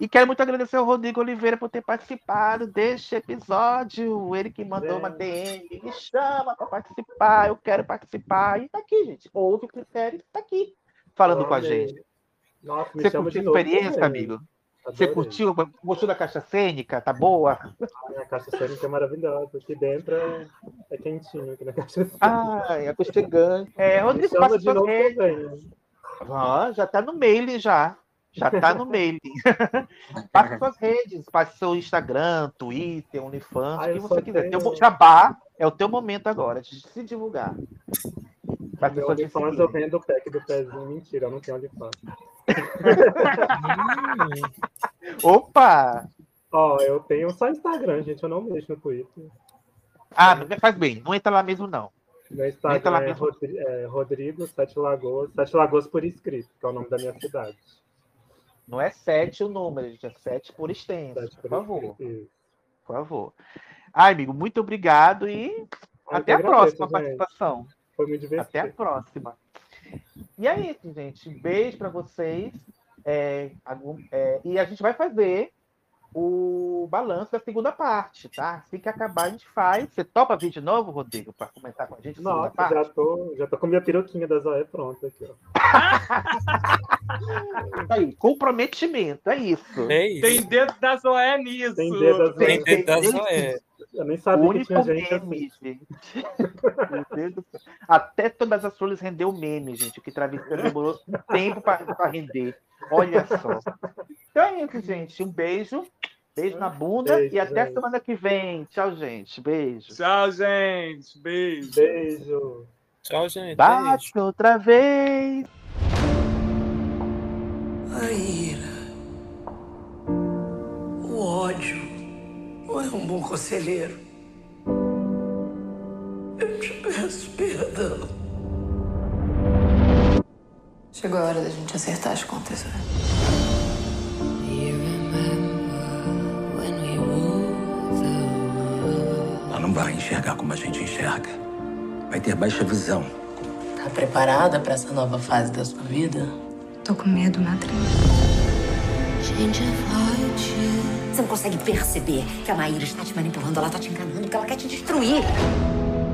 E quero muito agradecer ao Rodrigo Oliveira por ter participado deste episódio. Ele que mandou uma DM, me chama para participar, eu quero participar. E tá aqui, gente. Ouve o critério, tá aqui, falando com a gente. Nossa, me Você curtiu de a novo. experiência, também. amigo? Você curtiu? Gostou da caixa cênica? Tá boa? A caixa cênica é maravilhosa. Aqui dentro é, é quentinho aqui na caixa cênica. Ai, aconchegante. É, Rodrigo, passa de suas novo. Ah, já tá no mail já. Já tá no mail. Passa suas redes, passe seu Instagram, Twitter, OnlyFans, Ah, o que você quiser. tenho- Teu jabá é o teu momento agora de se divulgar. Para Meu OnlyFans eu vendo o pack do pezinho. Mentira, eu não tenho OnlyFans. Opa! Ó, eu tenho só Instagram, gente. Eu não mexo no Twitter. Ah, mas faz bem, não entra lá mesmo, não. Meu Entra lá Instagram é, mesmo. Rodri- é Rodrigo Sete Lagoas. Sete Lagoas por escrito, que é o nome da minha cidade. Não é sete o número, gente, é sete por extenso. Sete Por por favor, escrito. por favor. Ai, amigo, muito obrigado e eu até a agradeço, próxima gente. participação. Foi muito divertido. Até a próxima. E é isso, gente. Beijo para vocês. É, algum- é, e a gente vai fazer o balanço da segunda parte, tá? Assim que acabar, a gente faz. Você topa vir de novo, Rodrigo, para comentar com a gente Nossa, parte? já tô, já tô com minha peruquinha da Zoé pronta aqui, ó. Isso aí, comprometimento, é isso. É isso. Tem dedo da Zoé nisso. Tem dedo da Zoé. Tem dedo da Zoé. Eu nem O sabia que único tinha gente assim. meme, gente. Meu Deus do céu. Até todas as flores rendeu meme, gente. O que travesseiro demorou tempo para render. Olha só. Então é isso, gente. Um beijo. Beijo na bunda. Beijo, e até gente. semana que vem. Tchau, gente. Beijo. Tchau, gente. Beijo. Beijo. Tchau, gente. Beijo. Bate outra vez. A ira, o ódio, não é um bom conselheiro. Eu te peço perdão. Chegou a hora da gente acertar as contas, né? Ela não vai enxergar como a gente enxerga. Vai ter baixa visão. Tá preparada pra essa nova fase da sua vida? Tô com medo, madrinha. Você não consegue perceber que a Maíra está te manipulando, ela está te enganando, que ela quer te destruir.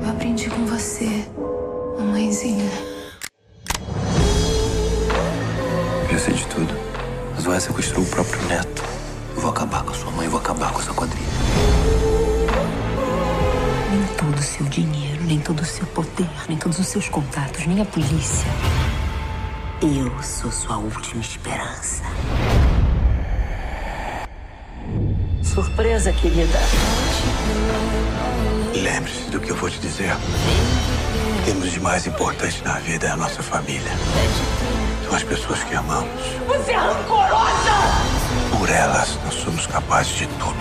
Eu aprendi com você, mamãezinha. Já sei de tudo. A vai sequestrar o próprio neto. Eu vou acabar com a sua mãe, eu vou acabar com essa quadrilha. Nem todo o seu dinheiro, nem todo o seu poder, nem todos os seus contatos, nem a polícia. Eu sou sua última esperança. Surpresa, querida. Lembre-se do que eu vou te dizer. Temos de mais importante na vida é a nossa família. São as pessoas que amamos. Você é rancorosa! Por elas, nós somos capazes de tudo.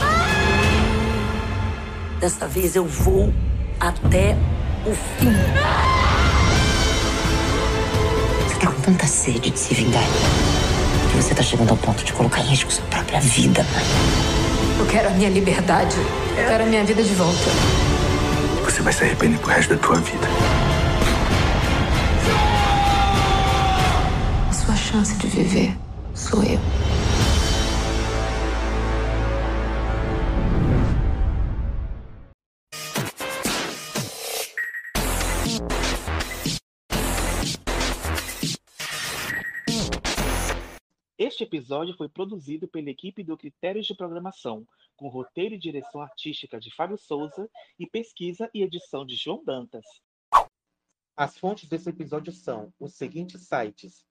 Dessa vez eu vou até o fim. Você tá com tanta sede de se vingar que você tá chegando ao ponto de colocar em risco sua própria vida. Eu quero a minha liberdade. Eu quero a minha vida de volta. Você vai se arrepender pro resto da tua vida. A sua chance de viver sou eu. Episódio foi produzido pela equipe do Critérios de Programação, com roteiro e direção artística de Fábio Souza e pesquisa e edição de João Dantas. As fontes desse episódio são os seguintes sites: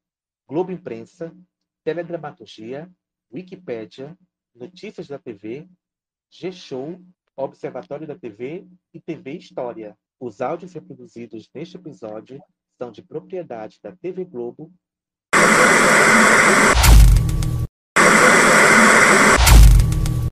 Globo Imprensa, Teledramaturgia, Wikipédia, Notícias da TV, G-Show, Observatório da TV e TV História. Os áudios reproduzidos neste episódio são de propriedade da TV Globo